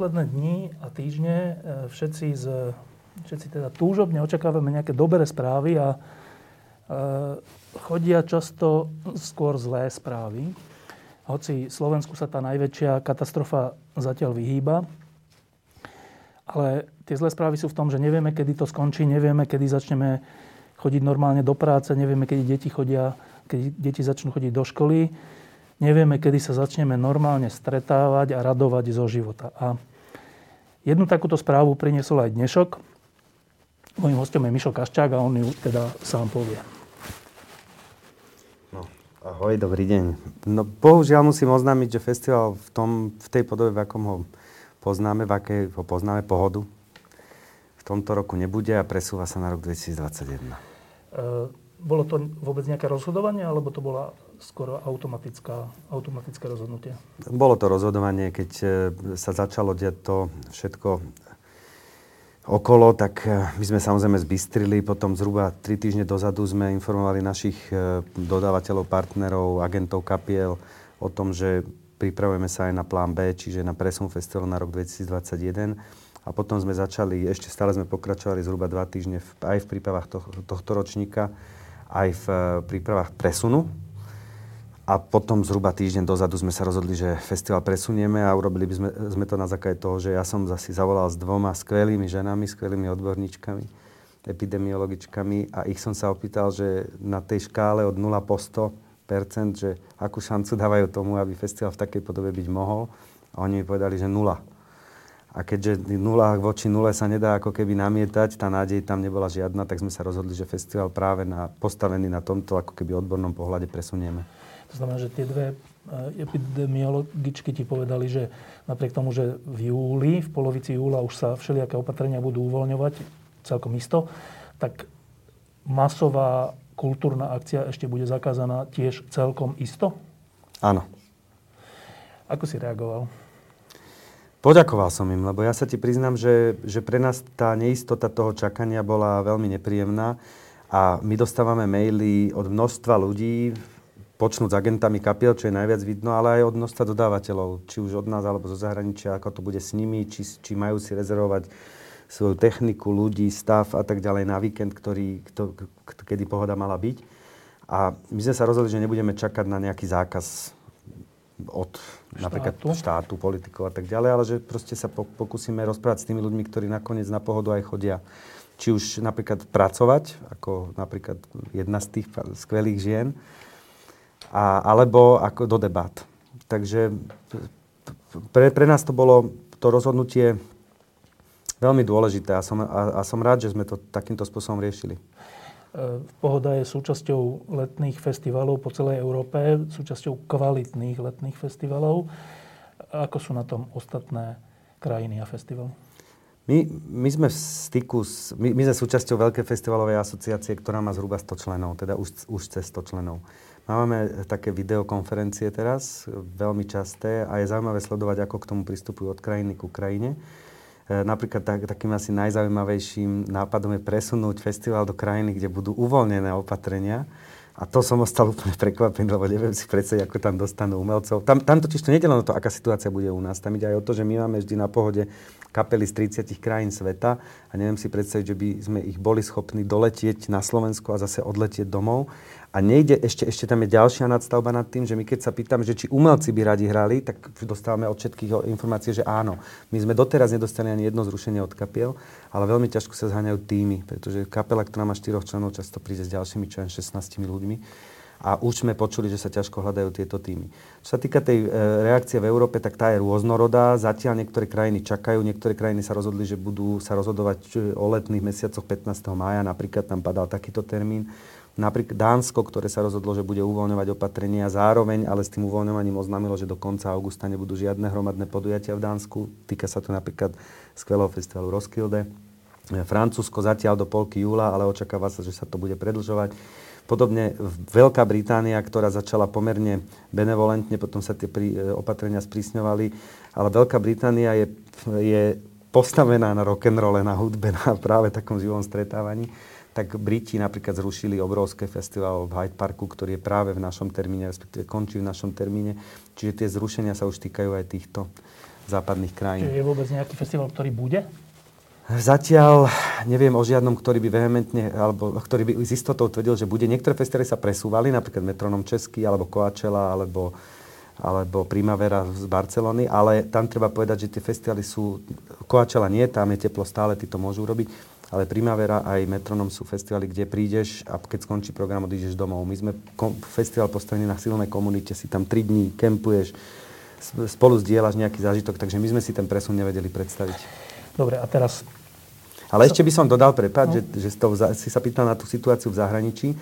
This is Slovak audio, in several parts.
Posledné dni a týždne e, všetci, z, všetci teda túžobne očakávame nejaké dobré správy a e, chodia často skôr zlé správy. Hoci Slovensku sa tá najväčšia katastrofa zatiaľ vyhýba, ale tie zlé správy sú v tom, že nevieme, kedy to skončí, nevieme, kedy začneme chodiť normálne do práce, nevieme, kedy deti chodia, kedy deti začnú chodiť do školy, nevieme, kedy sa začneme normálne stretávať a radovať zo života. A Jednu takúto správu priniesol aj dnešok. Mojím hostom je Mišo Kaščák a on ju teda sám povie. No, ahoj, dobrý deň. No bohužiaľ musím oznámiť, že festival v, tom, v tej podobe, v akom ho poznáme, v akej ho poznáme pohodu, v tomto roku nebude a presúva sa na rok 2021. E, bolo to vôbec nejaké rozhodovanie, alebo to bola skoro automatické rozhodnutie? Bolo to rozhodovanie, keď e, sa začalo diať to všetko okolo, tak e, my sme samozrejme zbystrili. Potom zhruba tri týždne dozadu sme informovali našich e, dodávateľov, partnerov, agentov kapiel o tom, že pripravujeme sa aj na plán B, čiže na presun festivalu na rok 2021. A potom sme začali, ešte stále sme pokračovali zhruba dva týždne v, aj v prípravách to, tohto ročníka, aj v prípravách presunu a potom zhruba týždeň dozadu sme sa rozhodli, že festival presunieme a urobili by sme, sme to na základe toho, že ja som zase zavolal s dvoma skvelými ženami, skvelými odborníčkami, epidemiologičkami a ich som sa opýtal, že na tej škále od 0 po 100% že akú šancu dávajú tomu, aby festival v takej podobe byť mohol. A oni mi povedali, že nula. A keďže nula voči nule sa nedá ako keby namietať, tá nádej tam nebola žiadna, tak sme sa rozhodli, že festival práve na, postavený na tomto ako keby odbornom pohľade presunieme. To znamená, že tie dve eh, epidemiologičky ti povedali, že napriek tomu, že v júli, v polovici júla už sa všelijaké opatrenia budú uvoľňovať celkom isto, tak masová kultúrna akcia ešte bude zakázaná tiež celkom isto? Áno. Ako si reagoval? Poďakoval som im, lebo ja sa ti priznám, že, že pre nás tá neistota toho čakania bola veľmi nepríjemná a my dostávame maily od množstva ľudí, počnúť s agentami kapiel, čo je najviac vidno, ale aj od množstva dodávateľov, či už od nás alebo zo zahraničia, ako to bude s nimi, či, či majú si rezervovať svoju techniku, ľudí, stav a tak ďalej na víkend, ktorý, kto, kedy pohoda mala byť. A my sme sa rozhodli, že nebudeme čakať na nejaký zákaz od štátu. napríklad štátu, politikov a tak ďalej, ale že proste sa po, pokúsime rozprávať s tými ľuďmi, ktorí nakoniec na pohodu aj chodia. Či už napríklad pracovať, ako napríklad jedna z tých skvelých žien, a, alebo ako do debat. Takže pre, pre nás to bolo to rozhodnutie veľmi dôležité a som, a, a som rád, že sme to takýmto spôsobom riešili. E, Pohoda je súčasťou letných festivalov po celej Európe, súčasťou kvalitných letných festivalov. Ako sú na tom ostatné krajiny a festivaly? My, my sme v styku, s, my, my sme súčasťou veľkej festivalovej asociácie, ktorá má zhruba 100 členov, teda už, už cez 100 členov. Máme také videokonferencie teraz, veľmi časté a je zaujímavé sledovať, ako k tomu pristupujú od krajiny k Ukrajine. E, napríklad tak, takým asi najzaujímavejším nápadom je presunúť festival do krajiny, kde budú uvoľnené opatrenia. A to som ostal úplne prekvapený, lebo neviem si predstaviť, ako tam dostanú umelcov. Tam, tam totiž to nedelá o to, aká situácia bude u nás. Tam ide aj o to, že my máme vždy na pohode kapely z 30 krajín sveta a neviem si predstaviť, že by sme ich boli schopní doletieť na Slovensku a zase odletieť domov. A nejde, ešte, ešte tam je ďalšia nadstavba nad tým, že my keď sa pýtame, že či umelci by radi hrali, tak dostávame od všetkých informácie, že áno. My sme doteraz nedostali ani jedno zrušenie od kapiel, ale veľmi ťažko sa zháňajú týmy, pretože kapela, ktorá má štyroch členov, často príde s ďalšími, čo 16 ľuďmi. A už sme počuli, že sa ťažko hľadajú tieto týmy. Čo sa týka tej e, reakcie v Európe, tak tá je rôznorodá. Zatiaľ niektoré krajiny čakajú, niektoré krajiny sa rozhodli, že budú sa rozhodovať o letných mesiacoch 15. mája. Napríklad tam padal takýto termín Napríklad Dánsko, ktoré sa rozhodlo, že bude uvoľňovať opatrenia, zároveň ale s tým uvoľňovaním oznámilo, že do konca augusta nebudú žiadne hromadné podujatia v Dánsku. Týka sa to napríklad skvelého festivalu Roskilde. Francúzsko zatiaľ do polky júla, ale očakáva sa, že sa to bude predlžovať. Podobne Veľká Británia, ktorá začala pomerne benevolentne, potom sa tie opatrenia sprísňovali, ale Veľká Británia je, je postavená na rock'n'rolle, na hudbe, na práve takom živom stretávaní tak Briti napríklad zrušili obrovské festival v Hyde Parku, ktorý je práve v našom termíne, respektíve končí v našom termíne. Čiže tie zrušenia sa už týkajú aj týchto západných krajín. Čiže je vôbec nejaký festival, ktorý bude? Zatiaľ neviem o žiadnom, ktorý by vehementne, alebo ktorý by s istotou tvrdil, že bude. Niektoré festivaly sa presúvali, napríklad Metronom Český, alebo Coachella, alebo, alebo Primavera z Barcelony, ale tam treba povedať, že tie festivaly sú... Coachella nie, tam je teplo stále, tí to môžu robiť ale Primavera aj Metronom sú festivaly, kde prídeš a keď skončí program, odídeš domov. My sme kom- festival postavený na silnej komunite, si tam 3 dní kempuješ, spolu zdieľaš nejaký zážitok, takže my sme si ten presun nevedeli predstaviť. Dobre, a teraz... Ale ešte by som dodal, prepáč, no. že, že si sa pýtal na tú situáciu v zahraničí.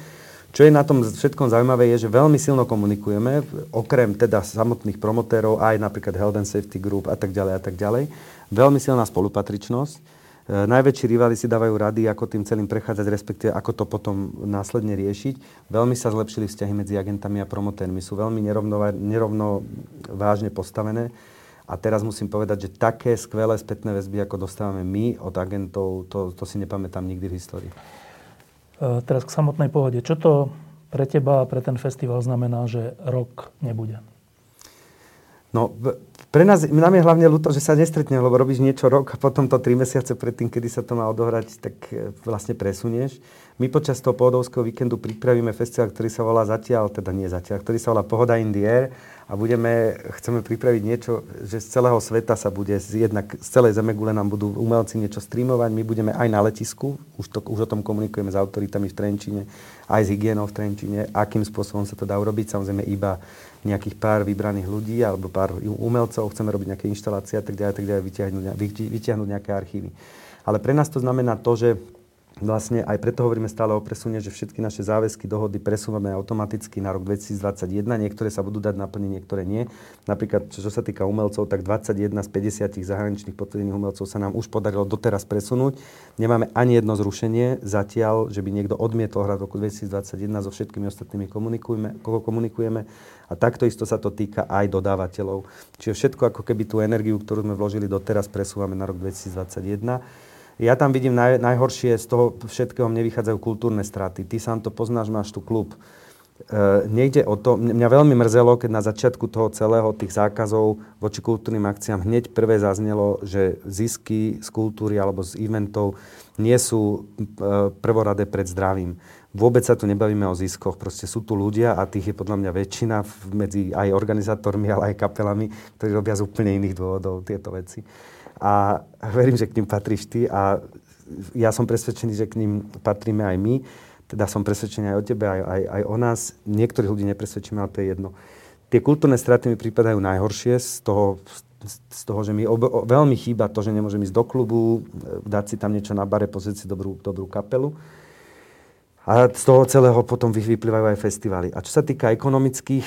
Čo je na tom všetkom zaujímavé, je, že veľmi silno komunikujeme, okrem teda samotných promotérov, aj napríklad Health and Safety Group a tak ďalej a tak ďalej. Veľmi silná spolupatričnosť najväčší rivali si dávajú rady, ako tým celým prechádzať, respektíve ako to potom následne riešiť. Veľmi sa zlepšili vzťahy medzi agentami a promotérmi. Sú veľmi nerovno, vážne postavené. A teraz musím povedať, že také skvelé spätné väzby, ako dostávame my od agentov, to, to si nepamätám nikdy v histórii. E, teraz k samotnej pohode. Čo to pre teba a pre ten festival znamená, že rok nebude? No, pre nás, nám je hlavne ľúto, že sa nestretne, lebo robíš niečo rok a potom to tri mesiace predtým, kedy sa to má odohrať, tak e, vlastne presunieš. My počas toho pohodovského víkendu pripravíme festival, ktorý sa volá zatiaľ, teda nie zatiaľ, ktorý sa volá Pohoda in the a budeme, chceme pripraviť niečo, že z celého sveta sa bude, jednak z celej Zemegule nám budú umelci niečo streamovať, my budeme aj na letisku, už, to, už o tom komunikujeme s autoritami v Trenčine, aj s hygienou v Trenčine, akým spôsobom sa to dá urobiť, samozrejme iba nejakých pár vybraných ľudí alebo pár umelcov, chceme robiť nejaké inštalácie a tak ďalej, tak ďalej vytiahnuť, vytiahnuť nejaké archívy. Ale pre nás to znamená to, že vlastne aj preto hovoríme stále o presune, že všetky naše záväzky, dohody presúvame automaticky na rok 2021. Niektoré sa budú dať naplniť, niektoré nie. Napríklad, čo sa týka umelcov, tak 21 z 50 zahraničných potvrdených umelcov sa nám už podarilo doteraz presunúť. Nemáme ani jedno zrušenie zatiaľ, že by niekto odmietol hrať v roku 2021. So všetkými ostatnými komunikujeme, koho komunikujeme. A takto isto sa to týka aj dodávateľov. Čiže všetko ako keby tú energiu, ktorú sme vložili doteraz, presúvame na rok 2021. Ja tam vidím naj, najhoršie, z toho všetkého mne vychádzajú kultúrne straty. Ty sám to poznáš, máš tu klub. E, nejde o to, mňa veľmi mrzelo, keď na začiatku toho celého tých zákazov voči kultúrnym akciám hneď prvé zaznelo, že zisky z kultúry alebo z eventov nie sú e, prvoradé pred zdravím. Vôbec sa tu nebavíme o ziskoch, proste sú tu ľudia a tých je podľa mňa väčšina medzi aj organizátormi, ale aj kapelami, ktorí robia z úplne iných dôvodov tieto veci a verím, že k ním patríš ty a ja som presvedčený, že k ním patríme aj my. Teda som presvedčený aj o tebe, aj, aj, aj o nás. Niektorých ľudí nepresvedčíme, ale to je jedno. Tie kultúrne straty mi pripadajú najhoršie z toho, z toho, že mi ob, veľmi chýba to, že nemôžem ísť do klubu, dať si tam niečo na bare, pozrieť si dobrú, dobrú kapelu. A z toho celého potom vyplývajú aj festivaly. A čo sa týka ekonomických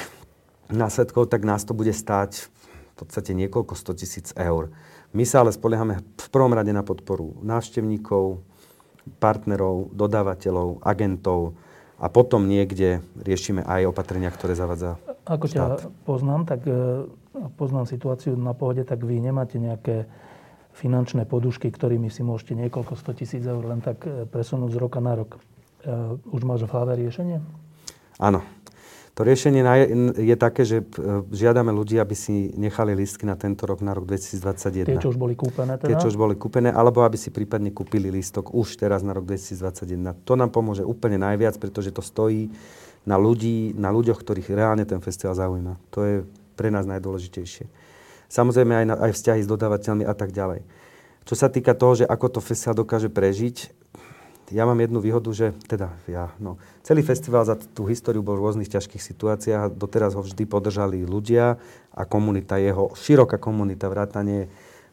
následkov, tak nás to bude stáť v podstate niekoľko 100 tisíc eur. My sa ale spoliehame v prvom rade na podporu návštevníkov, partnerov, dodávateľov, agentov a potom niekde riešime aj opatrenia, ktoré zavádza Ako štát. ťa poznám, tak e, poznám situáciu na pohode, tak vy nemáte nejaké finančné podušky, ktorými si môžete niekoľko 100 tisíc eur len tak e, presunúť z roka na rok. E, už máš v hlave riešenie? Áno. To riešenie je také, že e, žiadame ľudí, aby si nechali lístky na tento rok, na rok 2021. Tie, čo už boli kúpené teda? Tie, čo už boli kúpené, alebo aby si prípadne kúpili lístok už teraz na rok 2021. To nám pomôže úplne najviac, pretože to stojí na ľudí, na ľuďoch, ktorých reálne ten festival zaujíma. To je pre nás najdôležitejšie. Samozrejme aj, na, aj vzťahy s dodávateľmi a tak ďalej. Čo sa týka toho, že ako to festival dokáže prežiť, ja mám jednu výhodu, že teda ja, no, celý festival za tú históriu bol v rôznych ťažkých situáciách a doteraz ho vždy podržali ľudia a komunita jeho, široká komunita, vrátanie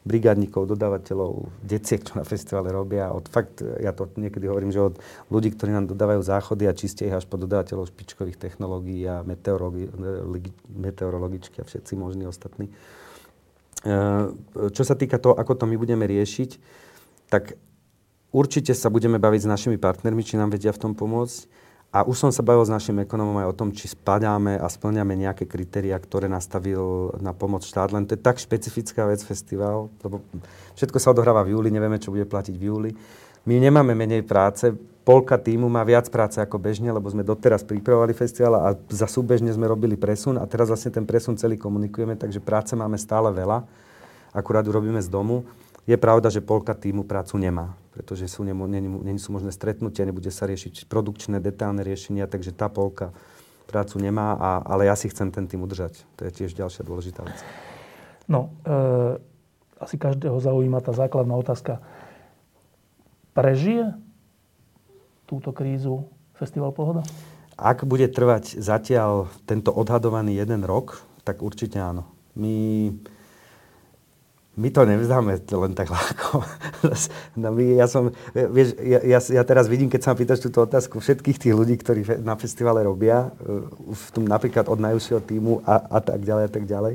brigádnikov, dodávateľov, deciek, čo na festivale robia. Od fakt, ja to niekedy hovorím, že od ľudí, ktorí nám dodávajú záchody a ich až po dodávateľov špičkových technológií a meteorologi, meteorologičky a všetci možní ostatní. E, čo sa týka toho, ako to my budeme riešiť, tak určite sa budeme baviť s našimi partnermi, či nám vedia v tom pomôcť. A už som sa bavil s našim ekonomom aj o tom, či spadáme a splňame nejaké kritéria, ktoré nastavil na pomoc štát. Len to je tak špecifická vec festival, lebo všetko sa odohráva v júli, nevieme, čo bude platiť v júli. My nemáme menej práce, polka týmu má viac práce ako bežne, lebo sme doteraz pripravovali festival a za súbežne sme robili presun a teraz vlastne ten presun celý komunikujeme, takže práce máme stále veľa, akurát ju robíme z domu. Je pravda, že polka týmu prácu nemá, pretože sú, nemo, nie, sú možné stretnutia, nebude sa riešiť produkčné, detálne riešenia, takže tá polka prácu nemá, a, ale ja si chcem ten tým udržať. To je tiež ďalšia dôležitá vec. No, e, asi každého zaujíma tá základná otázka. Prežije túto krízu Festival Pohoda? Ak bude trvať zatiaľ tento odhadovaný jeden rok, tak určite áno. My my to nevzdáme len tak ľahko. No my, ja, som, vieš, ja, ja, ja teraz vidím, keď sa ma pýtaš túto otázku, všetkých tých ľudí, ktorí na festivale robia, uh, v tom, napríklad od najúžšieho týmu a, a tak ďalej a tak ďalej,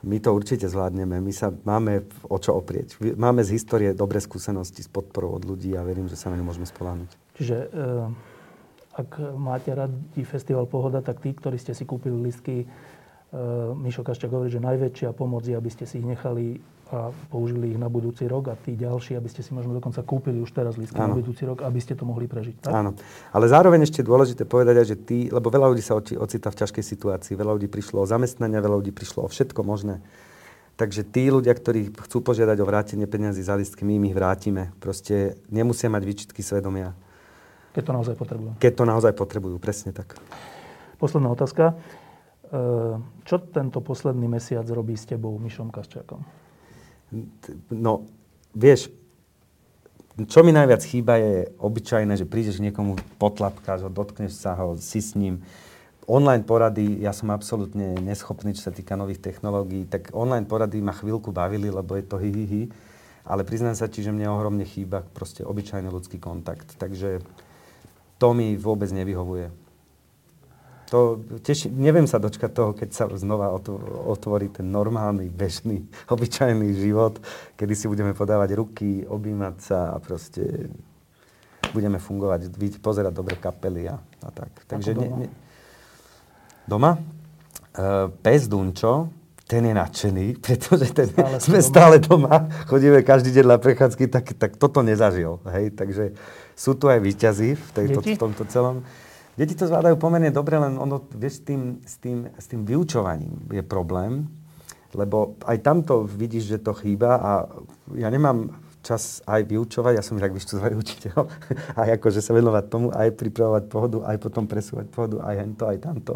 my to určite zvládneme. My sa máme o čo oprieť. Máme z histórie dobré skúsenosti s podporou od ľudí a verím, že sa na ňu môžeme spolahnuť. Čiže uh, ak máte radi festival Pohoda, tak tí, ktorí ste si kúpili listky Mišo Kaščák hovorí, že najväčšia pomoc je, aby ste si ich nechali a použili ich na budúci rok a tí ďalší, aby ste si možno dokonca kúpili už teraz lístky na budúci rok, aby ste to mohli prežiť. Tak? Áno. Ale zároveň ešte dôležité povedať, že tí, lebo veľa ľudí sa ocitá v ťažkej situácii, veľa ľudí prišlo o zamestnania, veľa ľudí prišlo o všetko možné. Takže tí ľudia, ktorí chcú požiadať o vrátenie peniazy za listky, my im ich vrátime. Proste nemusia mať výčitky svedomia. Keď to naozaj potrebujú. Keď to naozaj potrebujú, presne tak. Posledná otázka. Ehm, čo tento posledný mesiac robí s tebou, Mišom Kasčákom? No, vieš, čo mi najviac chýba je obyčajné, že prídeš k niekomu, potlapkáš ho, dotkneš sa ho, si s ním. Online porady, ja som absolútne neschopný, čo sa týka nových technológií, tak online porady ma chvíľku bavili, lebo je to hi, hi, hi. Ale priznám sa ti, že mne ohromne chýba proste obyčajný ľudský kontakt. Takže to mi vôbec nevyhovuje to teší, neviem sa dočkať toho, keď sa znova otvorí ten normálny, bežný, obyčajný život, kedy si budeme podávať ruky, objímať sa a proste budeme fungovať, pozerať dobre kapely a, a tak. Takže doma? Ne, ne, doma? Uh, pes Dunčo, ten je nadšený, pretože ten, stále sme doma. stále doma, chodíme každý deň na prechádzky, tak, tak toto nezažil. Hej? Takže sú tu aj výťazí v, tejto, v tomto celom. Deti to zvládajú pomerne dobre, len ono, vieš, s tým, s, tým, s tým vyučovaním je problém, lebo aj tamto vidíš, že to chýba a ja nemám čas aj vyučovať, ja som inak vyštudovaný učiteľ, aj akože sa venovať tomu, aj pripravovať pohodu, aj potom presúvať pohodu, aj hento, aj tamto.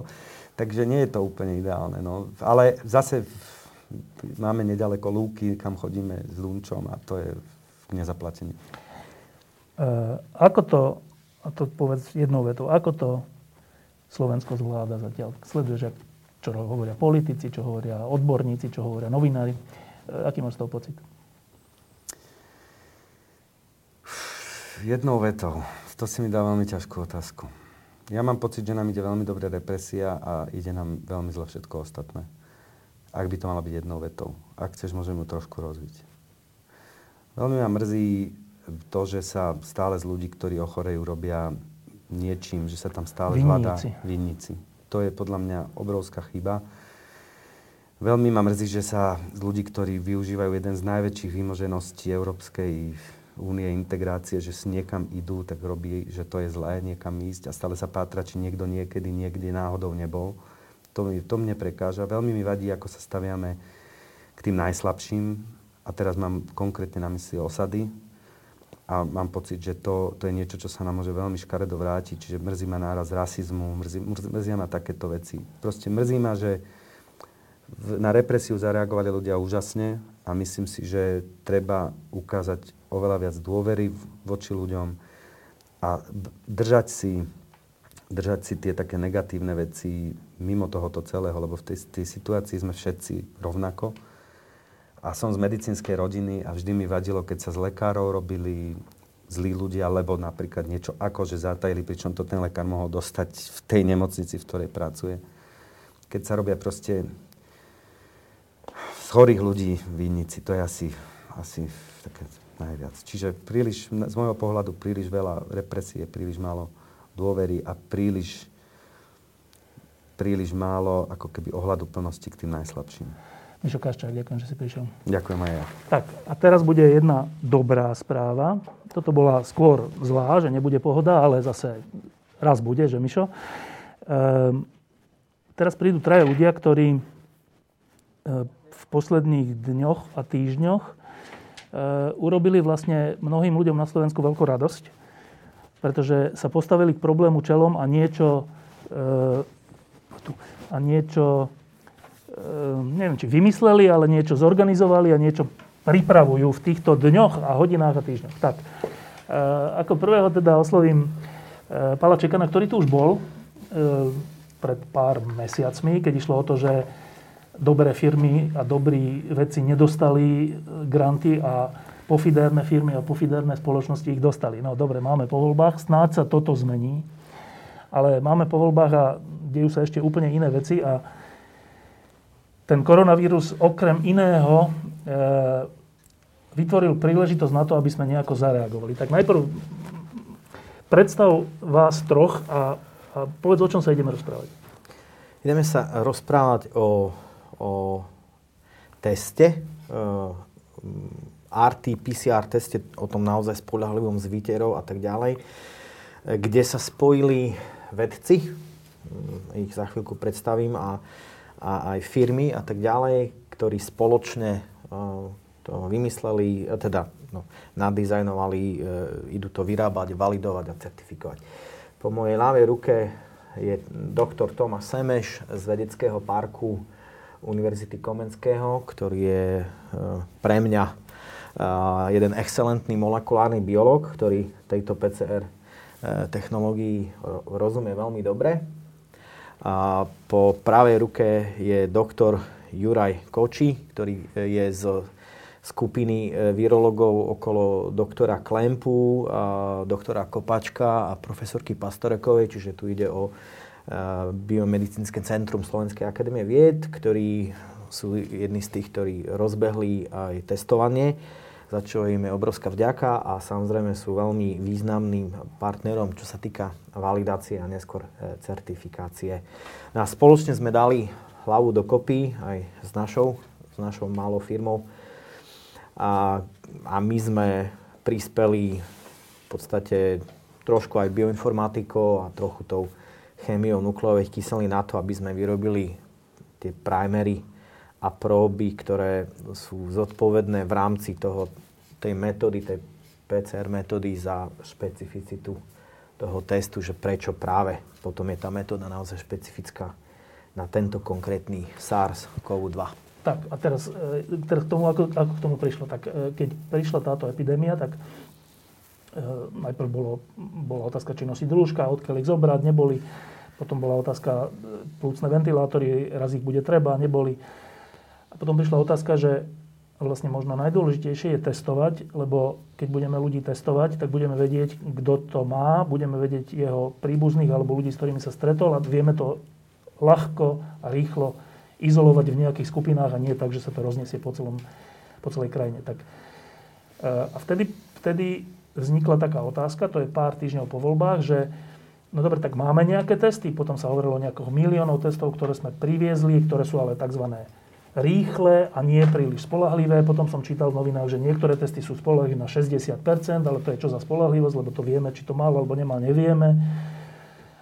Takže nie je to úplne ideálne. No. Ale zase máme nedaleko lúky, kam chodíme s lunčom a to je nezaplatenie. Uh, ako to a to povedz jednou vetou. Ako to Slovensko zvláda zatiaľ? Sleduješ, čo hovoria politici, čo hovoria odborníci, čo hovoria novinári. E, aký máš z toho pocit? Jednou vetou. To si mi dá veľmi ťažkú otázku. Ja mám pocit, že nám ide veľmi dobre represia a ide nám veľmi zle všetko ostatné. Ak by to mala byť jednou vetou. Ak chceš, môžem ju trošku rozviť. Veľmi ma mrzí to, že sa stále z ľudí, ktorí ochorejú, robia niečím, že sa tam stále hľadá vinníci. To je podľa mňa obrovská chyba. Veľmi ma mrzí, že sa z ľudí, ktorí využívajú jeden z najväčších výmožeností Európskej únie integrácie, že si niekam idú, tak robí, že to je zlé niekam ísť a stále sa pátra, či niekto niekedy, niekde náhodou nebol. To, mi, to mne prekáža. Veľmi mi vadí, ako sa staviame k tým najslabším. A teraz mám konkrétne na mysli osady, a mám pocit, že to, to je niečo, čo sa nám môže veľmi škaredo vrátiť. Čiže mrzí ma náraz rasizmu, mrzí, mrzí ma takéto veci. Proste mrzí ma, že v, na represiu zareagovali ľudia úžasne a myslím si, že treba ukázať oveľa viac dôvery voči ľuďom a držať si, držať si tie také negatívne veci mimo tohoto celého, lebo v tej, tej situácii sme všetci rovnako a som z medicínskej rodiny a vždy mi vadilo, keď sa z lekárov robili zlí ľudia, lebo napríklad niečo akože zatajili, pričom to ten lekár mohol dostať v tej nemocnici, v ktorej pracuje. Keď sa robia proste z chorých ľudí vinníci, to je asi, asi také najviac. Čiže príliš, z môjho pohľadu príliš veľa represie, príliš málo dôvery a príliš, príliš málo ako keby ohľadu plnosti k tým najslabším. Mišo Kaščák, ďakujem, že si prišiel. Ďakujem aj ja. Tak, a teraz bude jedna dobrá správa. Toto bola skôr zlá, že nebude pohoda, ale zase raz bude, že Mišo. Ehm, teraz prídu traje ľudia, ktorí e, v posledných dňoch a týždňoch e, urobili vlastne mnohým ľuďom na Slovensku veľkú radosť, pretože sa postavili k problému čelom a niečo, e, a niečo neviem, či vymysleli, ale niečo zorganizovali a niečo pripravujú v týchto dňoch a hodinách a týždňoch. Tak, ehm, ako prvého teda oslovím ehm, Pala Čekana, ktorý tu už bol pred pár mesiacmi, keď išlo o to, že dobré firmy a dobrí vedci nedostali granty a pofiderné firmy a pofiderné spoločnosti ich dostali. No dobre, máme po voľbách, snáď sa toto zmení, ale máme po voľbách a dejú sa ešte úplne iné veci a ten koronavírus okrem iného e, vytvoril príležitosť na to, aby sme nejako zareagovali. Tak najprv predstav vás troch a, a povedz, o čom sa ideme rozprávať. Ideme sa rozprávať o, o teste, e, RT, PCR teste, o tom naozaj spolahlivom z výterov a tak ďalej, kde sa spojili vedci, ich za chvíľku predstavím, a a aj firmy a tak ďalej, ktorí spoločne to vymysleli, e, teda no, nadizajnovali, e, idú to vyrábať, validovať a certifikovať. Po mojej ľavej ruke je doktor Tomáš Semeš z vedeckého parku Univerzity Komenského, ktorý je pre mňa jeden excelentný molekulárny biolog, ktorý tejto PCR technológii rozumie veľmi dobre a po pravej ruke je doktor Juraj Koči, ktorý e, je z skupiny e, virologov okolo doktora Klempu, a doktora Kopačka a profesorky Pastorekovej, čiže tu ide o e, Biomedicínske centrum Slovenskej akadémie vied, ktorí sú jedni z tých, ktorí rozbehli aj testovanie za čo im je obrovská vďaka a samozrejme sú veľmi významným partnerom, čo sa týka validácie a neskôr e, certifikácie. No a spoločne sme dali hlavu dokopy aj s našou, s našou malou firmou a, a my sme prispeli v podstate trošku aj bioinformatikou a trochu tou chémiou nukleových kyselín na to, aby sme vyrobili tie primery a próby, ktoré sú zodpovedné v rámci toho tej metódy, tej PCR metódy za špecificitu toho testu, že prečo práve potom je tá metóda naozaj špecifická na tento konkrétny SARS-CoV-2. Tak a teraz, e, teraz k tomu, ako, ako k tomu prišlo. Tak e, keď prišla táto epidémia, tak e, najprv bolo, bola otázka, či nosiť rúška, odkiaľ ich zobrať, neboli. Potom bola otázka, plúcne ventilátory, raz ich bude treba, neboli. A potom prišla otázka, že vlastne možno najdôležitejšie je testovať, lebo keď budeme ľudí testovať, tak budeme vedieť, kto to má, budeme vedieť jeho príbuzných alebo ľudí, s ktorými sa stretol a vieme to ľahko a rýchlo izolovať v nejakých skupinách a nie tak, že sa to rozniesie po, celom, po celej krajine. Tak, e, a vtedy, vtedy vznikla taká otázka, to je pár týždňov po voľbách, že no dobre, tak máme nejaké testy, potom sa hovorilo o nejakých miliónov testov, ktoré sme priviezli, ktoré sú ale tzv rýchle a nie príliš spolahlivé. Potom som čítal v novinách, že niektoré testy sú spolahlivé na 60%, ale to je čo za spolahlivosť, lebo to vieme, či to mal alebo nemal, nevieme.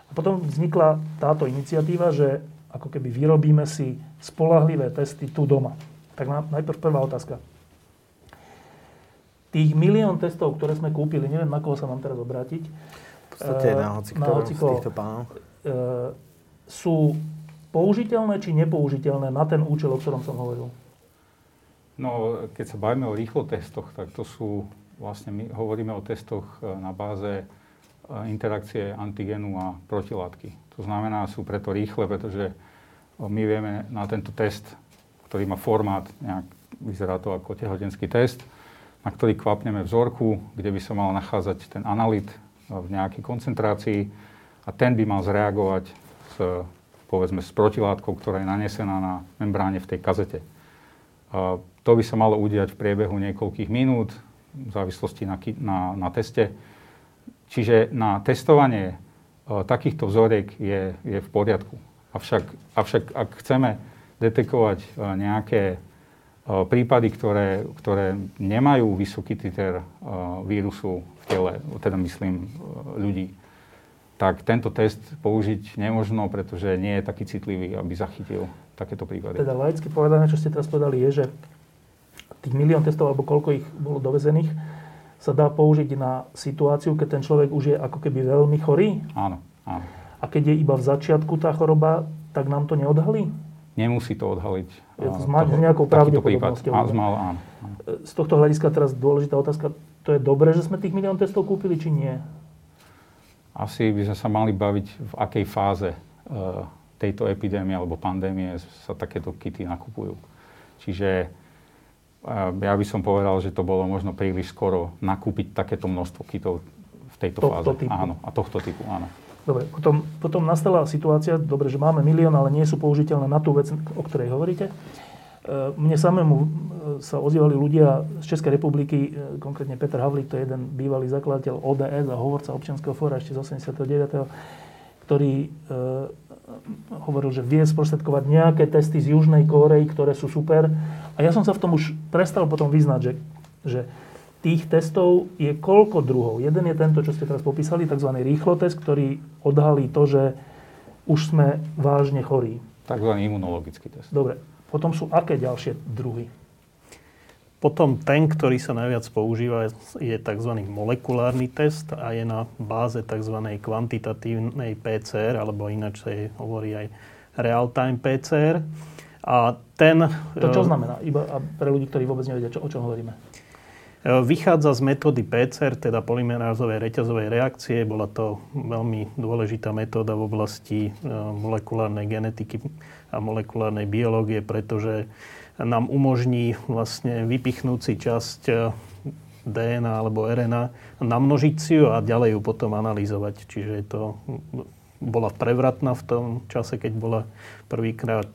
A potom vznikla táto iniciatíva, že ako keby vyrobíme si spolahlivé testy tu doma. Tak najprv prvá otázka. Tých milión testov, ktoré sme kúpili, neviem, na koho sa mám teraz obrátiť. V podstate na hoci, na hoci z týchto pánov. E, sú použiteľné či nepoužiteľné na ten účel, o ktorom som hovoril? No, keď sa bavíme o rýchlo testoch, tak to sú, vlastne my hovoríme o testoch e, na báze e, interakcie antigenu a protilátky. To znamená, sú preto rýchle, pretože e, my vieme na tento test, ktorý má formát, nejak, vyzerá to ako tehotenský test, na ktorý kvapneme vzorku, kde by sa mal nachádzať ten analyt v nejakej koncentrácii a ten by mal zreagovať s, povedzme, s protilátkou, ktorá je nanesená na membráne v tej kazete. A to by sa malo udiať v priebehu niekoľkých minút, v závislosti na, na, na teste. Čiže na testovanie e, takýchto vzoriek je, je v poriadku. Avšak, avšak ak chceme detekovať e, nejaké e, prípady, ktoré, ktoré nemajú vysoký titer vírusu v tele, teda myslím ľudí, tak tento test použiť nemožno, pretože nie je taký citlivý, aby zachytil takéto prípady. Teda laicky povedané, čo ste teraz povedali, je, že tých milión testov, alebo koľko ich bolo dovezených, sa dá použiť na situáciu, keď ten človek už je ako keby veľmi chorý? Áno, áno. A keď je iba v začiatku tá choroba, tak nám to neodhalí? Nemusí to odhaliť. Je to s nejakou pravdepodobnosťou. Áno. Z tohto hľadiska teraz dôležitá otázka. To je dobré, že sme tých milión testov kúpili, či nie? Asi by sme sa mali baviť, v akej fáze uh, tejto epidémie alebo pandémie sa takéto kity nakupujú. Čiže uh, ja by som povedal, že to bolo možno príliš skoro nakúpiť takéto množstvo kitov v tejto tohto fáze. Typu. Áno, a tohto typu, áno. Dobre, potom, potom nastala situácia, dobre, že máme milión, ale nie sú použiteľné na tú vec, o ktorej hovoríte. E, mne samému e, sa ozývali ľudia z Českej republiky, e, konkrétne Peter Havlík, to je jeden bývalý zakladateľ ODS a hovorca občianského fóra ešte z 89., ktorý hovoril, že vie sprostredkovať nejaké testy z Južnej Kórei, ktoré sú super. A ja som sa v tom už prestal potom vyznať, že, že tých testov je koľko druhov. Jeden je tento, čo ste teraz popísali, tzv. rýchlotest, ktorý odhalí to, že už sme vážne chorí. Takzvaný imunologický test. Dobre. Potom sú aké ďalšie druhy? Potom ten, ktorý sa najviac používa, je tzv. molekulárny test a je na báze tzv. kvantitatívnej PCR, alebo ináč sa hovorí aj real-time PCR. A ten... To čo znamená? Iba pre ľudí, ktorí vôbec nevedia, čo, o čom hovoríme. E, vychádza z metódy PCR, teda polymerázovej reťazovej reakcie. Bola to veľmi dôležitá metóda v oblasti e, molekulárnej genetiky a molekulárnej biológie, pretože nám umožní vlastne vypichnúť si časť e, DNA alebo RNA, namnožiť si ju a ďalej ju potom analyzovať. Čiže to bola prevratná v tom čase, keď bola prvýkrát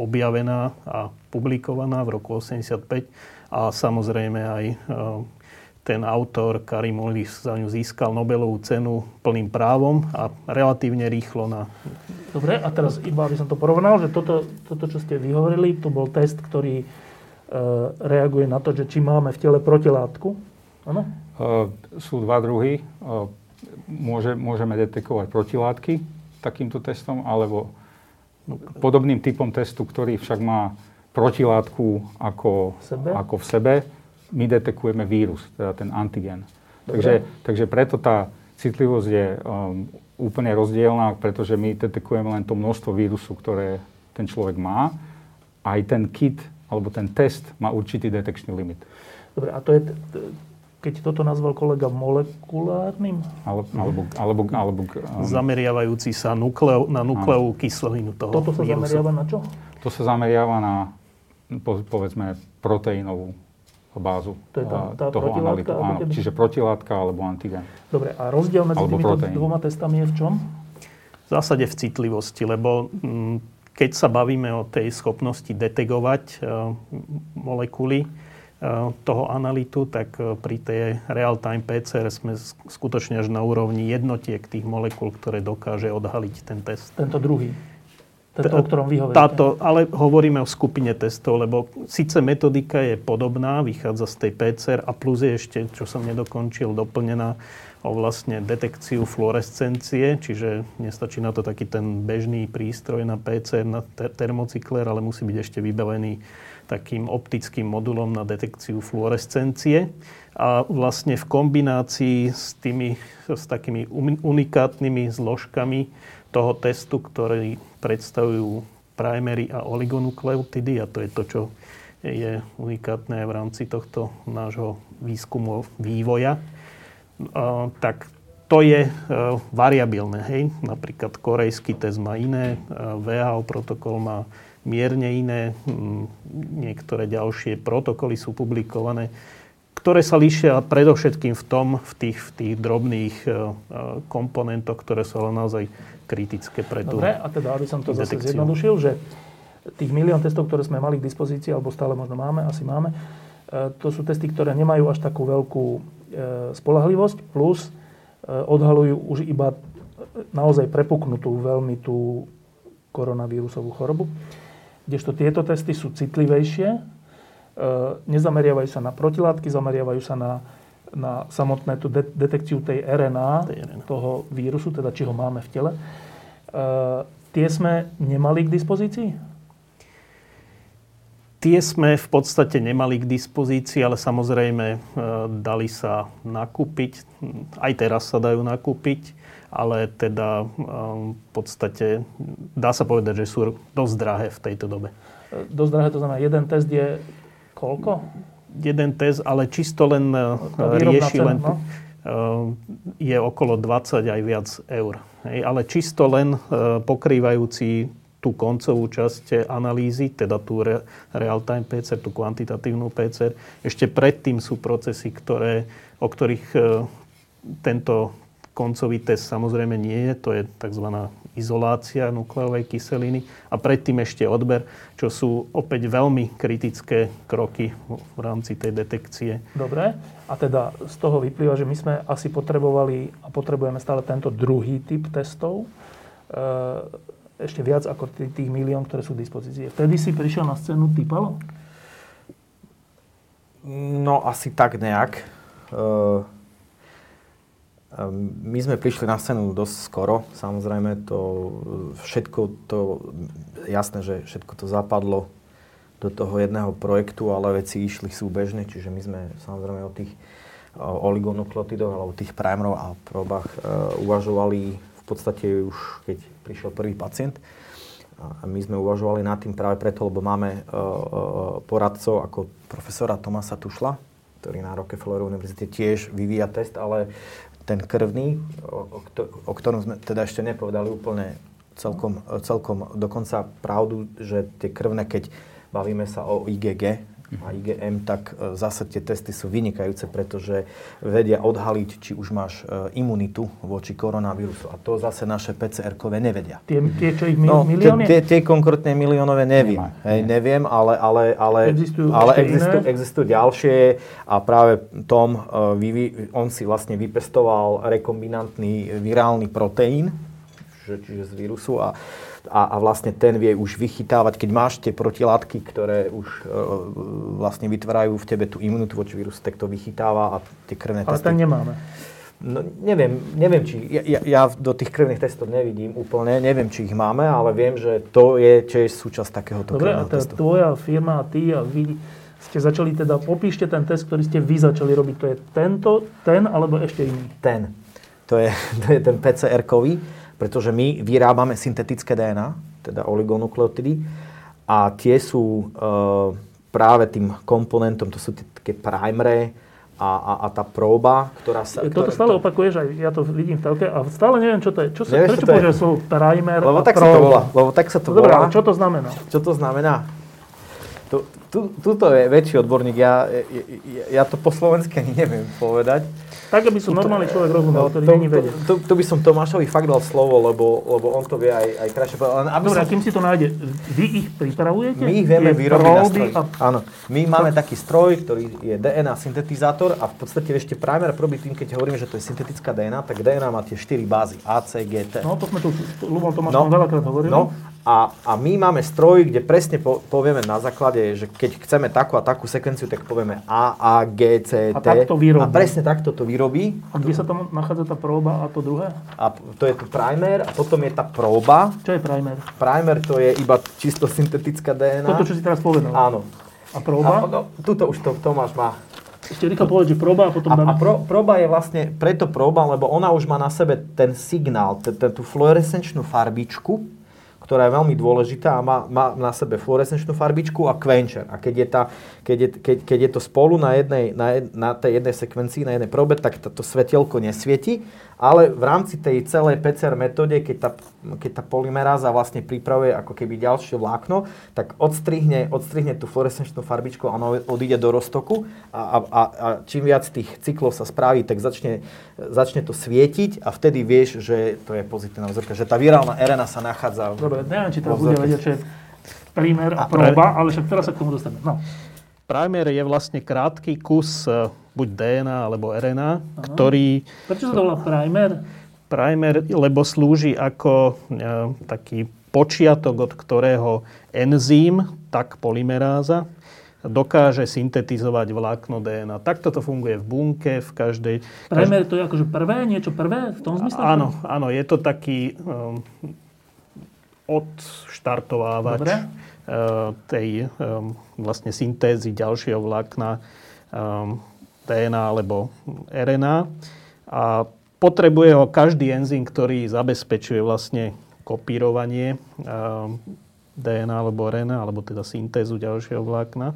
objavená a publikovaná v roku 85 a samozrejme aj e, ten autor Karim Ullis za ňu získal Nobelovú cenu plným právom a relatívne rýchlo na... Dobre, a teraz iba aby som to porovnal, že toto, toto čo ste vyhovorili, to bol test, ktorý e, reaguje na to, že či máme v tele protilátku. Áno? E, sú dva druhy. E, môže, môžeme detekovať protilátky takýmto testom, alebo podobným typom testu, ktorý však má protilátku ako, sebe? ako v sebe, my detekujeme vírus, teda ten antigen. Takže, takže preto tá citlivosť je um, úplne rozdielná, pretože my detekujeme len to množstvo vírusu, ktoré ten človek má. Aj ten kit alebo ten test má určitý detekčný limit. Dobre, a to je, keď toto nazval kolega molekulárnym? Alebo, alebo, alebo, alebo um, Zameriavajúci sa nukleo, na nukleovú kyselinu toho Toto sa vírusu. zameriava na čo? To sa zameriava na po, povedzme, proteínovú bázu to je tá, tá toho analytu. Áno, keby... čiže protilátka alebo antigen. Dobre, a rozdiel medzi tými dvoma testami je v čom? V zásade v citlivosti, lebo m, mm, keď sa bavíme o tej schopnosti detegovať uh, molekuly uh, toho analytu, tak uh, pri tej real-time PCR sme skutočne až na úrovni jednotiek tých molekúl, ktoré dokáže odhaliť ten test. Tento druhý. Tento, o ktorom vy hovoríte. Táto, ale hovoríme o skupine testov, lebo síce metodika je podobná, vychádza z tej PCR a plus je ešte, čo som nedokončil, doplnená o vlastne detekciu fluorescencie, čiže nestačí na to taký ten bežný prístroj na PCR, na ter- termocykler, ale musí byť ešte vybavený takým optickým modulom na detekciu fluorescencie. A vlastne v kombinácii s, tými, s takými unikátnymi zložkami toho testu, ktorý predstavujú primery a oligonukleotidy a to je to, čo je unikátne v rámci tohto nášho výskumu vývoja, tak to je e, variabilné. Hej? Napríklad korejský test má iné, VHO protokol má mierne iné, hm, niektoré ďalšie protokoly sú publikované, ktoré sa líšia predovšetkým v tom, v tých, v tých drobných e, e, komponentoch, ktoré sú ale naozaj kritické pre tú Dobre, a teda, aby som to zase detekciu. zjednodušil, že tých milión testov, ktoré sme mali k dispozícii, alebo stále možno máme, asi máme, e, to sú testy, ktoré nemajú až takú veľkú spolahlivosť, plus odhalujú už iba naozaj prepuknutú veľmi tú koronavírusovú chorobu. Kdežto tieto testy sú citlivejšie, nezameriavajú sa na protilátky, zameriavajú sa na, na samotné tú de- detekciu tej RNA, Tej RNA. toho vírusu, teda či ho máme v tele. Tie sme nemali k dispozícii? Tie sme v podstate nemali k dispozícii, ale samozrejme e, dali sa nakúpiť. Aj teraz sa dajú nakúpiť, ale teda e, v podstate dá sa povedať, že sú dosť drahé v tejto dobe. Dosť drahé, to znamená, jeden test je koľko? Jeden test, ale čisto len e, Tá výrobná rieši cena, len... no. je okolo 20 aj viac eur. Hej, ale čisto len e, pokrývajúci tú koncovú časť analýzy, teda tú re, real-time PCR, tú kvantitatívnu PCR. Ešte predtým sú procesy, ktoré, o ktorých e, tento koncový test samozrejme nie je. To je tzv. Izolácia nukleovej kyseliny. A predtým ešte odber, čo sú opäť veľmi kritické kroky v rámci tej detekcie. Dobre. A teda z toho vyplýva, že my sme asi potrebovali a potrebujeme stále tento druhý typ testov. E, ešte viac ako tých, milión, ktoré sú k dispozícii. Vtedy si prišiel na scénu Typalo? No asi tak nejak. Uh, my sme prišli na scénu dosť skoro, samozrejme to všetko to, jasné, že všetko to zapadlo do toho jedného projektu, ale veci išli súbežne, čiže my sme samozrejme o tých oligonukleotidoch alebo tých primerov a probách uh, uvažovali v podstate už keď prišiel prvý pacient. A my sme uvažovali nad tým práve preto, lebo máme poradcov ako profesora Tomasa Tušla, ktorý na Rockefellerovej univerzite tiež vyvíja test, ale ten krvný, o, o, kto- o ktorom sme teda ešte nepovedali úplne celkom, celkom dokonca pravdu, že tie krvné, keď bavíme sa o IgG a IgM, tak e, zase tie testy sú vynikajúce, pretože vedia odhaliť, či už máš e, imunitu voči koronavírusu. A to zase naše PCR-kové nevedia. Tie, tie čo ich mi, No, milióny? tie, tie konkrétne miliónové neviem. Nemá, Hej, neviem, ale, ale, ale, Existujú ale existujú, existujú ďalšie a práve Tom, uh, vyvi, on si vlastne vypestoval rekombinantný virálny proteín, že, čiže z vírusu a, a, a vlastne ten vie už vychytávať, keď máš tie protilátky, ktoré už uh, vlastne vytvárajú v tebe tú imunitu voči vírusu, tak to vychytáva a tie krvné Ale testy... ten nemáme. No, neviem, neviem, či... Ja, ja, ja do tých krvných testov nevidím úplne, neviem, či ich máme, ale viem, že to je tiež súčasť takéhoto Dobre, krvného testu. tvoja firma a ty a vy ste začali teda, popíšte ten test, ktorý ste vy začali robiť. To je tento, ten alebo ešte iný? Ten. To je, to je ten PCR-kový, pretože my vyrábame syntetické DNA, teda oligonukleotidy, a tie sú e, práve tým komponentom, to sú tie také primere a, a, a tá próba, ktorá sa... Toto stále opakuješ, aj ja to vidím v telke a stále neviem, čo to je. Čo sa, Nevieš, prečo to používaš slovo primer Lebo tak sa to volá. Lebo tak sa to Dobre, volá. ale čo to znamená? Čo to znamená? Tu, tu, tuto je väčší odborník, ja, ja, ja to po slovensky ani neviem povedať. Tak, aby som normálny človek rozumel, ktorý to, není vedieť. to, to by som Tomášovi fakt dal slovo, lebo, lebo on to vie aj, aj krajšie povedať. Dobre, a som, kým si to nájde, vy ich pripravujete? my ich vieme vyrobiť na próby stroj. A... Áno, my máme taký stroj, ktorý je DNA syntetizátor a v podstate ešte primer probí tým, keď hovoríme, že to je syntetická DNA, tak DNA má tie 4 bázy A, C, G, T. No, to sme tu s Lubom Tomášom veľakrát hovorili. No, a, a my máme stroj, kde presne po, povieme na základe, že keď chceme takú a takú sekvenciu, tak povieme A, A, G, C, A T. takto vyrobí. A presne takto to vyrobí. A kde sa tam nachádza tá próba a to druhé? A to je tu primer a potom je tá próba. Čo je primer? Primer to je iba čisto syntetická DNA. Toto, čo si teraz povedal. Áno. A A, próba? no, tuto už to Tomáš má. Ešte rýchlo povedať, že próba a potom A, dáme... a pro, próba je vlastne preto próba, lebo ona už má na sebe ten signál, tú fluorescenčnú farbičku, ktorá je veľmi dôležitá a má, má na sebe fluorescenčnú farbičku a quencher. A keď je, tá, keď je, keď, keď je to spolu na, jednej, na, jed, na tej jednej sekvencii, na jednej probe, tak to svetielko nesvieti ale v rámci tej celej PCR metóde, keď tá, keď tá polymeráza vlastne pripravuje ako keby ďalšie vlákno, tak odstrihne, odstrihne tú fluorescenčnú farbičku a ono odíde do roztoku a, a, a, a čím viac tých cyklov sa spraví, tak začne, začne to svietiť a vtedy vieš, že to je pozitívna vzorka, že tá virálna RNA sa nachádza Dobre, neviem, či to bude vedieť, že primer a proba, ale však teraz sa k tomu dostaneme. No. Primer je vlastne krátky kus e, buď DNA alebo RNA, Aha. ktorý... Prečo sa to volá primer? Primer, lebo slúži ako e, taký počiatok, od ktorého enzym, tak polymeráza, dokáže syntetizovať vlákno DNA. Takto to funguje v bunke, v každej... Primer to je akože prvé, niečo prvé v tom zmysle? Áno, áno, je to taký um, odštartovávač. Dobre Eh, tej vlastne syntézy ďalšieho vlákna DNA alebo RNA. A potrebuje ho každý enzym, ktorý zabezpečuje vlastne kopírovanie DNA alebo RNA, alebo teda syntézu ďalšieho vlákna.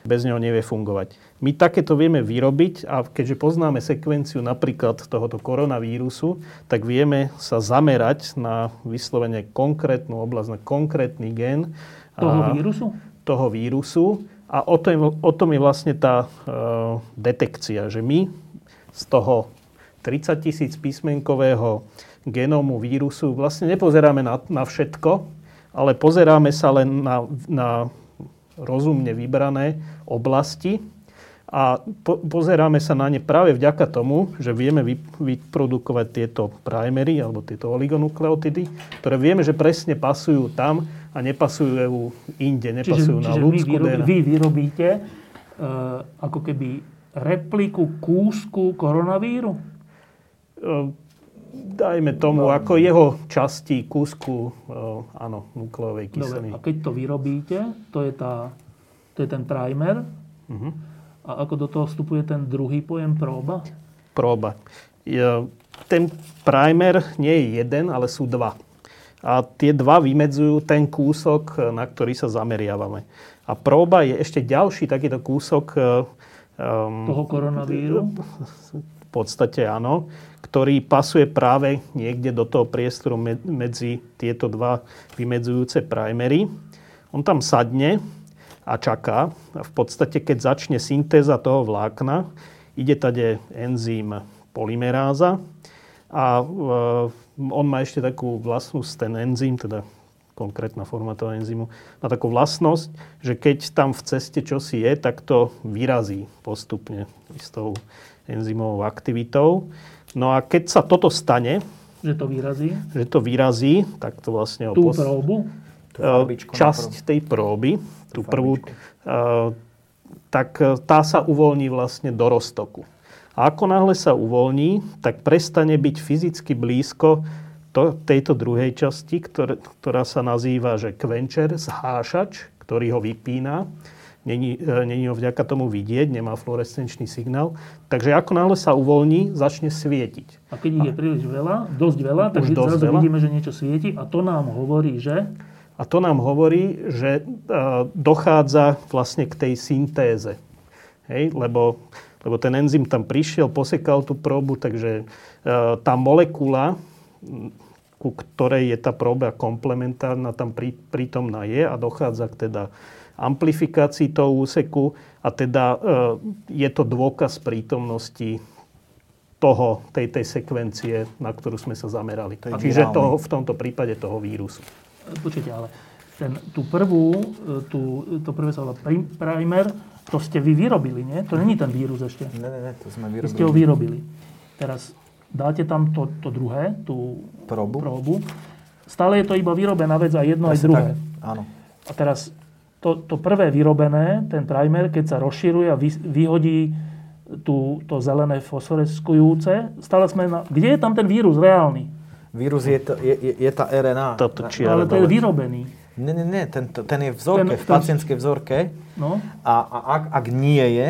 Bez neho nevie fungovať. My takéto vieme vyrobiť a keďže poznáme sekvenciu napríklad tohoto koronavírusu, tak vieme sa zamerať na vyslovene konkrétnu oblasť, na konkrétny gen, toho vírusu? Toho vírusu. A o tom, o tom je vlastne tá uh, detekcia, že my z toho 30 tisíc písmenkového genómu vírusu vlastne nepozeráme na, na všetko, ale pozeráme sa len na, na rozumne vybrané oblasti a po, pozeráme sa na ne práve vďaka tomu, že vieme vy, vyprodukovať tieto primery alebo tieto oligonukleotidy, ktoré vieme, že presne pasujú tam, a nepasujú inde, nepasujú čiže, na čiže ľudskú vy, vy vyrobíte uh, ako keby repliku kúsku koronavíru? Uh, dajme tomu, no. ako jeho časti kúsku, uh, áno, nukleovej kyseliny. Dobre, a keď to vyrobíte, to je, tá, to je ten primer. Uh-huh. A ako do toho vstupuje ten druhý pojem próba? Próba. Ten primer nie je jeden, ale sú dva. A tie dva vymedzujú ten kúsok, na ktorý sa zameriavame. A próba je ešte ďalší takýto kúsok... Um, Toho koronavíru? V podstate áno, ktorý pasuje práve niekde do toho priestoru medzi tieto dva vymedzujúce primery. On tam sadne a čaká. A v podstate, keď začne syntéza toho vlákna, ide tade enzym polymeráza a on má ešte takú vlastnosť, ten enzym, teda konkrétna forma toho enzymu, má takú vlastnosť, že keď tam v ceste čosi je, tak to vyrazí postupne s tou enzymovou aktivitou. No a keď sa toto stane, že to vyrazí? Že to vyrazí, tak to vlastne... Tú pos... próbu? Časť tej próby, tú, prvú, tak e, tá sa uvoľní vlastne do roztoku. A ako náhle sa uvoľní, tak prestane byť fyzicky blízko to, tejto druhej časti, ktoré, ktorá sa nazýva, že kvenčer, zhášač, ktorý ho vypína. Není, e, není ho vďaka tomu vidieť, nemá fluorescenčný signál. Takže ako náhle sa uvoľní, začne svietiť. A keď ich je príliš veľa, dosť veľa, tak dosť zrazu veľa. vidíme, že niečo svieti a to nám hovorí, že... A to nám hovorí, že e, dochádza vlastne k tej syntéze. Hej? Lebo lebo ten enzym tam prišiel, posekal tú probu, takže e, tá molekula, ku ktorej je tá proba komplementárna, tam prítomná je a dochádza k teda amplifikácii toho úseku a teda e, je to dôkaz prítomnosti toho, tej, tej sekvencie, na ktorú sme sa zamerali. To Čiže toho, v tomto prípade toho vírusu. Počujte, ale ten, tú prvú, e, tú, to prvé sa volá primer, to ste vy vyrobili, nie? To není ten vírus ešte. Ne, ne, ne, to sme vyrobili. Vy ste ho vyrobili. Teraz dáte tam to, to druhé, tú probu. probu. Stále je to iba vyrobená vec a jedno aj druhé. Tak, áno. A teraz to, to prvé vyrobené, ten primer, keď sa rozširuje a vy, vyhodí tú, to zelené fosforeskujúce, stále sme na... Kde je tam ten vírus reálny? Vírus je, to, je, je, je tá RNA. Toto ale to je vyrobený. Nie, nie, nie, ten, ten je v vzorke, ten, v pacientskej vzorke. No. A, a ak, ak nie je,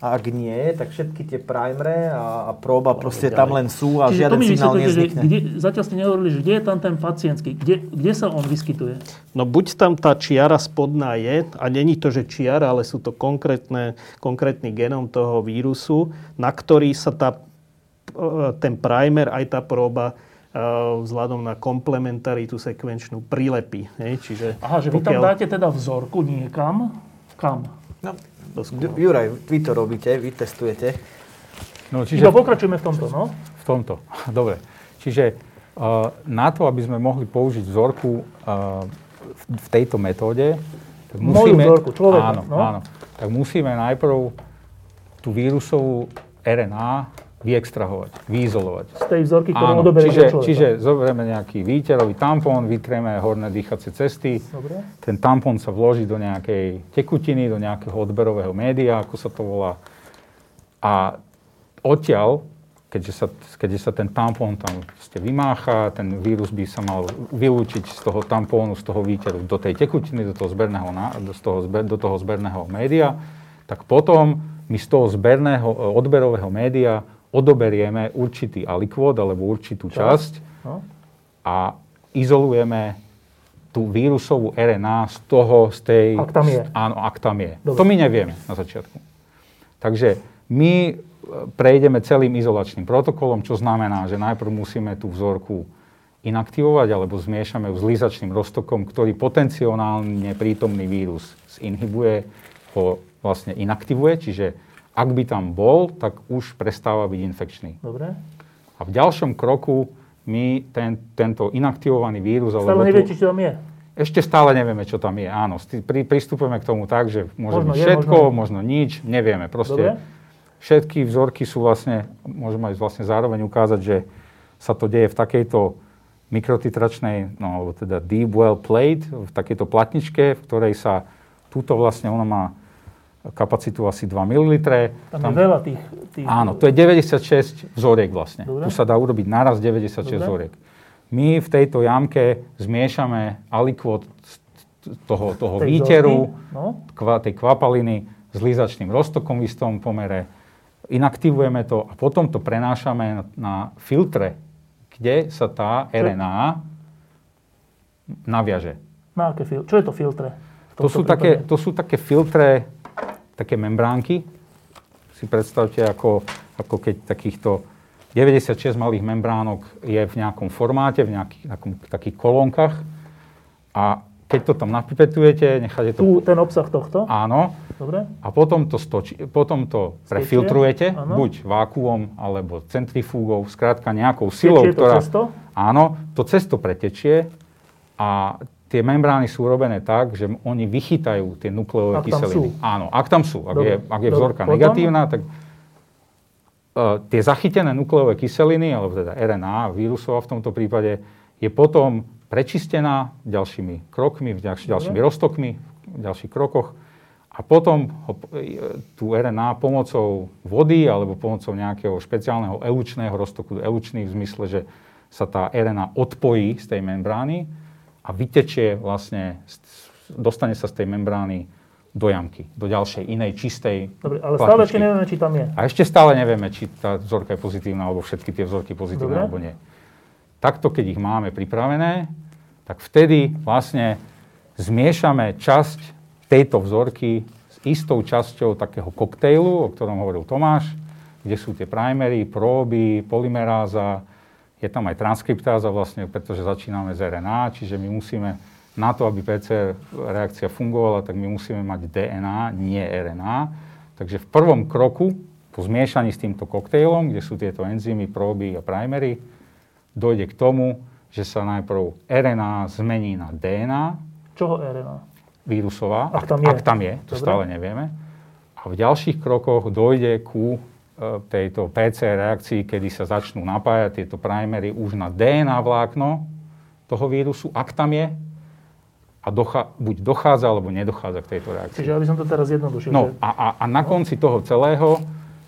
a ak nie je, tak všetky tie primere a, a próba proste ďalej. tam len sú a Čiže žiaden signál nezvykne. Že kde, zatiaľ ste nehovorili, že kde je tam ten pacientský, kde, kde sa on vyskytuje? No buď tam tá čiara spodná je, a není to, že čiara, ale sú to konkrétne, konkrétny genom toho vírusu, na ktorý sa tá ten primer, aj tá próba vzhľadom na komplementaritu sekvenčnú prilepí. Hej? Čiže Aha, že vy tam dáte teda vzorku niekam. Kam? No, Juraj, vy to robíte, vy testujete. No, čiže... Iba pokračujeme v tomto, no? V tomto, dobre. Čiže uh, na to, aby sme mohli použiť vzorku uh, v, v tejto metóde, tak musíme... Moju vzorku, človeka, áno, no? áno. Tak musíme najprv tú vírusovú RNA vyextrahovať, vyizolovať. Z tej vzorky, ktorú odoberie čiže, čiže zoberieme nejaký výterový tampón, vytrieme horné dýchacie cesty. Dobre. Ten tampón sa vloží do nejakej tekutiny, do nejakého odberového média, ako sa to volá. A odtiaľ, keďže sa, keďže sa ten tampón tam ste vymácha, ten vírus by sa mal vylúčiť z toho tampónu, z toho výteru do tej tekutiny, do toho zberného, do toho, do toho zberného média, tak potom my z toho zberného odberového média odoberieme určitý alikvód alebo určitú časť no. a izolujeme tú vírusovú RNA z toho, z tej... Ak tam je. Áno, ak tam je. Dobre. To my nevieme na začiatku. Takže my e, prejdeme celým izolačným protokolom, čo znamená, že najprv musíme tú vzorku inaktivovať alebo zmiešame ju s lizačným roztokom, ktorý potenciálne prítomný vírus zinhibuje, ho vlastne inaktivuje, čiže ak by tam bol, tak už prestáva byť infekčný. Dobre. A v ďalšom kroku my ten, tento inaktivovaný vírus... Stále neviete, čo tam je? Ešte stále nevieme, čo tam je, áno. Pri, pristupujeme k tomu tak, že môže možno byť je, všetko, možno, možno nič, nevieme. Proste Dobre. všetky vzorky sú vlastne, môžeme aj vlastne zároveň ukázať, že sa to deje v takejto mikrotitračnej, no alebo teda deep well plate, v takejto platničke, v ktorej sa túto vlastne, ona má kapacitu asi 2 ml. Tam, tam je veľa tých, tých... Áno, to je 96 vzoriek vlastne. Dobre. Tu sa dá urobiť naraz 96 Dobre. vzoriek. My v tejto jamke zmiešame alikvot toho, toho výteru, no? kva, tej kvapaliny s lizačným roztokom v istom pomere, inaktivujeme to a potom to prenášame na, na filtre, kde sa tá RNA naviaže. Na aké fil- Čo je to filtre? To sú, také, to sú také filtre, také membránky. Si predstavte, ako, ako keď takýchto 96 malých membránok je v nejakom formáte, v nejakých takom, takých kolónkach. A keď to tam napipetujete, necháte to... Tu, ten obsah tohto? Áno. Dobre. A potom to, stoči, potom to prefiltrujete, Stečie? buď vákuom, alebo centrifúgou, skrátka nejakou silou, Stečie ktorá... to cesto? Áno, to cesto pretečie a tie membrány sú robené tak, že oni vychytajú tie nukleové ak kyseliny. Sú. Áno, ak tam sú. Ak, Dobre. je, ak je vzorka Dobre. negatívna, tak uh, tie zachytené nukleové kyseliny, alebo teda RNA, vírusová v tomto prípade, je potom prečistená ďalšími krokmi, ďalší, ďalšími roztokmi, v ďalších krokoch. A potom ho, e, tú RNA pomocou vody alebo pomocou nejakého špeciálneho elučného roztoku, elučný v zmysle, že sa tá RNA odpojí z tej membrány, a vytečie vlastne, dostane sa z tej membrány do jamky, do ďalšej inej čistej Dobre, ale stále ešte nevieme, či tam je. A ešte stále nevieme, či tá vzorka je pozitívna, alebo všetky tie vzorky pozitívne, Dobre. alebo nie. Takto, keď ich máme pripravené, tak vtedy vlastne zmiešame časť tejto vzorky s istou časťou takého koktejlu, o ktorom hovoril Tomáš, kde sú tie primery, próby, polymeráza, je tam aj transkriptáza vlastne, pretože začíname z RNA, čiže my musíme na to, aby PCR reakcia fungovala, tak my musíme mať DNA, nie RNA. Takže v prvom kroku, po zmiešaní s týmto koktejlom, kde sú tieto enzymy, próby a primery, dojde k tomu, že sa najprv RNA zmení na DNA. Čoho RNA? Vírusová, ak tam je, ak tam je to Dobre. stále nevieme. A v ďalších krokoch dojde ku tejto PCR reakcii, kedy sa začnú napájať tieto primery už na DNA vlákno toho vírusu, ak tam je, a docha- buď dochádza, alebo nedochádza k tejto reakcii. Čiže aby som to teraz jednodušil. No a, a, a na konci toho celého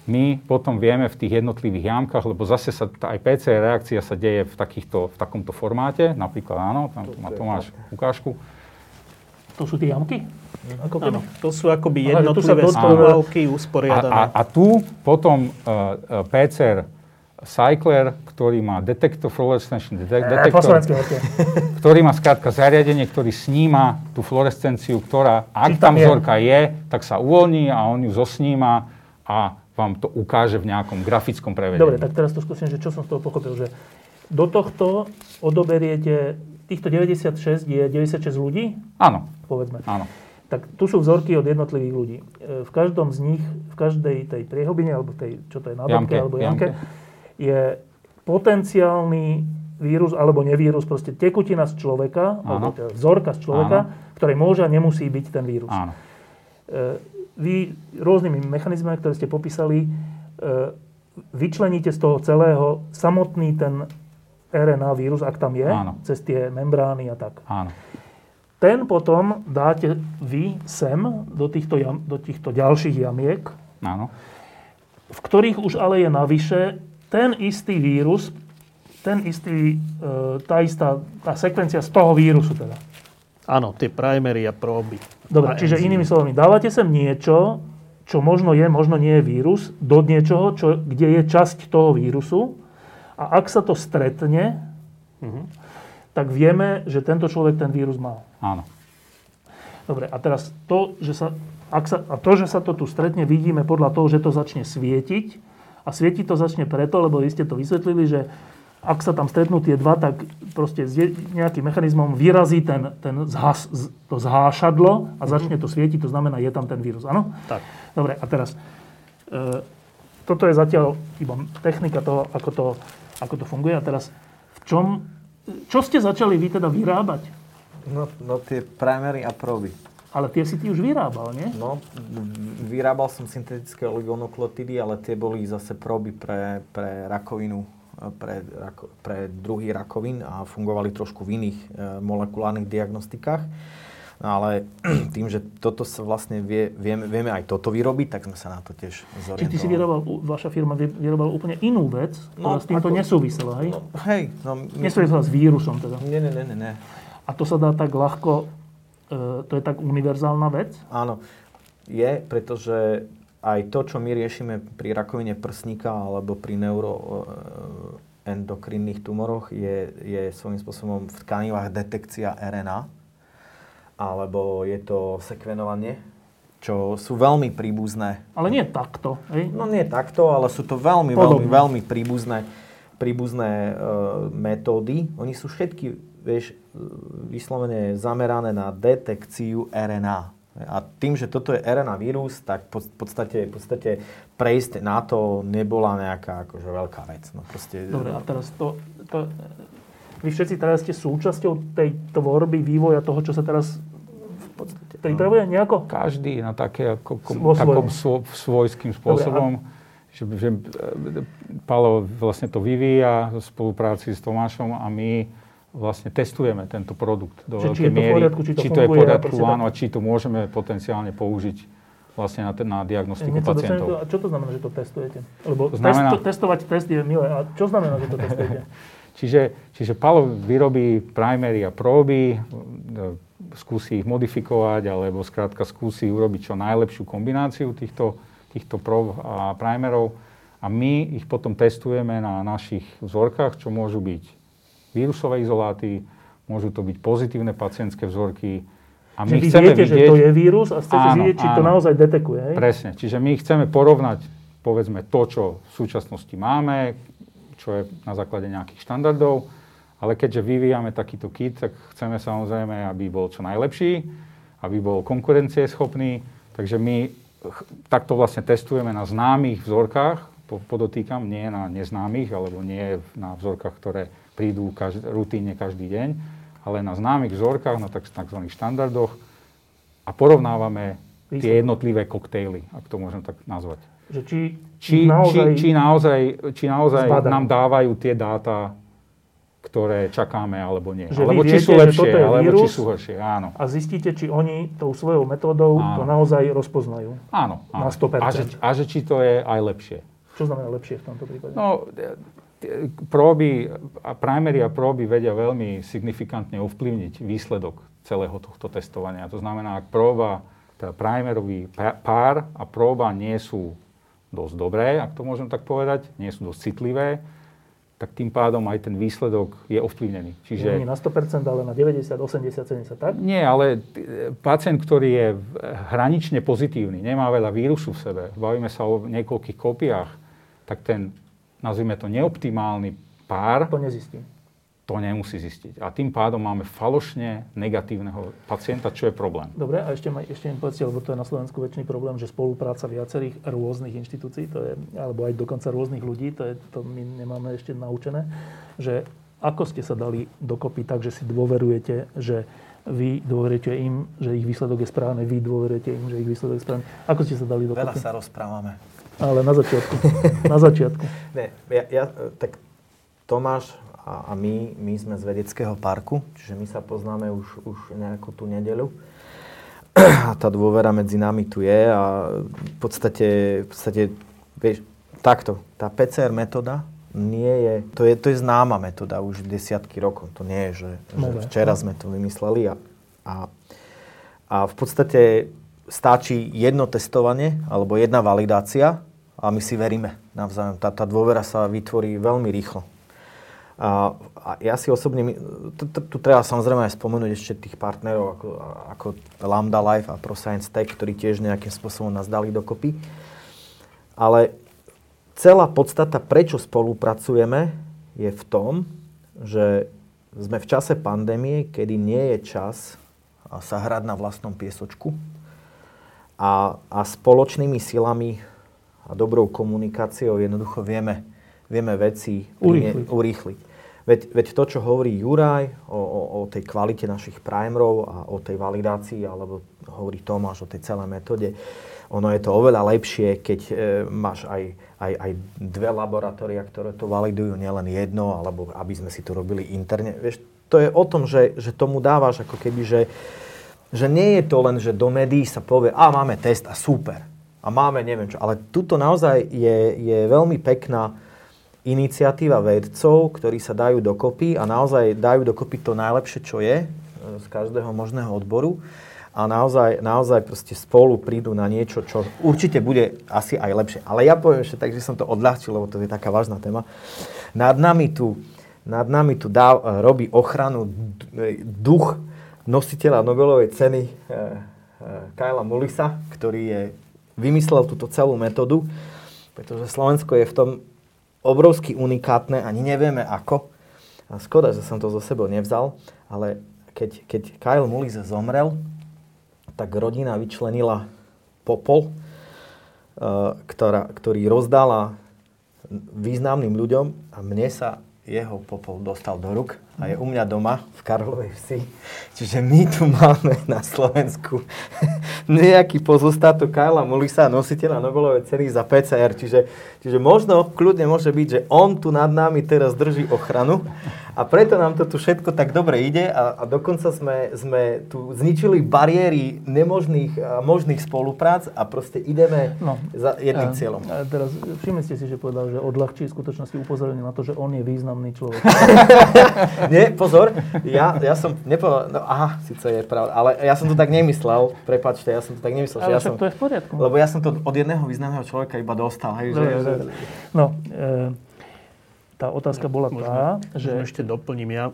my potom vieme v tých jednotlivých jamkách, lebo zase sa tá aj PCR reakcia sa deje v, takýchto, v takomto formáte, napríklad áno, tam má Tomáš ukážku. To sú tie jamky? Ako Áno, to sú akoby jednotlivé spomálky usporiadané. A, a, a tu potom uh, uh, PCR cycler, ktorý má detektor, fluorescenčný detek- detektor, ktorý má skrátka zariadenie, ktorý sníma tú fluorescenciu, ktorá, ak tam, tam vzorka je, tak sa uvoľní a on ju zosníma a vám to ukáže v nejakom grafickom prevedení. Dobre, tak teraz to skúsim, že čo som z toho pochopil, že do tohto odoberiete, týchto 96 je 96 ľudí, Áno, povedzme. áno. Tak tu sú vzorky od jednotlivých ľudí. E, V každom z nich, v každej tej priehobine, alebo tej, čo to je, nádobke, alebo jamke, je potenciálny vírus alebo nevírus, proste tekutina z človeka, alebo Áno. teda vzorka z človeka, ktorej môže a nemusí byť ten vírus. Áno. E, Vy rôznymi mechanizmami, ktoré ste popísali, e, vyčleníte z toho celého samotný ten RNA vírus, ak tam je, Áno. cez tie membrány a tak. Áno. Ten potom dáte vy sem do týchto, jam, do týchto ďalších jamiek, Áno. v ktorých už ale je navyše ten istý vírus, ten istý, e, tá istá tá sekvencia z toho vírusu teda. Áno, tie primery a próby. Dobre, A čiže enzymy. inými slovami, dávate sem niečo, čo možno je, možno nie je vírus, do niečoho, čo, kde je časť toho vírusu a ak sa to stretne, tak vieme, že tento človek ten vírus mal. Áno. Dobre, a teraz to, že sa, ak sa, a to, že sa to tu stretne, vidíme podľa toho, že to začne svietiť. A svietiť to začne preto, lebo vy ste to vysvetlili, že ak sa tam stretnú tie dva, tak proste s nejakým mechanizmom vyrazí ten, ten zhas, to zhášadlo a začne to svietiť, to znamená, je tam ten vírus, áno? Tak. Dobre, a teraz, e, toto je zatiaľ iba technika toho, ako to, ako to funguje. A teraz, v čom, čo ste začali vy teda vyrábať? No, no tie primery a próby. Ale tie si ty už vyrábal, nie? No, vyrábal som syntetické oligonukleotidy, ale tie boli zase próby pre, pre rakovinu, pre, pre druhý rakovín a fungovali trošku v iných e, molekulárnych diagnostikách. No ale tým, že toto sa vlastne vie, vieme, vieme aj toto vyrobiť, tak sme sa na to tiež zorientovali. Či ty si vyrábal, u- vaša firma vy- vyrábala úplne inú vec, No, s týmto ako- nesúvisela, hej? No, hej, no... my- Nesúvisela s vírusom teda. Nie, nie, nie, nie. A to sa dá tak ľahko, e, to je tak univerzálna vec? Áno, je, pretože aj to, čo my riešime pri rakovine prsníka alebo pri neuroendokrinných tumoroch, je, je svojím spôsobom v tkanivách detekcia RNA, alebo je to sekvenovanie, čo sú veľmi príbuzné. Ale nie takto, hej? No nie takto, ale sú to veľmi, Podobné. veľmi, veľmi príbuzné, príbuzné e, metódy. Oni sú všetky, vieš, e, vyslovene zamerané na detekciu RNA. A tým, že toto je RNA vírus, tak v podstate, v podstate prejsť na to nebola nejaká akože veľká vec. No proste, Dobre, a teraz to, to... Vy všetci teraz ste súčasťou tej tvorby, vývoja toho, čo sa teraz v pripravuje nejako? Každý na také ako, kom, takom svo, svojským spôsobom. že, že e, Palo vlastne to vyvíja v spolupráci s Tomášom a my vlastne testujeme tento produkt do Že či veľkej je to v miery. poriadku, či to je v funguje a poriadku, proste tak. áno, a či to môžeme potenciálne použiť vlastne na, ten- na diagnostiku dostanem pacientov. do- A čo to znamená, že to testujete? Lebo To znamená- testo, testovať test je milé. A čo znamená, že to testujete? Čiže, čiže Palo vyrobí primery a próby, e, skúsi ich modifikovať, alebo skrátka skúsi urobiť čo najlepšiu kombináciu týchto, týchto prób a primerov a my ich potom testujeme na našich vzorkách, čo môžu byť vírusové izoláty, môžu to byť pozitívne pacientské vzorky a my vy chceme viete, vidieť... že to je vírus a chcete Áno, vidieť, či to áno. naozaj detekuje. Hej? Presne. Čiže my chceme porovnať, povedzme, to, čo v súčasnosti máme, čo je na základe nejakých štandardov, ale keďže vyvíjame takýto kit, tak chceme samozrejme, aby bol čo najlepší, aby bol konkurencieschopný, takže my takto vlastne testujeme na známych vzorkách, po- podotýkam, nie na neznámych, alebo nie na vzorkách, ktoré prídu každ- rutíne každý deň, ale na známych vzorkách, na tzv. štandardoch a porovnávame tie jednotlivé koktejly, ak to môžem tak nazvať. Že či, Či naozaj... či, či naozaj, či naozaj nám dávajú tie dáta, ktoré čakáme, alebo nie. Že alebo či viete, sú že lepšie, je alebo vírus? či sú horšie. Áno. A zistíte, či oni tou svojou metódou to Áno. naozaj rozpoznajú. Áno. áno. Na 100%. A že, a že či to je aj lepšie. Čo znamená lepšie v tomto prípade? No, e, tie próby a primery a próby vedia veľmi signifikantne ovplyvniť výsledok celého tohto testovania. To znamená, ak próba, teda primerový pár a próba nie sú dosť dobré, ak to môžem tak povedať, nie sú dosť citlivé, tak tým pádom aj ten výsledok je ovplyvnený. Čiže... Nie na 100%, ale na 90, 80, 70, tak? Nie, ale pacient, ktorý je hranične pozitívny, nemá veľa vírusu v sebe, bavíme sa o niekoľkých kopiách, tak ten, nazvime to, neoptimálny pár... To nezistí to nemusí zistiť. A tým pádom máme falošne negatívneho pacienta, čo je problém. Dobre, a ešte, ma, ešte mi povedzte, lebo to je na Slovensku väčší problém, že spolupráca viacerých rôznych inštitúcií, to je, alebo aj dokonca rôznych ľudí, to, je, to my nemáme ešte naučené, že ako ste sa dali dokopy tak, že si dôverujete, že vy dôverujete im, že ich výsledok je správny, vy dôverujete im, že ich výsledok je správny. Ako ste sa dali dokopy? Veľa sa rozprávame. Ale na začiatku. na začiatku. Ne, ja, ja, tak Tomáš a, a my, my sme z vedeckého parku, čiže my sa poznáme už, už nejakú tú nedelu. A tá dôvera medzi nami tu je a v podstate, v podstate vieš, takto, tá PCR metóda nie je, to je, to je známa metóda už desiatky rokov. To nie je, že, že včera sme to vymysleli a, a, a v podstate stačí jedno testovanie alebo jedna validácia a my si veríme navzájom. Tá, tá dôvera sa vytvorí veľmi rýchlo. A, ja si osobne, tu treba samozrejme aj spomenúť ešte tých partnerov ako, ako Lambda Life a ProScience Tech, ktorí tiež nejakým spôsobom nás dali dokopy. Ale celá podstata, prečo spolupracujeme, je v tom, že sme v čase pandémie, kedy nie je čas sa hrať na vlastnom piesočku a, a spoločnými silami a dobrou komunikáciou jednoducho vieme vieme veci urýchliť. urýchliť. Veď, veď to, čo hovorí Juraj o, o, o tej kvalite našich primerov a o tej validácii, alebo hovorí Tomáš o tej celej metóde, ono je to oveľa lepšie, keď e, máš aj, aj, aj dve laboratória, ktoré to validujú, nielen jedno, alebo aby sme si to robili interne. Vieš, to je o tom, že, že tomu dávaš ako keby, že, že nie je to len, že do médií sa povie, a máme test a super. A máme neviem čo. Ale tuto naozaj je, je veľmi pekná iniciatíva vedcov, ktorí sa dajú dokopy a naozaj dajú dokopy to najlepšie, čo je e, z každého možného odboru a naozaj, naozaj proste spolu prídu na niečo, čo určite bude asi aj lepšie. Ale ja poviem ešte tak, že som to odľahčil, lebo to je taká vážna téma. Nad nami tu, nad nami tu dá, e, robí ochranu e, duch nositeľa Nobelovej ceny Kyla Mulisa, ktorý je, vymyslel túto celú metódu, pretože Slovensko je v tom obrovsky unikátne, ani nevieme ako. A skoda, že som to zo sebou nevzal, ale keď, keď Kyle Mullis zomrel, tak rodina vyčlenila popol, uh, ktorá, ktorý rozdala významným ľuďom a mne sa jeho popol dostal do ruk a je u mňa doma v Karlovej vsi. Čiže my tu máme na Slovensku nejaký pozostatok Kyla Mulisa, nositeľa Nobelovej ceny za PCR. Čiže, čiže možno kľudne môže byť, že on tu nad nami teraz drží ochranu a preto nám to tu všetko tak dobre ide a, a dokonca sme, sme tu zničili bariéry nemožných a možných spoluprác a proste ideme no, za jedným a, cieľom. A teraz všimli ste si, že povedal, že odľahčí v skutočnosti upozornenie na to, že on je významný človek. Nie, pozor, ja, ja som nepovedal, no aha, síce je pravda, ale ja som to tak nemyslel, prepačte, ja som to tak nemyslel. Ale ja som, to je v poriadku. Lebo ja som to od jedného významného človeka iba dostal. Hej, že. No, e, tá otázka bola možno, tá, že... Možno ešte doplním. Ja,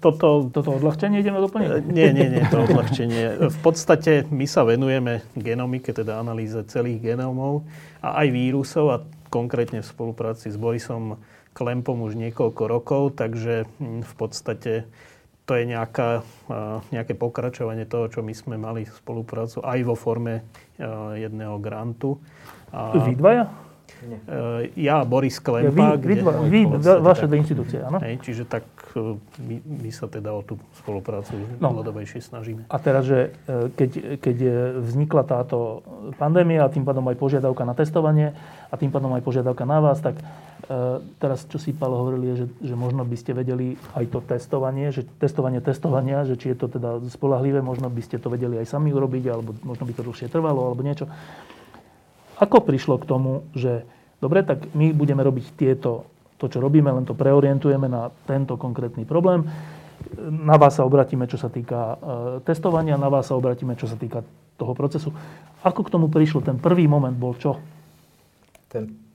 toto, toto odľahčenie ideme doplniť? E, nie, nie, nie, to odľahčenie. V podstate my sa venujeme genomike, teda analýze celých genómov a aj vírusov a konkrétne v spolupráci s Borisom Klempom už niekoľko rokov, takže v podstate to je nejaká, nejaké pokračovanie toho, čo my sme mali spoluprácu aj vo forme jedného grantu. A... Vy dvaja? Nie. Eh, ja, Boris Klempa. Ja, vy, vy, dva, vy vaše dve inštitúcie, áno? Hej, čiže tak eh, my, my sa teda o tú spoluprácu no. dlhodobejšie snažíme. A teraz, že eh, keď, keď vznikla táto pandémia a tým pádom aj požiadavka na testovanie a tým pádom aj požiadavka na vás, tak teraz, čo si Paolo hovorili, že, že možno by ste vedeli aj to testovanie, že testovanie testovania, že či je to teda spolahlivé, možno by ste to vedeli aj sami urobiť, alebo možno by to dlhšie trvalo, alebo niečo. Ako prišlo k tomu, že dobre, tak my budeme robiť tieto, to, čo robíme, len to preorientujeme na tento konkrétny problém. Na vás sa obratíme, čo sa týka e, testovania, na vás sa obratíme, čo sa týka toho procesu. Ako k tomu prišlo? Ten prvý moment bol čo? Ten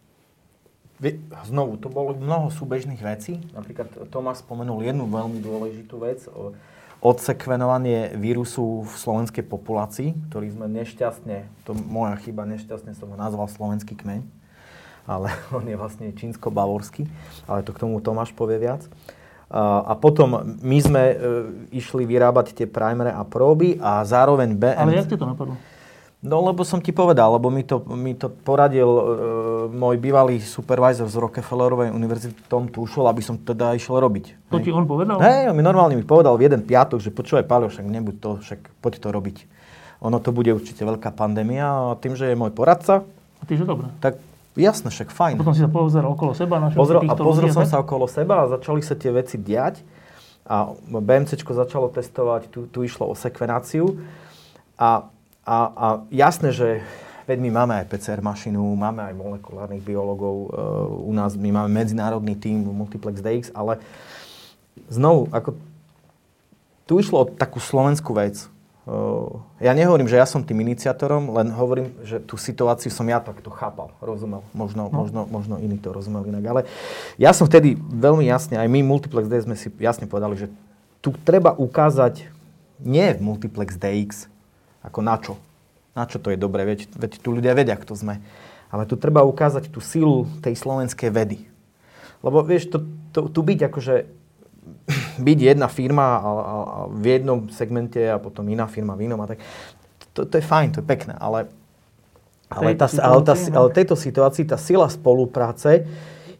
Znovu, to bolo mnoho súbežných vecí. Napríklad Tomáš spomenul jednu veľmi dôležitú vec. Odsekvenovanie vírusu v slovenskej populácii, ktorý sme nešťastne, to moja chyba, nešťastne som ho nazval slovenský kmeň, ale on je vlastne čínsko-bavorský, ale to k tomu Tomáš povie viac. A potom my sme e, išli vyrábať tie primere a próby a zároveň BM... Ale jak to napadlo? No lebo som ti povedal, lebo mi to, mi to poradil e, môj bývalý supervisor z Rockefellerovej univerzity Tom Tušol, aby som teda išiel robiť. To Hej. ti on povedal? Hej, on mi normálne mi povedal v jeden piatok, že počúvaj Paľo, však nebuď to, však poď to robiť. Ono to bude určite veľká pandémia a tým, že je môj poradca, A ty, že dobre. tak jasne, však fajn. Potom si sa pozeral okolo seba, našiel Pozrel, si a pozrel som tak? sa okolo seba a začali sa tie veci diať. A BMCčko začalo testovať, tu, tu išlo o sekvenáciu. A, a, a jasné, že veď my máme aj PCR mašinu, máme aj molekulárnych biológov, e, u nás my máme medzinárodný tím Multiplex DX, ale znovu, ako tu išlo o takú slovenskú vec. Uh, Ja nehovorím, že ja som tým iniciátorom, len hovorím, že tú situáciu som ja takto chápal, rozumel. Možno, No. možno, možno iní to rozumeli inak. Ale ja som vtedy veľmi jasne, aj my Multiplex DX sme si jasne povedali, že tu treba ukázať nie v Multiplex DX, ako na čo. Na čo to je dobré, veď, veď tu ľudia vedia, kto sme. Ale tu treba ukázať tú silu tej slovenskej vedy. Lebo vieš, to, to, tu byť akože byť jedna firma a, a, a v jednom segmente a potom iná firma v inom a tak, to, to je fajn, to je pekné, ale, ale, tá, ale, tá, no. ale tejto situácii tá sila spolupráce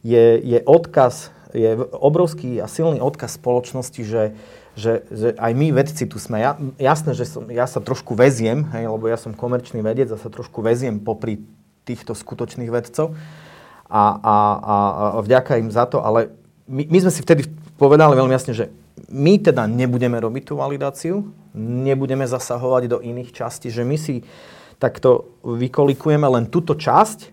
je, je odkaz, je obrovský a silný odkaz spoločnosti, že, že, že aj my vedci tu sme. Ja, jasné, že som, ja sa trošku veziem, hej, lebo ja som komerčný vedec a sa trošku veziem popri týchto skutočných vedcov a, a, a, a vďaka im za to, ale my, my sme si vtedy povedali veľmi jasne, že my teda nebudeme robiť tú validáciu, nebudeme zasahovať do iných častí, že my si takto vykolikujeme len túto časť,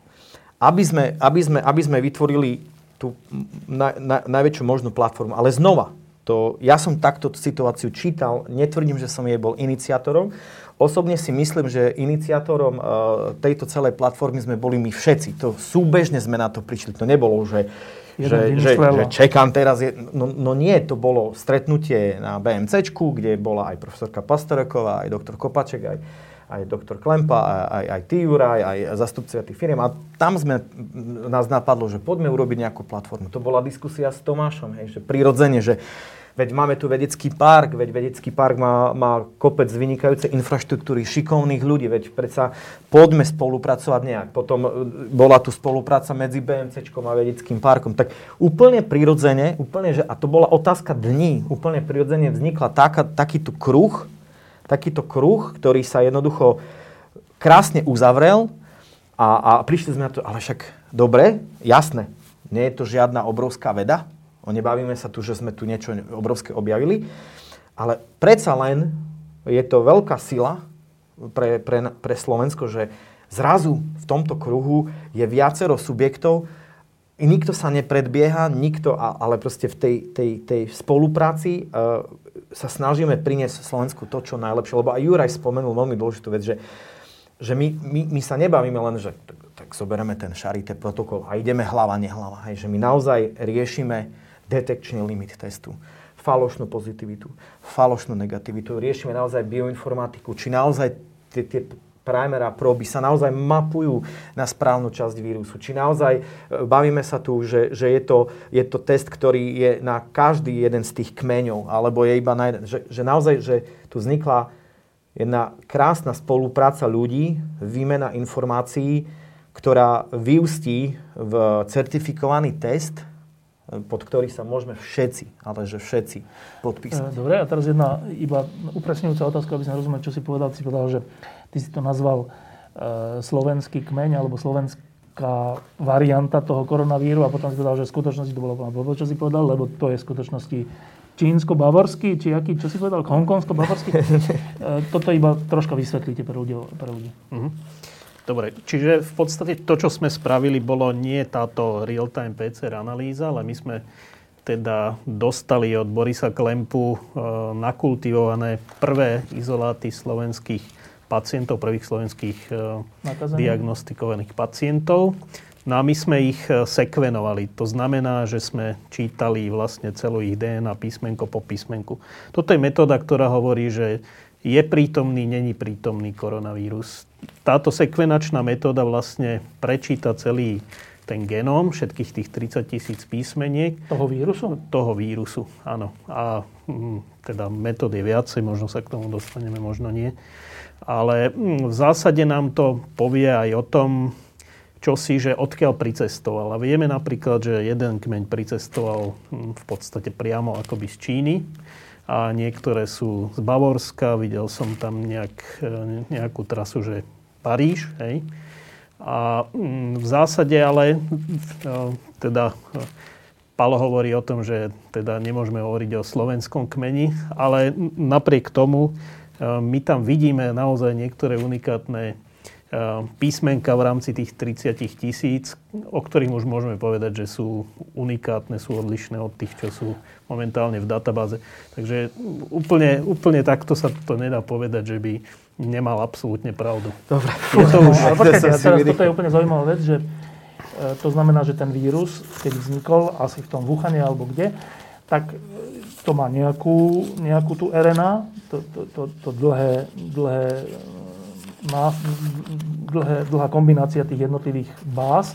aby sme, aby sme, aby sme vytvorili tú na, na, najväčšiu možnú platformu. Ale znova, to, ja som takto situáciu čítal, netvrdím, že som jej bol iniciátorom. Osobne si myslím, že iniciátorom uh, tejto celej platformy sme boli my všetci. To súbežne sme na to prišli. To nebolo, že, že, že, že čekám teraz. Je, no, no nie, to bolo stretnutie na BMCčku, kde bola aj profesorka Pastoreková, aj doktor Kopaček, aj, aj doktor Klempa, aj, aj, ty, Juraj, aj zastupcovia tých firiem. A tam sme, nás napadlo, že poďme urobiť nejakú platformu. To bola diskusia s Tomášom, hej, že prirodzene, že Veď máme tu vedecký park, veď vedecký park má, má kopec vynikajúcej infraštruktúry, šikovných ľudí, veď predsa poďme spolupracovať nejak. Potom e, bola tu spolupráca medzi BMCčkom a vedeckým parkom. Tak úplne prirodzene, úplne, že, a to bola otázka dní, úplne prirodzene vznikla taká, takýto kruh, takýto kruh, ktorý sa jednoducho krásne uzavrel a, a prišli sme na to, ale však dobre, jasné, nie je to žiadna obrovská veda, O nebavíme sa tu, že sme tu niečo obrovské objavili, ale predsa len je to veľká sila pre, pre, pre Slovensko, že zrazu v tomto kruhu je viacero subjektov, nikto sa nepredbieha, nikto, ale proste v tej, tej, tej spolupráci uh, sa snažíme priniesť Slovensku to, čo najlepšie. Lebo aj Juraj spomenul veľmi dôležitú vec, že, že my, my, my sa nebavíme len, že tak, tak zoberieme ten šarité protokol a ideme hlava, nehlava. Hej, že my naozaj riešime detekčný limit testu, falošnú pozitivitu, falošnú negativitu, riešime naozaj bioinformatiku, či naozaj tie, tie primer a proby sa naozaj mapujú na správnu časť vírusu. Či naozaj e, bavíme sa tu, že, že je, to, je to test, ktorý je na každý jeden z tých kmeňov, alebo je iba na jeden. Že, že naozaj, že tu vznikla jedna krásna spolupráca ľudí, výmena informácií, ktorá vyústí v certifikovaný test, pod ktorý sa môžeme všetci, ale že všetci podpísať. E, Dobre, a teraz jedna iba upresňujúca otázka, aby sme rozumeli, čo si povedal. Si povedal, že ty si to nazval e, slovenský kmeň alebo slovenská varianta toho koronavíru a potom si povedal, že v skutočnosti to bolo blbo, čo si povedal, lebo to je v skutočnosti čínsko-bavorský, či aký, čo si povedal, hongkonsko-bavorský. E, toto iba troška vysvetlíte pre ľudí. Pre ľudí. Dobre, čiže v podstate to, čo sme spravili, bolo nie táto real-time PCR analýza, ale my sme teda dostali od Borisa Klempu e, nakultivované prvé izoláty slovenských pacientov, prvých slovenských e, Nakazených? diagnostikovaných pacientov. No a my sme ich e, sekvenovali. To znamená, že sme čítali vlastne celú ich DNA písmenko po písmenku. Toto je metóda, ktorá hovorí, že je prítomný, není prítomný koronavírus. Táto sekvenačná metóda vlastne prečíta celý ten genóm, všetkých tých 30 tisíc písmeniek. Toho vírusu? Toho vírusu, áno. A hm, teda metód je viacej, možno sa k tomu dostaneme, možno nie. Ale hm, v zásade nám to povie aj o tom, čo si, že odkiaľ pricestoval. A vieme napríklad, že jeden kmeň pricestoval hm, v podstate priamo akoby z Číny a niektoré sú z Bavorska. Videl som tam nejak, e, nejakú trasu, že Paríž, hej. A hm, v zásade ale e, teda e, Palo hovorí o tom, že teda nemôžeme hovoriť o slovenskom kmeni, ale napriek tomu my tam vidíme naozaj niektoré unikátne Ehm, písmenka v rámci tých 30 tisíc, o ktorých už môžeme povedať, že sú unikátne, sú odlišné od tých, čo sú momentálne v databáze. Takže úplne, úplne takto sa to nedá povedať, že by nemal absolútne pravdu. Dobre. Je to už, ale počkajte, teraz toto je úplne zaujímavá vec, že e, to znamená, že ten vírus, keď vznikol, asi v tom Wuhane alebo kde, tak to má nejakú, nejakú tú RNA, to, to, to, to dlhé, dlhé má dlhé, dlhá kombinácia tých jednotlivých báz.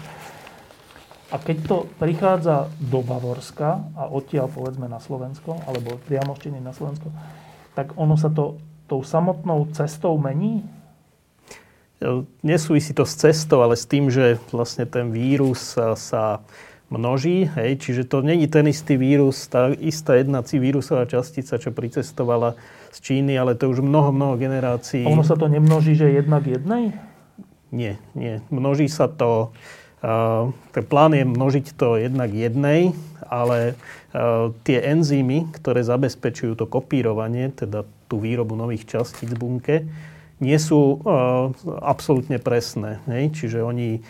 A keď to prichádza do Bavorska a odtiaľ povedzme na Slovensko, alebo priamo z Číny na Slovensko, tak ono sa to tou samotnou cestou mení? Nesúvisí to s cestou, ale s tým, že vlastne ten vírus sa množí. Hej? Čiže to není ten istý vírus, tá istá jedna vírusová častica, čo pricestovala z Číny, ale to už mnoho, mnoho generácií. A ono sa to nemnoží, že jednak jednej? Nie, nie. Množí sa to... Uh, ten plán je množiť to jednak jednej, ale uh, tie enzymy, ktoré zabezpečujú to kopírovanie, teda tú výrobu nových častíc v bunke, nie sú uh, absolútne presné. Hej? Čiže oni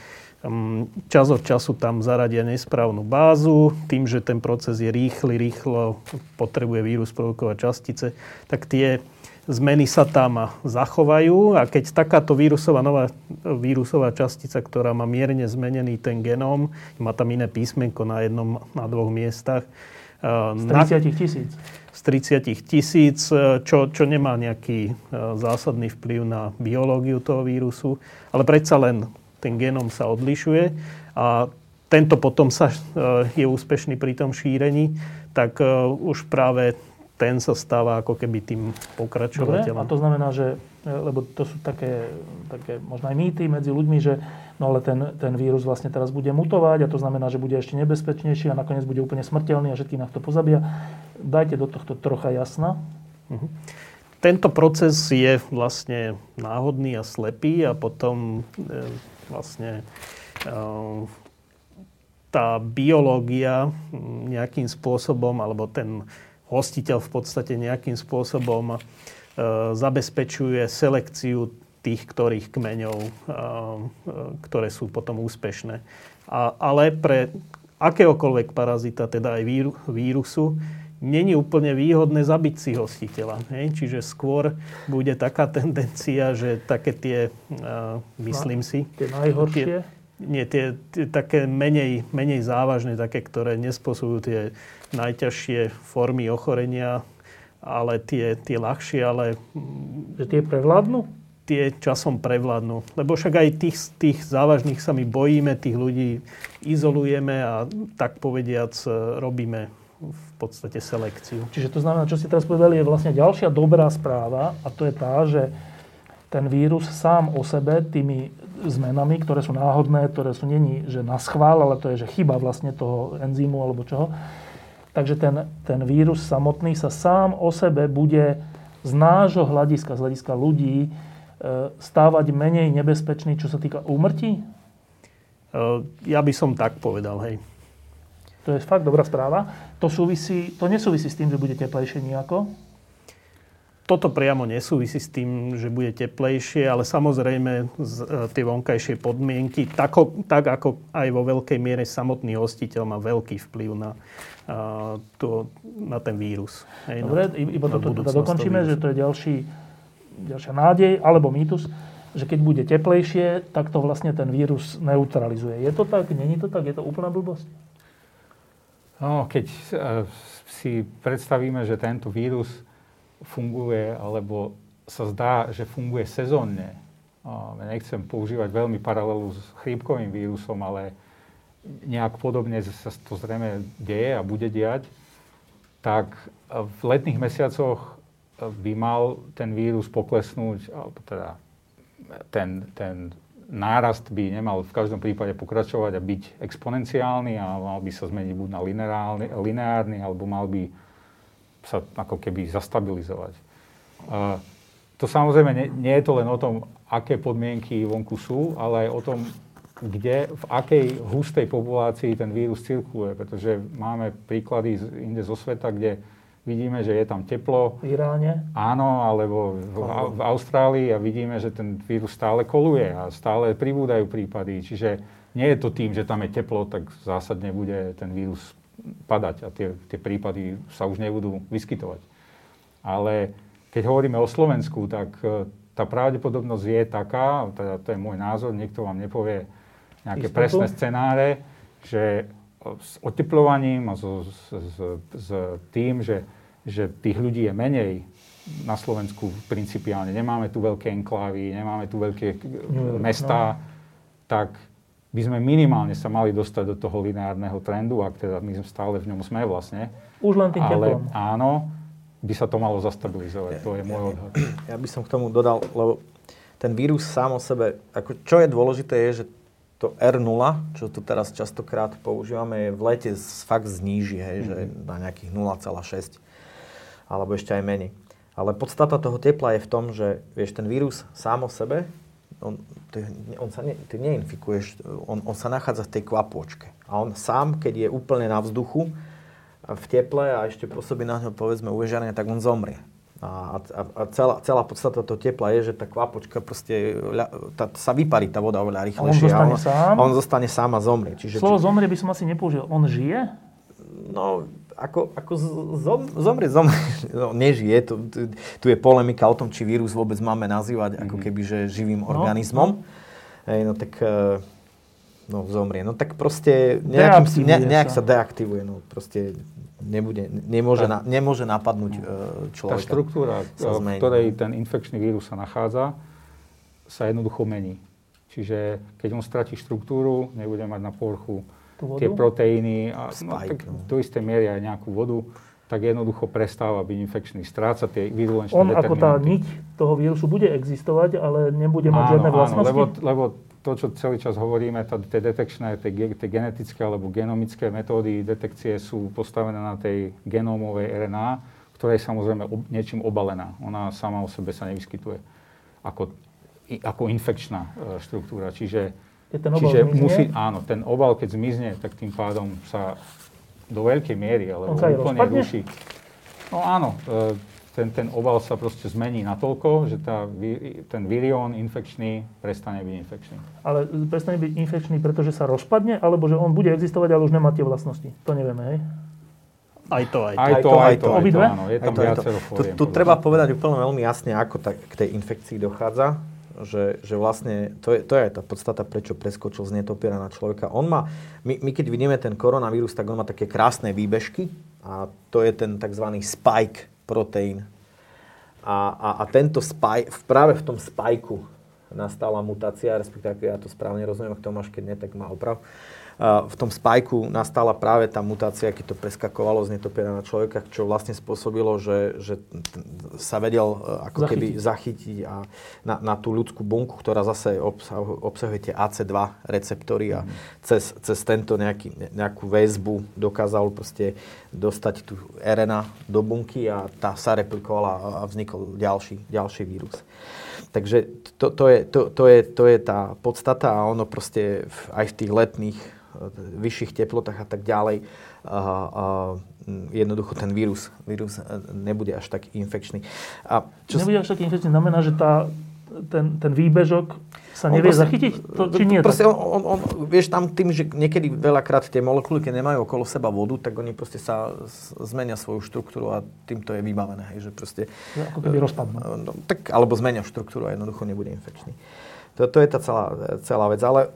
čas od času tam zaradia nesprávnu bázu, tým, že ten proces je rýchly, rýchlo potrebuje vírus produkovať častice, tak tie zmeny sa tam zachovajú a keď takáto vírusová, nová vírusová častica, ktorá má mierne zmenený ten genóm, má tam iné písmenko na jednom, na dvoch miestach. Z 30 tisíc. Z 30 tisíc, čo, čo nemá nejaký zásadný vplyv na biológiu toho vírusu, ale predsa len ten genom sa odlišuje a tento potom sa, e, je úspešný pri tom šírení, tak e, už práve ten sa stáva ako keby tým pokračovateľom. Dobre, a to znamená, že, e, lebo to sú také, také možno aj mýty medzi ľuďmi, že no ale ten, ten vírus vlastne teraz bude mutovať a to znamená, že bude ešte nebezpečnejší a nakoniec bude úplne smrteľný a všetkých nás to pozabia. Dajte do tohto trocha jasna. Uh-huh. Tento proces je vlastne náhodný a slepý a potom vlastne eh, tá biológia nejakým spôsobom, alebo ten hostiteľ v podstate nejakým spôsobom eh, zabezpečuje selekciu tých ktorých kmeňov, eh, ktoré sú potom úspešné. Ale pre akéhokoľvek parazita, teda aj vírusu, není úplne výhodné zabiť si hostiteľa. Hej? Čiže skôr bude taká tendencia, že také tie, uh, myslím si... Tie najhoršie? Tie, nie, tie, tie také menej, menej závažné, také, ktoré nespôsobujú tie najťažšie formy ochorenia, ale tie, tie ľahšie, ale... Že tie prevládnu? Tie časom prevládnu. Lebo však aj tých, tých závažných sa my bojíme, tých ľudí izolujeme a tak povediac robíme v podstate selekciu. Čiže to znamená, čo ste teraz povedali, je vlastne ďalšia dobrá správa a to je tá, že ten vírus sám o sebe tými zmenami, ktoré sú náhodné, ktoré sú není, že na schvál, ale to je, že chyba vlastne toho enzýmu alebo čoho. Takže ten, ten vírus samotný sa sám o sebe bude z nášho hľadiska, z hľadiska ľudí, e, stávať menej nebezpečný, čo sa týka úmrtí? E, ja by som tak povedal, hej. To je fakt dobrá správa. To, súvisí, to nesúvisí s tým, že bude teplejšie nejako? Toto priamo nesúvisí s tým, že bude teplejšie, ale samozrejme z, e, tie vonkajšie podmienky, tako, tak ako aj vo veľkej miere samotný hostiteľ má veľký vplyv na, a, to, na ten vírus. Hej, Dobre, na, iba toto teda dokončíme, že to je ďalší ďalšia nádej, alebo mýtus, že keď bude teplejšie, tak to vlastne ten vírus neutralizuje. Je to tak? Není to tak? Je to úplná blbosť? No, keď uh, si predstavíme, že tento vírus funguje, alebo sa zdá, že funguje sezónne, nechcem používať veľmi paralelu s chrípkovým vírusom, ale nejak podobne sa to zrejme deje a bude diať, tak v letných mesiacoch by mal ten vírus poklesnúť, alebo teda ten, ten nárast by nemal v každom prípade pokračovať a byť exponenciálny a mal by sa zmeniť buď na lineárny, lineárny alebo mal by sa ako keby zastabilizovať. To samozrejme nie, nie je to len o tom, aké podmienky vonku sú, ale aj o tom, kde, v akej hustej populácii ten vírus cirkuluje, pretože máme príklady inde zo sveta, kde vidíme, že je tam teplo. V Iráne? Áno, alebo v, v Austrálii a vidíme, že ten vírus stále koluje a stále pribúdajú prípady. Čiže nie je to tým, že tam je teplo, tak zásadne bude ten vírus padať a tie, tie prípady sa už nebudú vyskytovať. Ale keď hovoríme o Slovensku, tak e, tá pravdepodobnosť je taká, teda to je môj názor, niekto vám nepovie nejaké Istotu? presné scenáre, že s oteplovaním a so, s, s, s tým, že že tých ľudí je menej na Slovensku principiálne. Nemáme tu veľké enklávy, nemáme tu veľké no, mesta, no. tak by sme minimálne sa mali dostať do toho lineárneho trendu, ak teda my sme stále v ňom sme vlastne. Už len tým Ale teplom. áno, by sa to malo zastabilizovať. Ja, to je môj odhad. Ja by som k tomu dodal, lebo ten vírus sám o sebe, ako čo je dôležité je, že to R0, čo tu teraz častokrát používame, je v lete fakt zníži, hej, mm-hmm. že mhm. na nejakých 0,6 alebo ešte aj menej. Ale podstata toho tepla je v tom, že vieš, ten vírus sám o sebe, on, ty, on sa ne, ty neinfikuješ, on, on sa nachádza v tej kvapôčke. A on sám, keď je úplne na vzduchu, v teple a ešte pôsobí na ňo povedzme uvežanie, tak on zomrie. A, a, a celá, celá podstata toho tepla je, že tá kvapočka proste tá, sa vyparí tá voda oveľa rýchlejšie. A on zostane a on, sám? A on zostane sám a zomrie. Čiže, Slovo či... zomrie by som asi nepoužil. On žije? No, ako, ako zom, zomrie, zomrie, no, nežije. Tu, tu, tu je polemika o tom, či vírus vôbec máme nazývať ako mhm. keby, že živým no, organizmom. No. Hej, no tak e, no, zomrie. No tak proste nejakým, ne, nejak sa. sa deaktivuje. No, proste nebude, nemôže, na, nemôže napadnúť uh, človeka. Tá štruktúra, v ktorej ten infekčný vírus sa nachádza, sa jednoducho mení. Čiže keď on stratí štruktúru, nebude mať na povrchu tie proteíny a no, tak no. do istej miery aj nejakú vodu, tak jednoducho prestáva byť infekčný. Stráca tie virulenčné On ako tá niť toho vírusu bude existovať, ale nebude mať áno, žiadne vlastnosti? Áno, lebo, lebo to, čo celý čas hovoríme, tá, tie detekčné, tie, tie genetické alebo genomické metódy detekcie sú postavené na tej genómovej RNA, ktorá je samozrejme ob, niečím obalená. Ona sama o sebe sa nevyskytuje ako, ako infekčná e, štruktúra. Čiže keď ten obal Čiže zmizne? musí, áno, ten obal, keď zmizne, tak tým pádom sa do veľkej miery, ale úplne ruší. No áno, e, ten, ten obal sa proste zmení natoľko, že tá, ten virión infekčný prestane byť infekčný. Ale prestane byť infekčný, pretože sa rozpadne, alebo že on bude existovať, ale už nemá tie vlastnosti? To nevieme, hej? Aj to, aj to. Aj to, aj to, aj to, áno. Je tam viacero Tu, tu treba povedať úplne veľmi jasne, ako tak, k tej infekcii dochádza že, že vlastne to je, to je aj tá podstata, prečo preskočil z netopiera na človeka. On má, my, my keď vidíme ten koronavírus, tak on má také krásne výbežky a to je ten tzv. spike proteín. A, a, a tento spike, práve v tom spajku nastala mutácia, respektíve, ja to správne rozumiem, ak to máš, keď nie, tak má oprav. V tom spajku nastala práve tá mutácia, keď to preskakovalo z netopiera na človeka, čo vlastne spôsobilo, že, že sa vedel e, ako zachytiť. keby zachytiť a na, na tú ľudskú bunku, ktorá zase obsahuje, obsahuje tie AC2 receptory a mm. cez, cez tento nejaký, nejakú väzbu dokázal proste dostať tú RNA do bunky a tá sa replikovala a vznikol ďalší, ďalší vírus. Takže to, to, je, to, to, je, to je tá podstata a ono proste aj v tých letných vyšších teplotách a tak ďalej, a, jednoducho ten vírus, vírus nebude až tak infekčný. A čo nebude až tak infekčný znamená, že tá ten, ten výbežok sa nevie proste- zachytiť? To, či nie? Proste on, on, on, vieš, tam tým, že niekedy veľakrát tie molekuly, keď nemajú okolo seba vodu, tak oni proste sa zmenia svoju štruktúru a týmto je vybavené. Hej, že proste, Ako keby rozpadnú. no, tak, alebo zmenia štruktúru a jednoducho nebude infekčný. To, to je tá celá, celá vec. Ale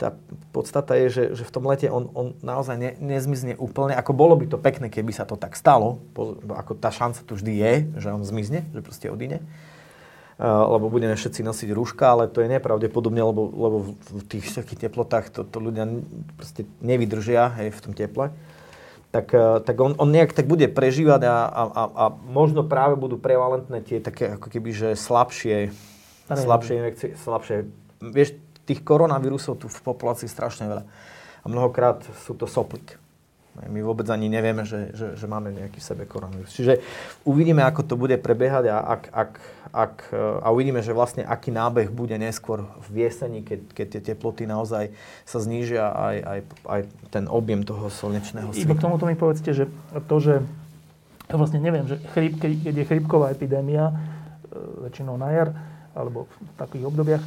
tá podstata je, že, že v tom lete on, on naozaj ne, nezmizne úplne. Ako bolo by to pekné, keby sa to tak stalo, po- ako tá šanca tu vždy je, že on zmizne, že proste odíde. Uh, lebo budeme všetci nosiť rúška, ale to je nepravdepodobne, lebo, lebo v, tých vysokých teplotách to, to ľudia proste nevydržia hej, v tom teple. Tak, uh, tak on, on nejak tak bude prežívať a, a, a, a možno práve budú prevalentné tie také ako keby, že slabšie, slabšie slabšie. Vieš, tých koronavírusov tu v populácii strašne veľa. A mnohokrát sú to soplik. My vôbec ani nevieme, že, že, že máme nejaký v sebe koronavírus. Čiže uvidíme, ako to bude prebiehať a, ak, ak, ak, a uvidíme, že vlastne aký nábeh bude neskôr v jeseni, keď, keď tie teploty naozaj sa znížia aj, aj, aj ten objem toho slnečného Iba k sveta. tomuto mi povedzte, že to, že ja vlastne neviem, že chríp, keď keď je chrípková epidémia, e, väčšinou na jar, alebo v takých obdobiach,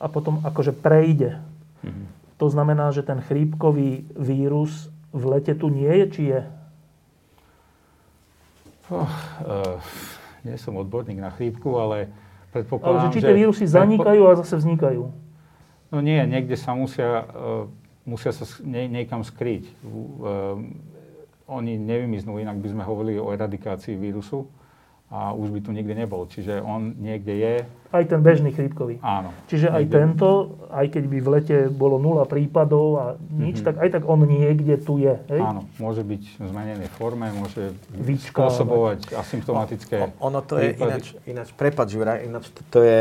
a potom akože prejde. To znamená, že ten chrípkový vírus v lete tu nie je, či je? Oh, uh, nie som odborník na chrípku, ale Ale predpokladám, že či tie vírusy zanikajú a zase vznikajú. No nie, niekde sa musia, uh, musia sa nie, niekam skryť. Uh, oni nevymiznú, inak by sme hovorili o eradikácii vírusu a už by tu nikdy nebol. Čiže on niekde je, Aj ten bežný chrípkový. áno. Čiže aj Niekde- tento, aj keď by v lete bolo nula prípadov a nič, tak aj tak on niekde tu je. Hej? Áno, môže byť v zmenenej forme, môže Vyčkávať. spôsobovať asymptomatické O- Ono to je prípady. ináč, ináč prepáč, Juraj, ináč to, to je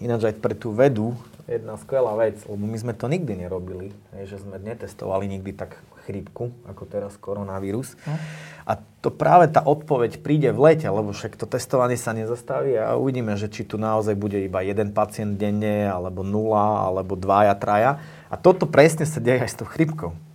ináč aj pre tú vedu jedna skvelá vec, lebo my sme to nikdy nerobili, že sme netestovali nikdy tak chrípku, ako teraz koronavírus. A to práve tá odpoveď príde v lete, lebo však to testovanie sa nezastaví a uvidíme, že či tu naozaj bude iba jeden pacient denne, alebo nula, alebo dvaja, traja. A toto presne sa deje aj s tou chrípkou.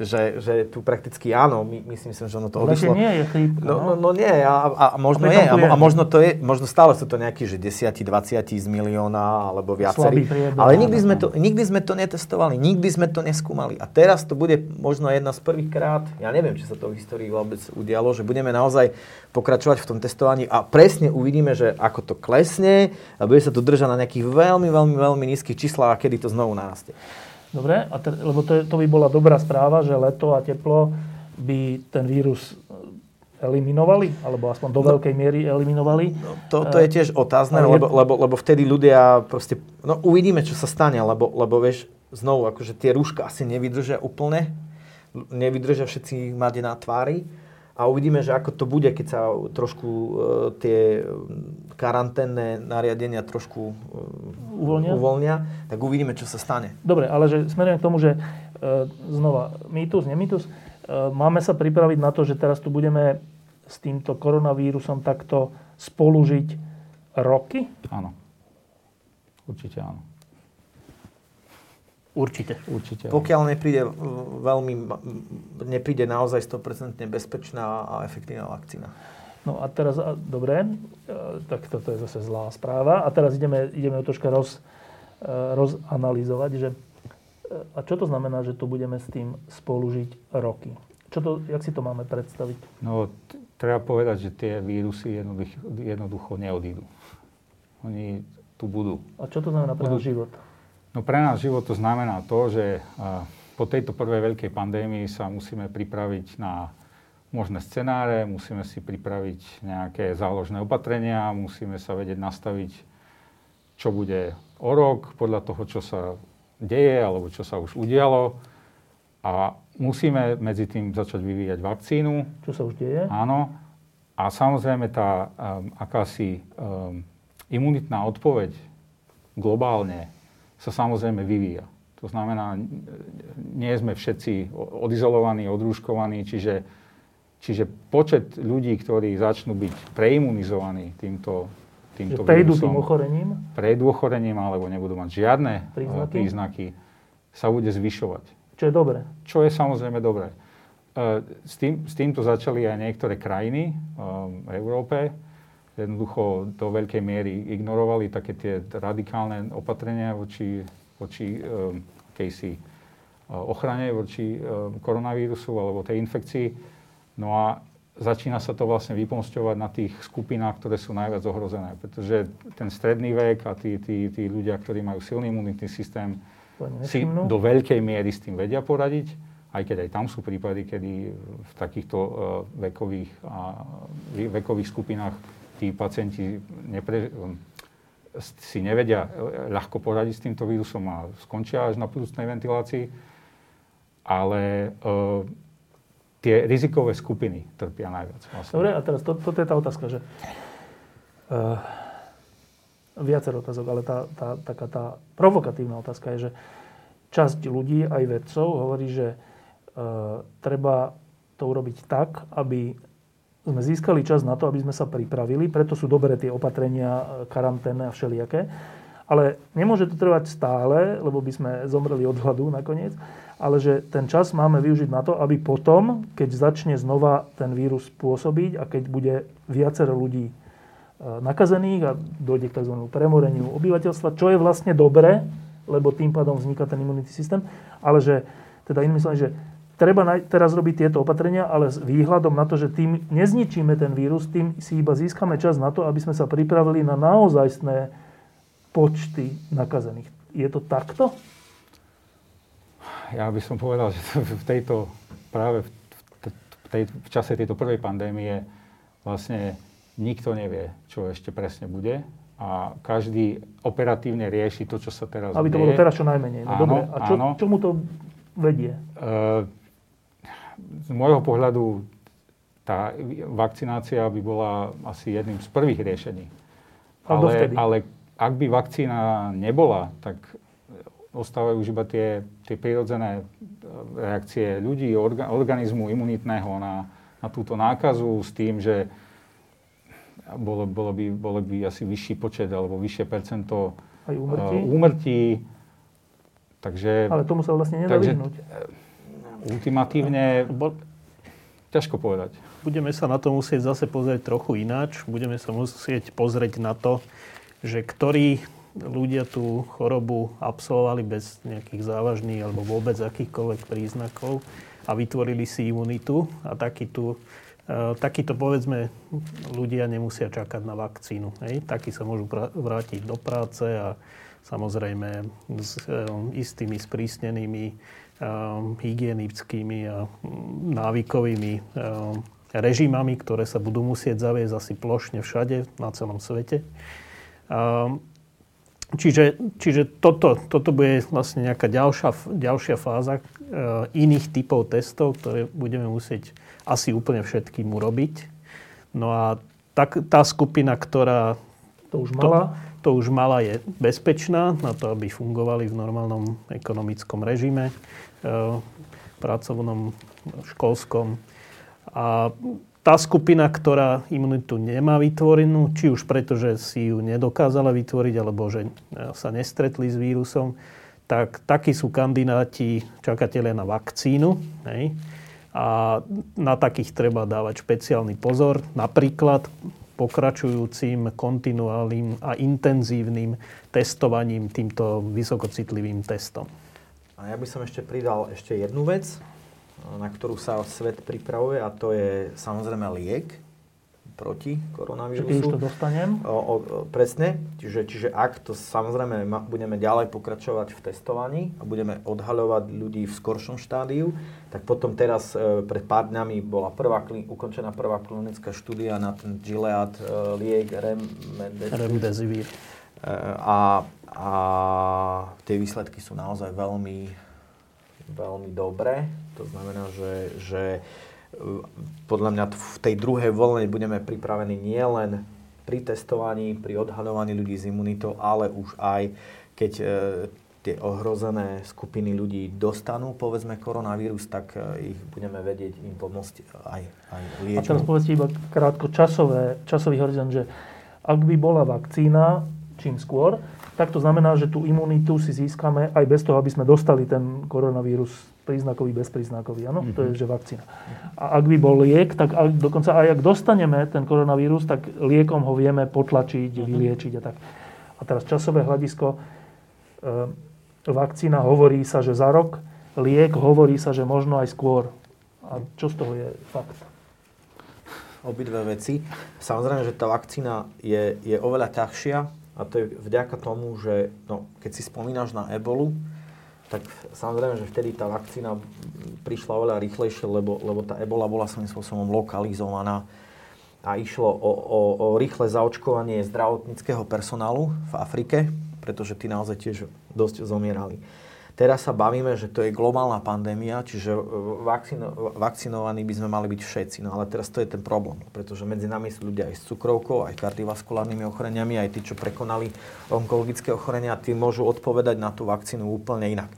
Že, že tu prakticky áno, my, myslím si, že ono to V lete odišlo. nie je chrípka. No, no, no nie, a, a, možno A je, a, a možno to je, možno stále sú to nejakí, že 10, 20 z milióna, alebo viacerí. Ale nikdy sme, to, nikdy sme to netestovali, nikdy sme to neskúmali. A teraz to bude možno jedna z prvých krát, ja neviem, či sa to v histórii vôbec udialo, že budeme naozaj pokračovať v tom testovaní a presne uvidíme, že ako to klesne a bude sa to držať na nejakých veľmi, veľmi, veľmi nízkych číslach a kedy to znovu narastie. Dobre, a te, lebo to, je, to by bola dobrá správa, že leto a teplo by ten vírus e, eliminovali, alebo aspoň do veľkej miery eliminovali. To, to je tiež otázne, lebo, lebo, lebo vtedy ľudia proste, no uvidíme, čo sa stane, lebo, lebo vieš, znovu, akože tie rúška asi nevydržia úplne, nevydržia všetci mať na tvári a uvidíme, že ako to bude, keď sa trošku e, tie karanténne nariadenia trošku e, Uvoľnia? uvoľnia, tak uvidíme, čo sa stane. Dobre, ale že smerujem k tomu, že e, znova, mýtus, nemýtus, e, máme sa pripraviť na to, že teraz tu budeme s týmto koronavírusom takto spolužiť roky? Áno. Určite áno. Určite. Určite. Pokiaľ nepríde e, veľmi, nepríde naozaj 100% bezpečná a efektívna vakcína. No a teraz, a, dobre, e, tak toto je zase zlá správa. A teraz ideme, ideme troška roz, e, rozanalizovať, že a čo to znamená, že tu budeme s tým spolužiť roky? Čo to, jak si to máme predstaviť? No, t- treba povedať, že tie vírusy jednoducho, jednoducho neodídu. Oni tu budú. A čo to znamená pre náš život? No pre nás život to znamená to, že a, po tejto prvej veľkej pandémii sa musíme pripraviť na možné scenáre, musíme si pripraviť nejaké záložné opatrenia, musíme sa vedieť nastaviť, čo bude o rok, podľa toho, čo sa deje alebo čo sa už udialo. A musíme medzi tým začať vyvíjať vakcínu, Čo sa už deje? Áno. A samozrejme tá um, akási um, imunitná odpoveď globálne sa samozrejme vyvíja. To znamená, nie sme všetci odizolovaní, odrúškovaní, čiže, čiže počet ľudí, ktorí začnú byť preimunizovaní týmto, Že týmto prejdú vírusom, tým ochorením? prejdú ochorením alebo nebudú mať žiadne uh, Príznaky? príznaky, sa bude zvyšovať Čo je dobré. čo je samozrejme dobré. E, S, tým, s týmto začali aj niektoré krajiny um, v Európe, jednoducho do veľkej miery ignorovali také tie radikálne opatrenia voči, voči um, akejsi uh, ochrane voči um, koronavírusu alebo tej infekcii. No a začína sa to vlastne vypomsťovať na tých skupinách, ktoré sú najviac ohrozené. Pretože ten stredný vek a tí, tí, tí ľudia, ktorí majú silný imunitný systém, si do veľkej miery s tým vedia poradiť, aj keď aj tam sú prípady, kedy v takýchto uh, vekových, uh, vekových skupinách tí pacienti nepre, si nevedia ľahko poradiť s týmto vírusom a skončia až na plúcnej ventilácii. Ale uh, tie rizikové skupiny trpia najviac. Vlastne. Dobre, a teraz to, toto je tá otázka, že uh, viacero otázok, ale tá, tá, taká tá provokatívna otázka je, že časť ľudí, aj vedcov, hovorí, že uh, treba to urobiť tak, aby sme získali čas na to, aby sme sa pripravili, preto sú dobré tie opatrenia, e, karanténne a všelijaké. Ale nemôže to trvať stále, lebo by sme zomreli od hladu nakoniec, ale že ten čas máme využiť na to, aby potom, keď začne znova ten vírus pôsobiť a keď bude viacero ľudí e, nakazených a dojde k tzv. premoreniu obyvateľstva, čo je vlastne dobré, lebo tým pádom vzniká ten imunitný systém, ale že, teda inými slovami, že treba teraz robiť tieto opatrenia, ale s výhľadom na to, že tým nezničíme ten vírus, tým si iba získame čas na to, aby sme sa pripravili na naozajstné počty nakazených. Je to takto? Ja by som povedal, že v tejto, práve v, tej, v čase tejto prvej pandémie vlastne nikto nevie, čo ešte presne bude a každý operatívne rieši to, čo sa teraz Aby to bolo teraz čo najmenej. No, áno, dobre. A čo, čomu to vedie? Uh, z môjho pohľadu tá vakcinácia by bola asi jedným z prvých riešení. Ale, ale ak by vakcína nebola, tak ostávajú už iba tie, tie prirodzené reakcie ľudí, orga, organizmu imunitného na, na túto nákazu s tým, že bolo, bolo, by, bolo by asi vyšší počet alebo vyššie percento Aj úmrtí. Uh, úmrtí. Takže, Ale tomu sa vlastne nedá takže, vyhnúť ultimatívne, bo, ťažko povedať. Budeme sa na to musieť zase pozrieť trochu ináč. Budeme sa musieť pozrieť na to, že ktorí ľudia tú chorobu absolvovali bez nejakých závažných alebo vôbec akýchkoľvek príznakov a vytvorili si imunitu a takýto, e, povedzme ľudia nemusia čakať na vakcínu. Hej? Takí sa môžu vrátiť do práce a samozrejme s e, istými sprísnenými hygienickými a mm, návykovými um, režimami, ktoré sa budú musieť zaviesť asi plošne všade na celom svete. Um, čiže, čiže toto, toto bude vlastne nejaká ďalšia, ďalšia fáza uh, iných typov testov, ktoré budeme musieť asi úplne všetkým urobiť. No a tak, tá skupina, ktorá to už mala, to, už mala, je bezpečná na to, aby fungovali v normálnom ekonomickom režime. Eh, pracovnom, školskom. A tá skupina, ktorá imunitu nemá vytvorenú, či už preto, že si ju nedokázala vytvoriť, alebo že eh, sa nestretli s vírusom, tak takí sú kandidáti, čakatelia na vakcínu. Hej? A na takých treba dávať špeciálny pozor. Napríklad pokračujúcim, kontinuálnym a intenzívnym testovaním týmto vysokocitlivým testom. A ja by som ešte pridal ešte jednu vec, na ktorú sa svet pripravuje a to je samozrejme liek proti koronavírusu. Čiže už to dostanem? O, o, presne. Čiže, čiže ak to samozrejme ma, budeme ďalej pokračovať v testovaní a budeme odhaľovať ľudí v skoršom štádiu, tak potom teraz e, pred pár dňami bola prvá, ukončená prvá klinická štúdia na ten Gilead e, liek Remdesivir. E, a a tie výsledky sú naozaj veľmi, veľmi dobré. To znamená, že, že podľa mňa v tej druhej voľne budeme pripravení nielen pri testovaní, pri odhaľovaní ľudí s imunitou, ale už aj keď e, tie ohrozené skupiny ľudí dostanú, povedzme, koronavírus, tak e, ich budeme vedieť im pomôcť aj, aj liečbou. A teraz povedzte iba krátko časové, časový horizont, že ak by bola vakcína čím skôr, tak to znamená, že tú imunitu si získame aj bez toho, aby sme dostali ten koronavírus príznakový, bezpríznakový. Áno, mm-hmm. to je, že vakcína. A ak by bol liek, tak ak, dokonca aj ak dostaneme ten koronavírus, tak liekom ho vieme potlačiť, mm-hmm. vyliečiť a tak. A teraz časové hľadisko, e, vakcína hovorí sa, že za rok, liek hovorí sa, že možno aj skôr. A čo z toho je fakt? Obidve veci. Samozrejme, že tá vakcína je, je oveľa ťažšia, a to je vďaka tomu, že no, keď si spomínaš na ebolu, tak samozrejme, že vtedy tá vakcína prišla oveľa rýchlejšie, lebo, lebo tá ebola bola svojím spôsobom lokalizovaná a išlo o, o, o rýchle zaočkovanie zdravotníckého personálu v Afrike, pretože tí naozaj tiež dosť zomierali. Teraz sa bavíme, že to je globálna pandémia, čiže e, vakcino, vakcinovaní by sme mali byť všetci. No ale teraz to je ten problém, pretože medzi nami sú ľudia aj s cukrovkou, aj kardiovaskulárnymi ochoreniami, aj tí, čo prekonali onkologické ochorenia, tí môžu odpovedať na tú vakcínu úplne inak.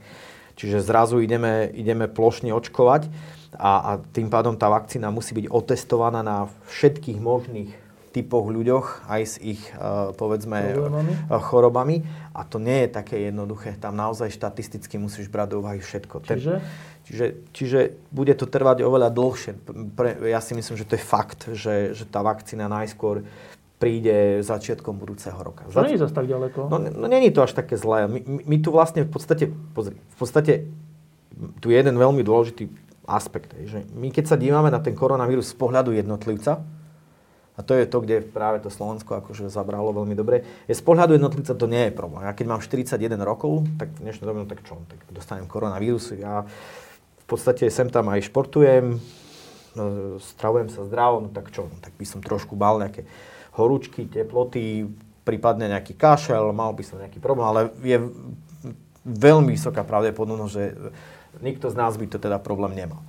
Čiže zrazu ideme, ideme plošne očkovať a, a tým pádom tá vakcína musí byť otestovaná na všetkých možných typoch ľuďoch, aj s ich, uh, povedzme, chorobami. chorobami. A to nie je také jednoduché. Tam naozaj štatisticky musíš brať do úvahy všetko. Čiže? Čiže, čiže bude to trvať oveľa dlhšie. Pre, ja si myslím, že to je fakt, že, že tá vakcína najskôr príde začiatkom budúceho roka. To nie je zase tak ďaleko. No, no není to až také zlé. My, my, my tu vlastne v podstate, pozri, v podstate tu je jeden veľmi dôležitý aspekt, že my keď sa dívame na ten koronavírus z pohľadu jednotlivca, a to je to, kde práve to Slovensko akože zabralo veľmi dobre. Je z pohľadu jednotlivca to nie je problém. Ja keď mám 41 rokov, tak v dnešnej dobe, no tak čo, tak dostanem koronavírus. Ja v podstate sem tam aj športujem, no, stravujem sa zdravo, no tak čo, no, tak by som trošku bal nejaké horúčky, teploty, prípadne nejaký kašel, mal by som nejaký problém, ale je veľmi vysoká pravdepodobnosť, že nikto z nás by to teda problém nemal.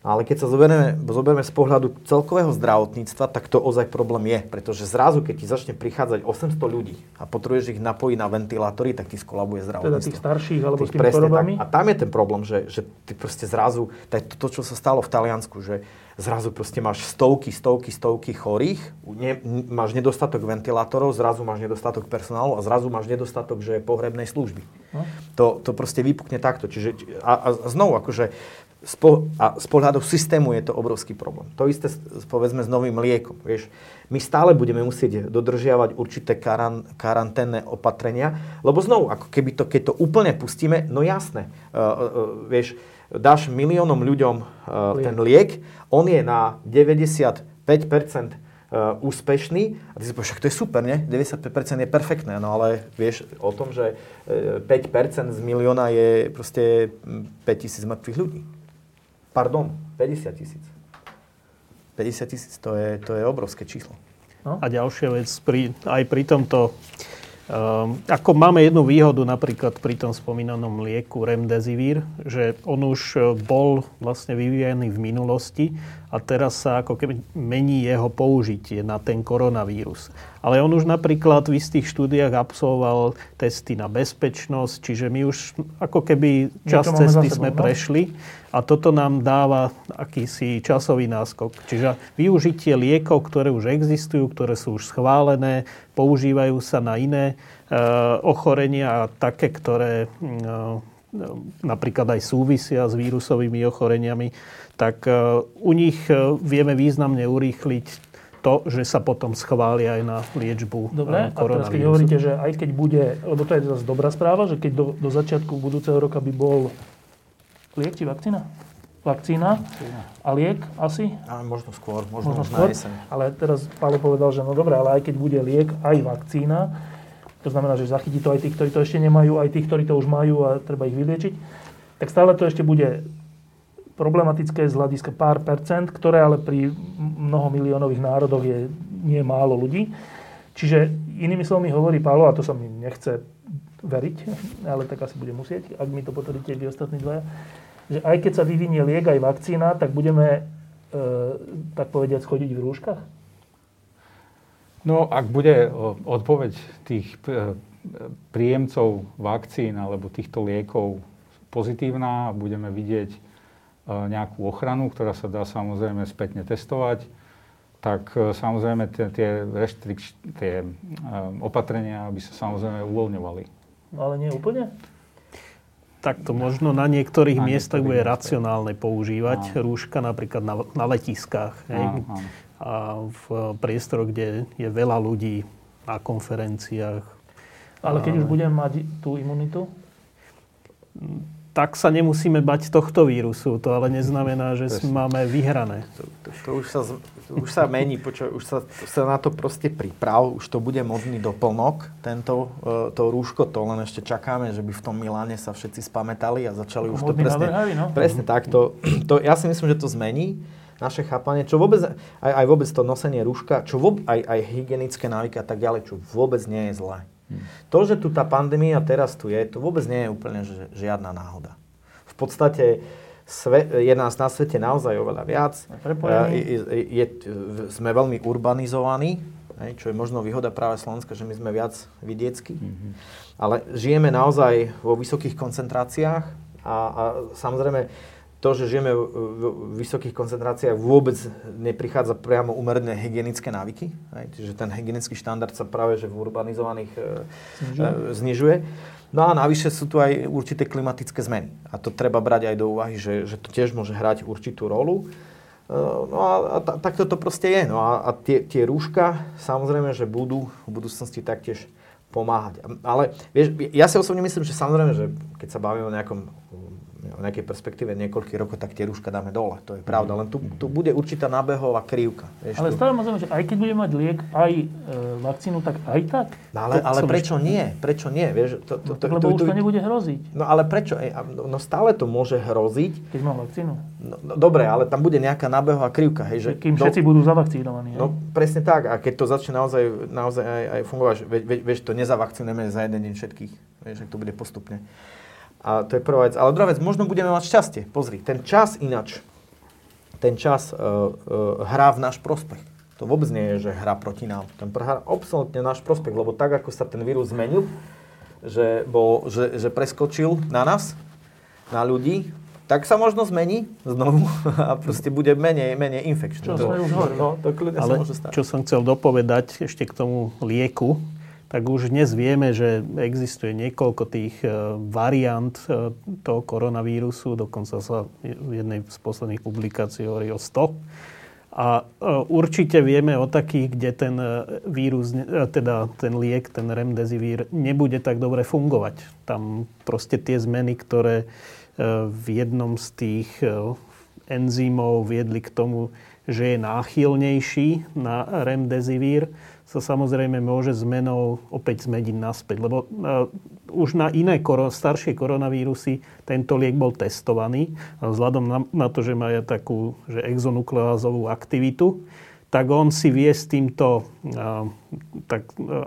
Ale keď sa zoberieme, zoberieme z pohľadu celkového zdravotníctva, tak to ozaj problém je. Pretože zrazu, keď ti začne prichádzať 800 ľudí a potrebuješ ich napojiť na ventilátory, tak ti skolabuje zdravotníctvo. Teda tých starších alebo tých s tými chorobami? A tam je ten problém, že, že ty proste zrazu, to je to, čo sa stalo v Taliansku, že zrazu proste máš stovky, stovky, stovky chorých, ne, máš nedostatok ventilátorov, zrazu máš nedostatok personálu a zrazu máš nedostatok, že pohrebnej služby. No. To, to proste vypukne takto. Čiže, a, a znovu, akože a z pohľadu systému je to obrovský problém. To isté, povedzme, s novým liekom. Vieš, my stále budeme musieť dodržiavať určité karan, karanténne opatrenia, lebo znovu, ako keby to, keď to úplne pustíme, no jasné, uh, uh, vieš, dáš miliónom ľuďom uh, liek. ten liek, on je na 95% Uh, úspešný. A ty si povieš, to je super, nie? 95% je perfektné, no ale vieš o tom, že 5% z milióna je proste 5000 mŕtvych ľudí. Pardon, 50 tisíc. 50 tisíc, to je, to je obrovské číslo. No? A ďalšia vec, pri, aj pri tomto, um, ako máme jednu výhodu napríklad pri tom spomínanom lieku Remdesivir, že on už e, bol vlastne vyvíjaný v minulosti a teraz sa ako keby mení jeho použitie na ten koronavírus. Ale on už napríklad v istých štúdiách absolvoval testy na bezpečnosť, čiže my už ako keby čas cesty sme no? prešli a toto nám dáva akýsi časový náskok. Čiže využitie liekov, ktoré už existujú, ktoré sú už schválené, používajú sa na iné e, ochorenia a také, ktoré e, napríklad aj súvisia s vírusovými ochoreniami, tak e, u nich e, vieme významne urýchliť to, že sa potom schvália aj na liečbu Dobre, a teraz keď hovoríte, že aj keď bude, lebo to je zase dobrá správa, že keď do, do začiatku budúceho roka by bol liek či vakcína? Vakcína a liek asi? A možno skôr, možno, možno skôr. Ale teraz Pálo povedal, že no dobre, ale aj keď bude liek aj vakcína, to znamená, že zachytí to aj tých, ktorí to ešte nemajú, aj tých, ktorí to už majú a treba ich vyliečiť, tak stále to ešte bude problematické z hľadiska pár percent, ktoré ale pri mnoho miliónových národoch je nie málo ľudí. Čiže inými slovami hovorí Pálo, a to sa mi nechce veriť, ale tak asi bude musieť, ak mi to potvrdíte vy ostatní dvaja, že aj keď sa vyvinie liek aj vakcína, tak budeme, e, tak povediať, chodiť v rúškach? No, ak bude odpoveď tých e, príjemcov vakcín alebo týchto liekov pozitívna, budeme vidieť nejakú ochranu, ktorá sa dá samozrejme spätne testovať, tak e, samozrejme tie, tie, reštrikč, tie opatrenia by sa samozrejme uvoľňovali. No ale nie úplne? Tak to možno na niektorých Na miestach niektorých bude miestach. racionálne používať Áno. rúška napríklad na, na letiskách. Hej? Áno, áno. A v priestoroch, kde je veľa ľudí na konferenciách. Ale keď už budem mať tú imunitu, Tak sa nemusíme bať tohto vírusu. To ale neznamená, že Presne. máme vyhrané. To, to, to, už, sa, to už sa mení, počuj, už sa, sa na to proste priprav, už to bude modný doplnok, tento, uh, to rúško, to len ešte čakáme, že by v tom Miláne sa všetci spamätali a začali už to presne, navrhári, no. presne tak. To, to, ja si myslím, že to zmení naše chápanie, čo vôbec, aj, aj vôbec to nosenie rúška, čo vôbec, aj, aj hygienické návyky a tak ďalej, čo vôbec nie je zlé. To, že tu tá pandémia teraz tu je, to vôbec nie je úplne žiadna náhoda. V podstate sve, je nás na svete naozaj oveľa viac. prepojení. Je, je, je, sme veľmi urbanizovaní, hej, čo je možno výhoda práve Slovenska, že my sme viac vidiecky. Ale žijeme naozaj vo vysokých koncentráciách a, a samozrejme to, že žijeme v, vysokých koncentráciách vôbec neprichádza priamo umerné hygienické návyky. Hej, čiže ten hygienický štandard sa práve že v urbanizovaných e, Znižuje. e, znižuje. No a navyše sú tu aj určité klimatické zmeny. A to treba brať aj do úvahy, že, že to tiež môže hrať určitú rolu. E, No a, a ta, takto to proste je. No a, a tie, tie rúška samozrejme, že budú v budúcnosti taktiež pomáhať. Ale vieš, ja si osobne myslím, že samozrejme, že keď sa bavíme o nejakom o nejakej perspektíve niekoľkých rokov, tak tie rúška dáme dole. To je pravda. Len tu, tu bude určitá nábehová krivka. Vieš, ale tu. stále môžeme, že aj keď budeme mať liek, aj e, vakcínu, tak aj tak. No ale, to ale prečo nie? Prečo nie? Vieš, to, to, No, to, tak, lebo to, už to nebude hroziť, No ale prečo? A- No stále to môže hroziť. keď mám vakcínu. No, no dobre, ale tam bude nejaká nábehová krivka. Hej, že Kým no, všetci budú zavakcínovaní. No hej? presne tak. A keď to začne naozaj, naozaj aj, aj fungovať, vieš, to nezavakcinujeme za jeden deň všetkých. Vieš, že to bude postupne. A to je prvá vec. Ale druhá vec, možno budeme mať šťastie. Pozri, ten čas inač, ten čas uh, uh, hrá v náš prospech. To vôbec nie je, že hrá proti nám. Ten hrá absolútne náš prospech, lebo tak, ako sa ten vírus zmenil, že, bol, že, že preskočil na nás, na ľudí, tak sa možno zmení znovu a proste bude menej, menej infekčný. Čo sme už hovorili. No, to kľudne sa Ale môže stať. čo som chcel dopovedať ešte k tomu lieku, tak už dnes vieme, že existuje niekoľko tých e, variant e, toho koronavírusu, dokonca sa v jednej z posledných publikácií hovorí o 100. A e, určite vieme o takých, kde ten vírus, teda ten liek, ten remdesivir, nebude tak dobre fungovať. Tam proste tie zmeny, ktoré v jednom z tých enzymov viedli k tomu, že je náchylnejší na remdesivir, sa samozrejme môže zmenou opäť zmeniť naspäť. Lebo uh, už na iné koro, staršie koronavírusy tento liek bol testovaný. A vzhľadom na, na to, že má takú že exonukleázovú aktivitu, tak on si vie s týmto uh, uh,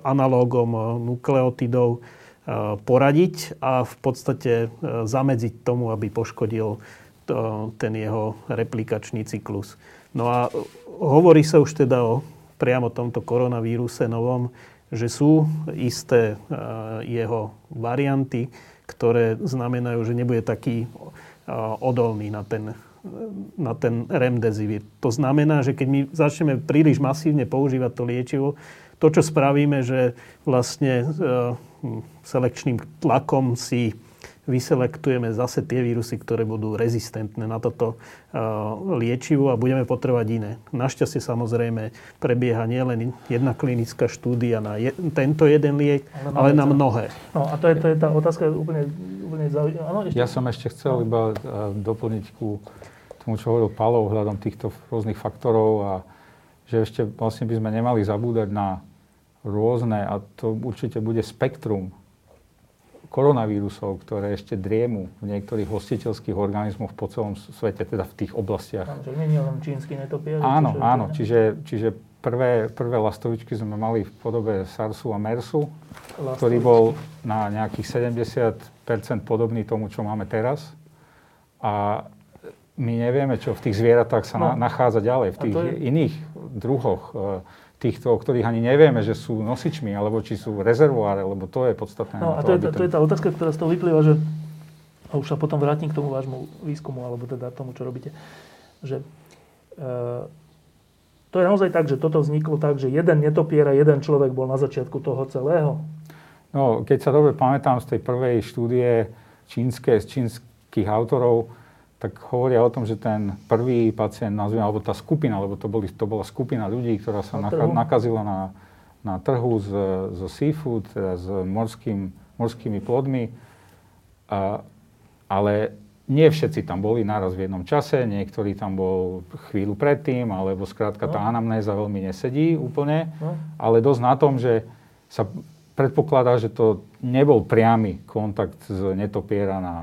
analógom uh, nukleotidov uh, poradiť a v podstate uh, zamedziť tomu, aby poškodil to, ten jeho replikačný cyklus. No a hovorí sa už teda o priamo tomto koronavíruse novom, že sú isté uh, jeho varianty, ktoré znamenajú, že nebude taký uh, odolný na ten, na ten remdesivir. To znamená, že keď my začneme príliš masívne používať to liečivo, to, čo spravíme, že vlastne selekčným tlakom si vyselektujeme zase tie vírusy, ktoré budú rezistentné na toto uh, liečivo a budeme potrebovať iné. Našťastie samozrejme prebieha nielen jedna klinická štúdia na je, tento jeden liek, Ale na ale na mnohé. No a to je, to je tá otázka úplne, úplne zaujímavá. Ja som ešte chcel iba eh, doplniť ku tomu, čo hovoril Palo ohľadom týchto rôznych faktorov a že ešte vlastne by sme nemali zabúdať na rôzne, a to určite bude spektrum koronavírusov, ktoré ešte driemu v niektorých hostiteľských organizmoch po celom svete, teda v tých oblastiach. Áno, že nie len čínsky netopier. Áno, čiže- áno. Čiže, čiže prvé, prvé lastovičky sme mali v podobe SARSu a MERSu, Lastovičky. ktorý bol na nejakých 70% podobný tomu, čo máme teraz. A my nevieme, čo v tých zvieratách sa No. na, nachádza ďalej, v tých je- iných druhoch. Týchto, o ktorých ani nevieme, že sú nosičmi, alebo či sú rezervoáre, lebo to je podstatné. No a na to je, tá, to je tá otázka, ktorá z toho vyplýva, že a už sa potom vrátim k tomu vášmu výskumu, alebo teda tomu, čo robíte, že e, to je naozaj tak, že toto vzniklo tak, že jeden netopier a jeden človek bol na začiatku toho celého? No, keď sa dobre pamätám z tej prvej štúdie čínske, z čínskych autorov, tak hovoria o tom, že ten prvý pacient, nazvime, alebo tá skupina, lebo to, boli, to bola skupina ľudí, ktorá sa Na trhu? nakazila na, na trhu z, zo seafood, teda s morským, morskými plodmi. A, ale nie všetci tam boli naraz v jednom čase, niektorý tam bol chvíľu predtým, alebo skrátka tá anamnéza veľmi nesedí úplne, No. ale dosť na tom, že sa predpokladá, že to nebol priamy kontakt z netopiera na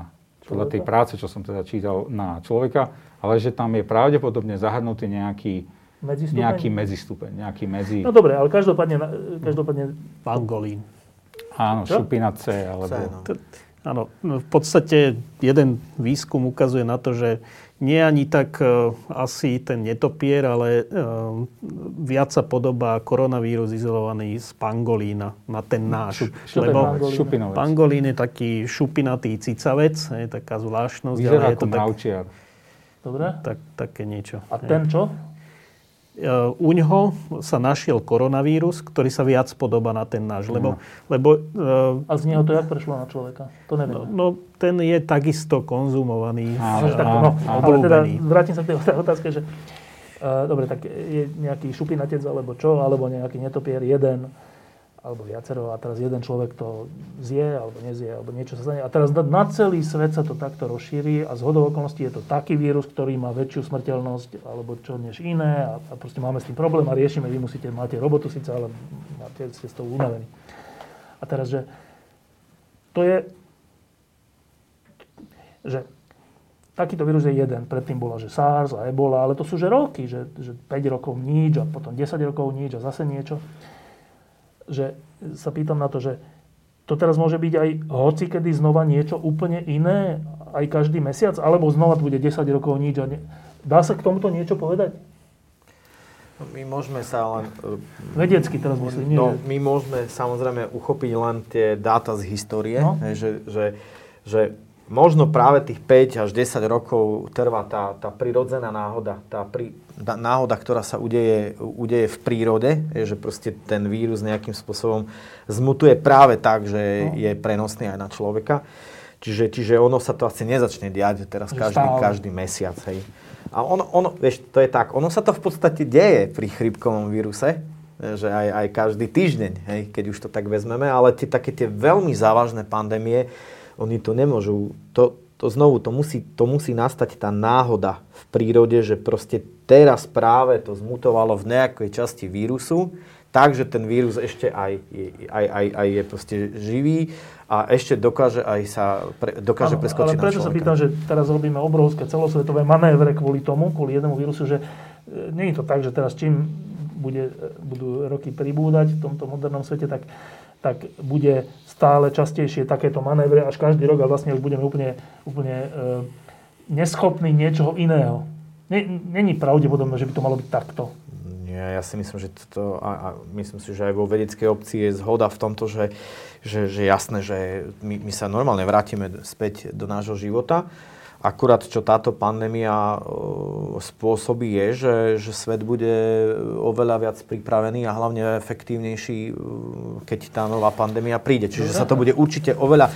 podľa tej práce, čo som teda čítal na človeka, ale že tam je pravdepodobne zahrnutý nejaký, Medzistupeň? nejaký medzistupeň, nejaký medzi, No dobre, ale každopádne, každopádne Pangolín. áno, Čo? šupina C, alebo... C, no. Áno, no v podstate jeden výskum ukazuje na to, že nie ani tak e, asi ten netopier, ale e, viac sa podobá koronavírus izolovaný z pangolína na ten náš. to je pangolín? Pangolín je taký šupinatý cicavec, je taká zvláštnosť, ale Vyzerá je ako to tak. Dobre? tak, také niečo. A ten čo? Uh, u ňoho sa našiel koronavírus, ktorý sa viac podobá na ten náš, lebo, lebo uh, A z neho to jak prešlo na človeka? To neviem. no, no, ten je takisto konzumovaný. Ale, tak, áno, no, áno. ale teda vrátim sa k tej otázke, že uh, dobre, tak je nejaký šupinatec alebo čo, alebo nejaký netopier jeden, alebo viacero a teraz jeden človek to zje alebo nezie, alebo niečo sa stane. A teraz na, celý svet sa to takto rozšíri a z hodou okolností je to taký vírus, ktorý má väčšiu smrteľnosť alebo čo než iné a, a proste máme s tým problém a riešime, vy musíte, máte robotu síce, ale máte, ste z toho unavení. A teraz, že to je, že takýto vírus je jeden. Predtým bola, že SARS a Ebola, ale to sú že roky, že, že 5 rokov nič a potom 10 rokov nič a zase niečo. Že sa pýtam na to, že to teraz môže byť aj hoci kedy znova niečo úplne iné, aj každý mesiac, alebo znova bude 10 rokov nič. A ne... Dá sa k tomuto niečo povedať? No, My môžeme sa len... e, Vedecky teraz myslím. No, my môžeme samozrejme uchopiť len tie dáta z histórie, No. že, že, že možno práve tých 5 až 10 rokov trvá tá, tá prirodzená náhoda, tá pri, tá náhoda, ktorá sa udeje, udeje v prírode, je, že proste ten vírus nejakým spôsobom zmutuje práve tak, že No. je prenosný aj na človeka. Čiže, čiže ono sa to asi nezačne diať teraz Že každý, stále. každý mesiac. Hej. A ono, ono, vieš, to je tak, ono sa to v podstate deje pri chrípkovom víruse, že aj, aj každý týždeň, hej, keď už to tak vezmeme, ale tie také tie veľmi závažné pandémie, oni to nemôžu, to, to znovu, to musí, to musí nastať tá náhoda v prírode, že proste teraz práve to zmutovalo v nejakej časti vírusu, takže ten vírus ešte aj, je, aj, aj, aj je proste živý a ešte dokáže aj sa, pre, dokáže Áno, preskočiť ale preto sa pýtam, že teraz robíme obrovské celosvetové manévre kvôli tomu, kvôli jednému vírusu, že e, nie je to tak, že teraz čím bude, e, budú roky pribúdať v tomto modernom svete, tak, tak bude stále častejšie takéto manévre, až každý rok a vlastne už budeme úplne, úplne e, neschopní niečoho iného. Není pravdepodobné, že by to malo byť takto. Nie, ja si myslím, že to, a, a myslím si, že aj vo vedeckej obci je zhoda v tomto, že, že, že jasné, že my, my sa normálne vrátime späť do nášho života. Akurát, čo táto pandémia e, spôsobí, je, že, že svet bude oveľa viac pripravený a hlavne efektívnejší, e, keď tá nová pandémia príde. Čiže sa to bude určite oveľa...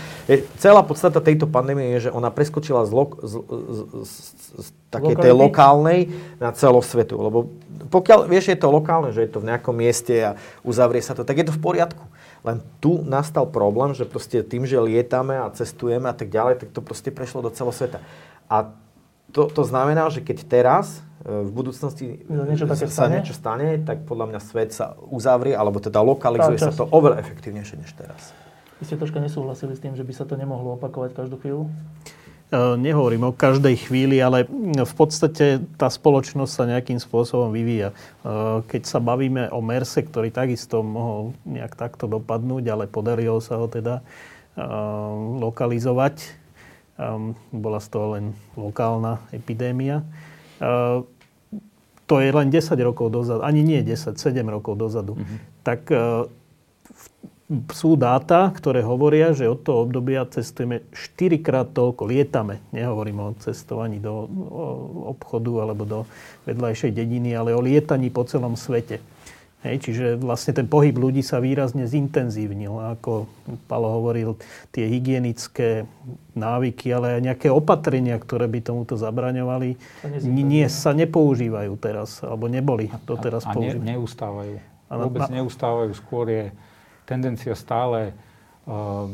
Celá podstata tejto pandémie je, že ona preskočila z, lo, z, z, z, z takej tej lokálnej na celosvetu. Lebo pokiaľ, vieš, je to lokálne, že je to v nejakom mieste a uzavrie sa to, tak je to v poriadku. Len tu nastal problém, že proste tým, že lietame a cestujeme a tak ďalej, tak to proste prešlo do celosveta. A to, to znamená, že keď teraz e, v budúcnosti No, niečo také sa stane? niečo stane, tak podľa mňa svet sa uzavrie, alebo teda lokalizuje sa to oveľa efektívnejšie než teraz. Vy ste troška nesúhlasili s tým, že by sa to nemohlo opakovať každú chvíľu? E, Nehovorím o každej chvíli, ale v podstate tá spoločnosť sa nejakým spôsobom vyvíja. E, Keď sa bavíme o Merse, ktorý takisto mohol nejak takto dopadnúť, ale podarilo sa ho teda e, lokalizovať. Um, Bola z toho len lokálna epidémia. To je len 10 rokov dozadu, ani nie 10, 7 rokov dozadu. Tak e, v- sú dáta, ktoré hovoria, že od toho obdobia cestujeme 4 krát toľko, lietame. Nehovorím o cestovaní do obchodu alebo do vedľajšej dediny, ale o lietaní po celom svete. Hej, čiže vlastne ten pohyb ľudí sa výrazne zintenzívnil. Ako Palo hovoril, tie hygienické návyky, ale aj nejaké opatrenia, ktoré by tomuto zabraňovali, nie sa nepoužívajú teraz, alebo neboli doteraz a, a používajú. Ne, neustávajú. Vôbec neustávajú. Skôr je tendencia stále uh,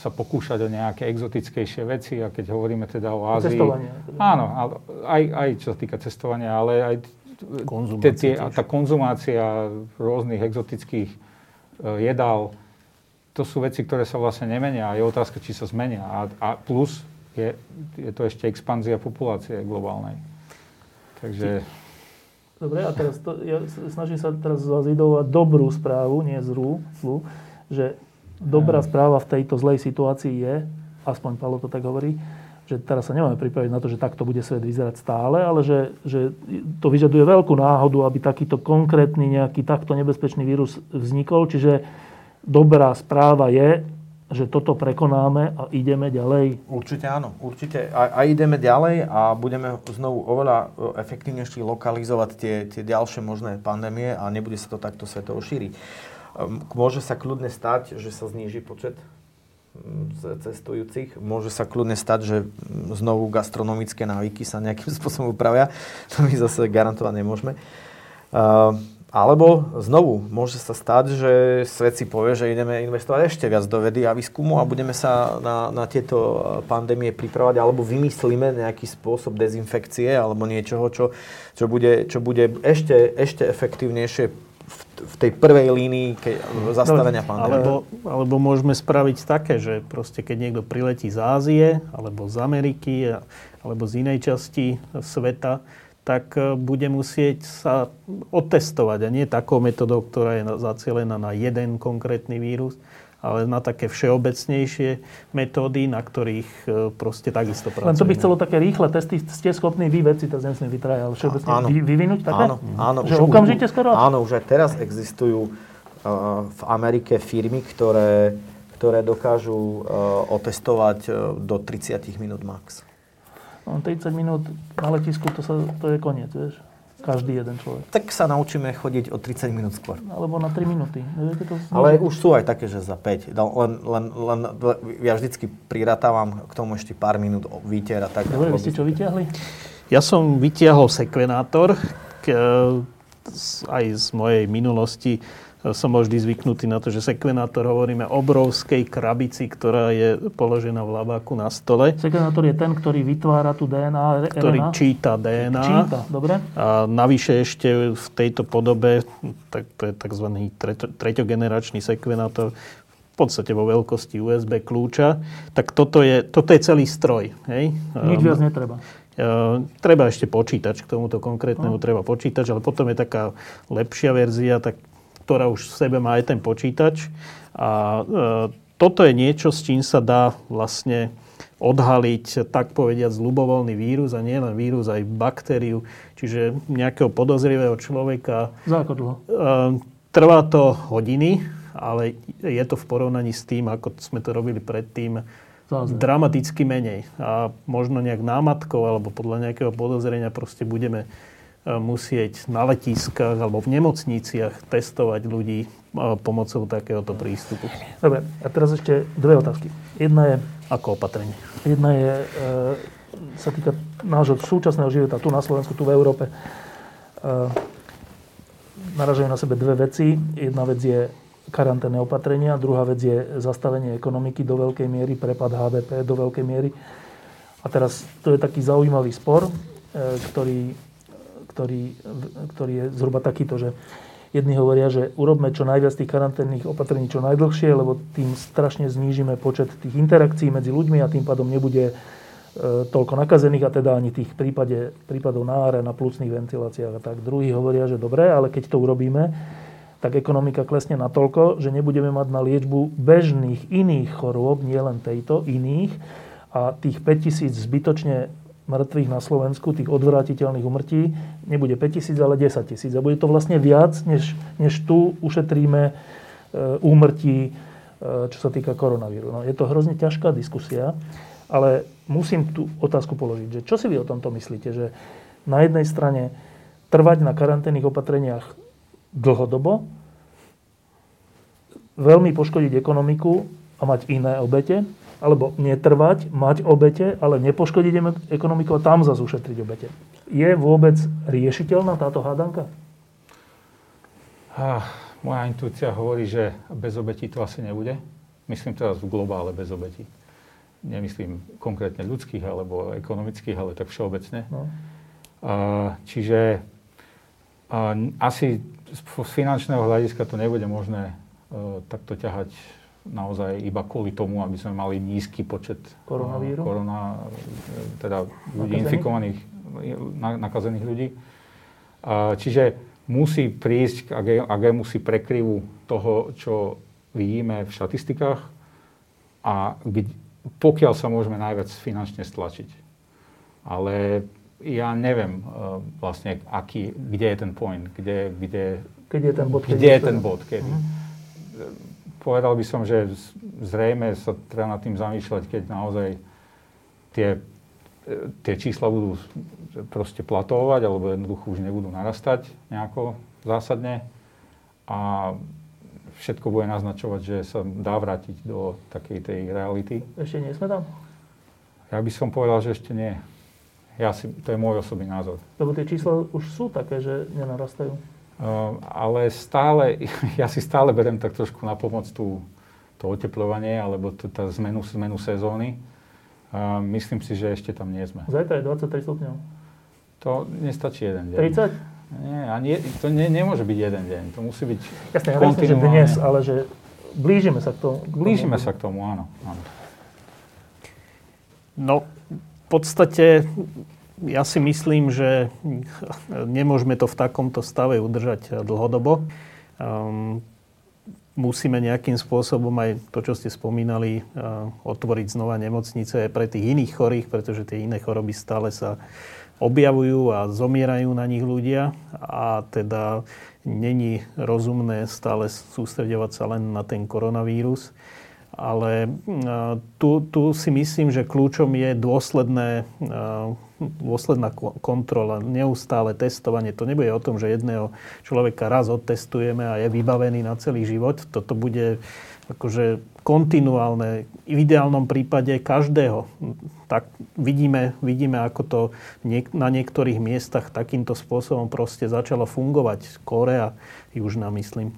sa pokúšať o nejaké exotickejšie veci a keď hovoríme teda o Ázii... Cestovanie. Áno, aj, aj čo sa týka cestovania, ale aj tie, a tá konzumácia rôznych exotických uh, jedál, to sú veci, ktoré sa vlastne nemenia a je otázka, či sa zmenia. A, a plus je, je to ešte expanzia populácie globálnej. Takže... Dobre, a teraz to, ja snažím sa teraz vás dobrú správu, nie zlú, zlú, že dobrá správa v tejto zlej situácii je, aspoň Palo to tak hovorí, že teraz sa nemáme pripraviť na to, že takto bude svet vyzerať stále, ale že, že to vyžaduje veľkú náhodu, aby takýto konkrétny nejaký takto nebezpečný vírus vznikol. Čiže dobrá správa je, že toto prekonáme a ideme ďalej? Určite áno, určite. A, a ideme ďalej a budeme znovu oveľa e, efektívnejšie lokalizovať tie, tie ďalšie možné pandémie a nebude sa to takto svetovo šíriť. Môže sa kľudne stať, že sa zníži počet cestujúcich. Môže sa kľudne stať, že znovu gastronomické návyky sa nejakým spôsobom upravia. To my zase garantovať nemôžeme. Alebo znovu, môže sa stať, že svet si povie, že ideme investovať ešte viac do vedy a výskumu a budeme sa na, na tieto pandémie pripravať, alebo vymyslíme nejaký spôsob dezinfekcie alebo niečoho, čo, čo, bude, čo bude ešte, ešte efektívnejšie v tej prvej línii ke, zastavenia no, pandémie. Alebo, alebo môžeme spraviť také, že proste keď niekto priletí z Ázie, alebo z Ameriky, alebo z inej časti sveta, tak e, bude musieť sa otestovať. A nie takou metodou, ktorá je zacielená na jeden konkrétny vírus, ale na také všeobecnejšie metódy, na ktorých e, proste takisto pracujeme. Len to by chcelo také rýchle testy. Ste schopní vy veci, teraz nemyslím vytraja, ale všeobecne áno. vyvinúť také? Áno, áno. Že už, okamžite skoro? Áno, už aj teraz existujú uh, v Amerike firmy, ktoré, ktoré dokážu uh, otestovať uh, do 30 minút max. No, 30 minút na letisku, to, sa, to je koniec, vieš. Každý jeden človek. Tak sa naučíme chodiť o 30 minút skôr. Alebo na 3 minúty. to Ale už sú aj také, že za 5. Len, len, len, ja vždycky prirátavam k tomu ešte pár minút výtier a tak. Dobre, vy ste čo vyťahli? Ja som vytiahol sekvenátor, k, aj z mojej minulosti som bol vždy zvyknutý na to, že sekvenátor hovoríme o obrovskej krabici, ktorá je položená v labáku na stole. Sekvenátor je ten, ktorý vytvára tú DNA, Ktorý RNA. číta DNA. Číta, dobre. A navyše ešte v tejto podobe, tak to je tzv. treťogeneračný sekvenátor, v podstate vo veľkosti USB kľúča, tak toto je, toto je celý stroj. Hej? Nič viac netreba. Uh, treba ešte počítač, k tomuto konkrétnemu no. treba počítač, ale potom je taká lepšia verzia, tak ktorá už v sebe má aj ten počítač. A e, toto je niečo, s čím sa dá vlastne odhaliť, tak povediať, ľubovoľný vírus a nie len vírus, aj baktériu, čiže nejakého podozrivého človeka. Za ako dlho? E, trvá to hodiny, ale je to v porovnaní s tým, ako sme to robili predtým, Zázne. dramaticky menej. A možno nejak námatkou alebo podľa nejakého podozrenia proste budeme musieť na letiskách alebo v nemocniciach testovať ľudí pomocou takéhoto prístupu. Dobre, a teraz ešte dve otázky. Jedna je... Ako opatrenie? Jedna je, e, sa týka nášho súčasného života tu na Slovensku, tu v Európe. E, naražajú na sebe dve veci. Jedna vec je karanténne opatrenia, druhá vec je zastavenie ekonomiky do veľkej miery, prepad HDP do veľkej miery. A teraz to je taký zaujímavý spor, e, ktorý ktorý, ktorý je zhruba takýto, že jedni hovoria, že urobme čo najviac tých karanténnych opatrení čo najdlhšie, lebo tým strašne znížime počet tých interakcií medzi ľuďmi a tým pádom nebude e, toľko nakazených a teda ani tých prípade, prípadov na áre, na plúcnych ventiláciách a tak. Druhí hovoria, že dobre, ale keď to urobíme, tak ekonomika klesne natoľko, že nebudeme mať na liečbu bežných iných chorôb, nielen tejto, iných, a tých 5000 zbytočne mŕtvych na Slovensku, tých odvrátiteľných umrtí, nebude 5 tisíc, ale 10 tisíc. A bude to vlastne viac, než, než tu ušetríme úmrtí, čo sa týka koronavíru. No, je to hrozne ťažká diskusia, ale musím tú otázku položiť, že čo si vy o tomto myslíte, že na jednej strane trvať na karanténnych opatreniach dlhodobo, veľmi poškodiť ekonomiku a mať iné obete, alebo netrvať, mať obete, ale nepoškodiť ekonomiku a tam zase ušetriť obete. Je vôbec riešiteľná táto hádanka? Ah, moja intuícia hovorí, že bez obetí to asi nebude. Myslím teraz v globále bez obetí. Nemyslím konkrétne ľudských alebo ekonomických, ale tak všeobecne. No. Uh, čiže uh, asi z finančného hľadiska to nebude možné uh, takto ťahať naozaj iba kvôli tomu, aby sme mali nízky počet koronavíru, korona, teda ľudí nakazených? infikovaných, nakazených ľudí. Čiže musí prísť k akémusi prekryvu toho, čo vidíme v štatistikách a pokiaľ sa môžeme najviac finančne stlačiť. Ale ja neviem vlastne, aký, kde je ten point, kde, kde, keď je ten bod, kde je ten bod, kedy. Mm povedal by som, že zrejme sa treba nad tým zamýšľať, keď naozaj tie, e, tie čísla budú proste platovať, alebo jednoducho už nebudú narastať nejako zásadne a všetko bude naznačovať, že sa dá vrátiť do takej tej reality. Ešte nie sme tam? Ja by som povedal, že ešte nie. Ja si, to je môj osobný názor. Lebo tie čísla už sú také, že nenarastajú. Ehm, ale stále, ja si stále berem tak trošku na pomoc tú, to oteplovanie alebo tú, tá zmenu, zmenu sezóny. Uh, myslím si, že ešte tam nie sme. Zajtra je 23 stupňov. To nestačí jeden deň. 30? Nie, ani, to nie, nemôže byť jeden deň. To musí byť Jasne, ja myslím, že dnes, ale že blížime sa k tomu. K tomu. Blížime sa k tomu, áno. áno. No, v podstate ja si myslím, že nemôžeme to v takomto stave udržať dlhodobo. Um, musíme nejakým spôsobom aj to, čo ste spomínali, uh, otvoriť znova nemocnice aj pre tých iných chorých, pretože tie iné choroby stále sa objavujú a zomierajú na nich ľudia a teda není rozumné stále sústredovať sa len na ten koronavírus. Ale tu, tu si myslím, že kľúčom je dôsledné, dôsledná kontrola, neustále testovanie. To nebude o tom, že jedného človeka raz odtestujeme a je vybavený na celý život. Toto bude akože kontinuálne, v ideálnom prípade každého. Tak vidíme, vidíme ako to niek- na niektorých miestach takýmto spôsobom proste začalo fungovať. Korea, južná myslím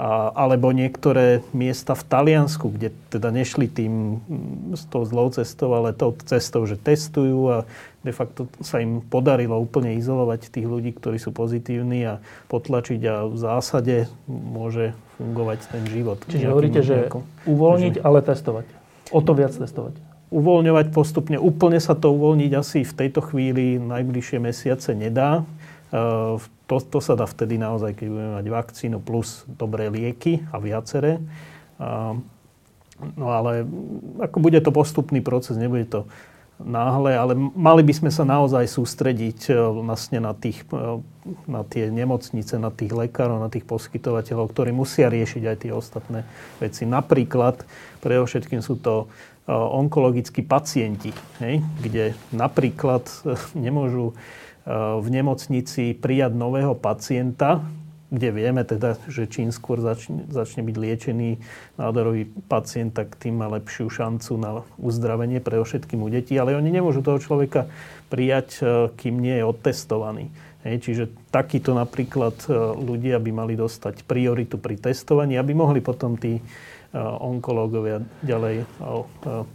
alebo niektoré miesta v Taliansku, kde teda nešli tým mm, s tou zlou cestou, ale tou cestou, že testujú a de facto sa im podarilo úplne izolovať tých ľudí, ktorí sú pozitívni a potlačiť a v zásade môže fungovať ten život. Čiže hovoríte, že uvoľniť, ale testovať. O to viac testovať. Uvoľňovať postupne. Úplne sa to uvoľniť asi v tejto chvíli najbližšie mesiace nedá. V to, to sa dá vtedy naozaj, keď budeme mať vakcínu plus dobré lieky a viaceré. No ale ako bude to postupný proces, nebude to náhle, ale mali by sme sa naozaj sústrediť e, vlastne na, tých, e, na tie nemocnice, na tých lekárov, na tých poskytovateľov, ktorí musia riešiť aj tie ostatné veci. Napríklad, pre všetkým sú to e, onkologickí pacienti, hej, kde napríklad nemôžu v nemocnici prijať nového pacienta, kde vieme teda, že čím skôr začne, začne byť liečený nádorový pacient, tak tým má lepšiu šancu na uzdravenie pre všetkým u detí. Ale oni nemôžu toho človeka prijať, e, kým nie je odtestovaný. Hej, čiže takíto napríklad e, ľudia by mali dostať prioritu pri testovaní, aby mohli potom tí e, onkológovia ďalej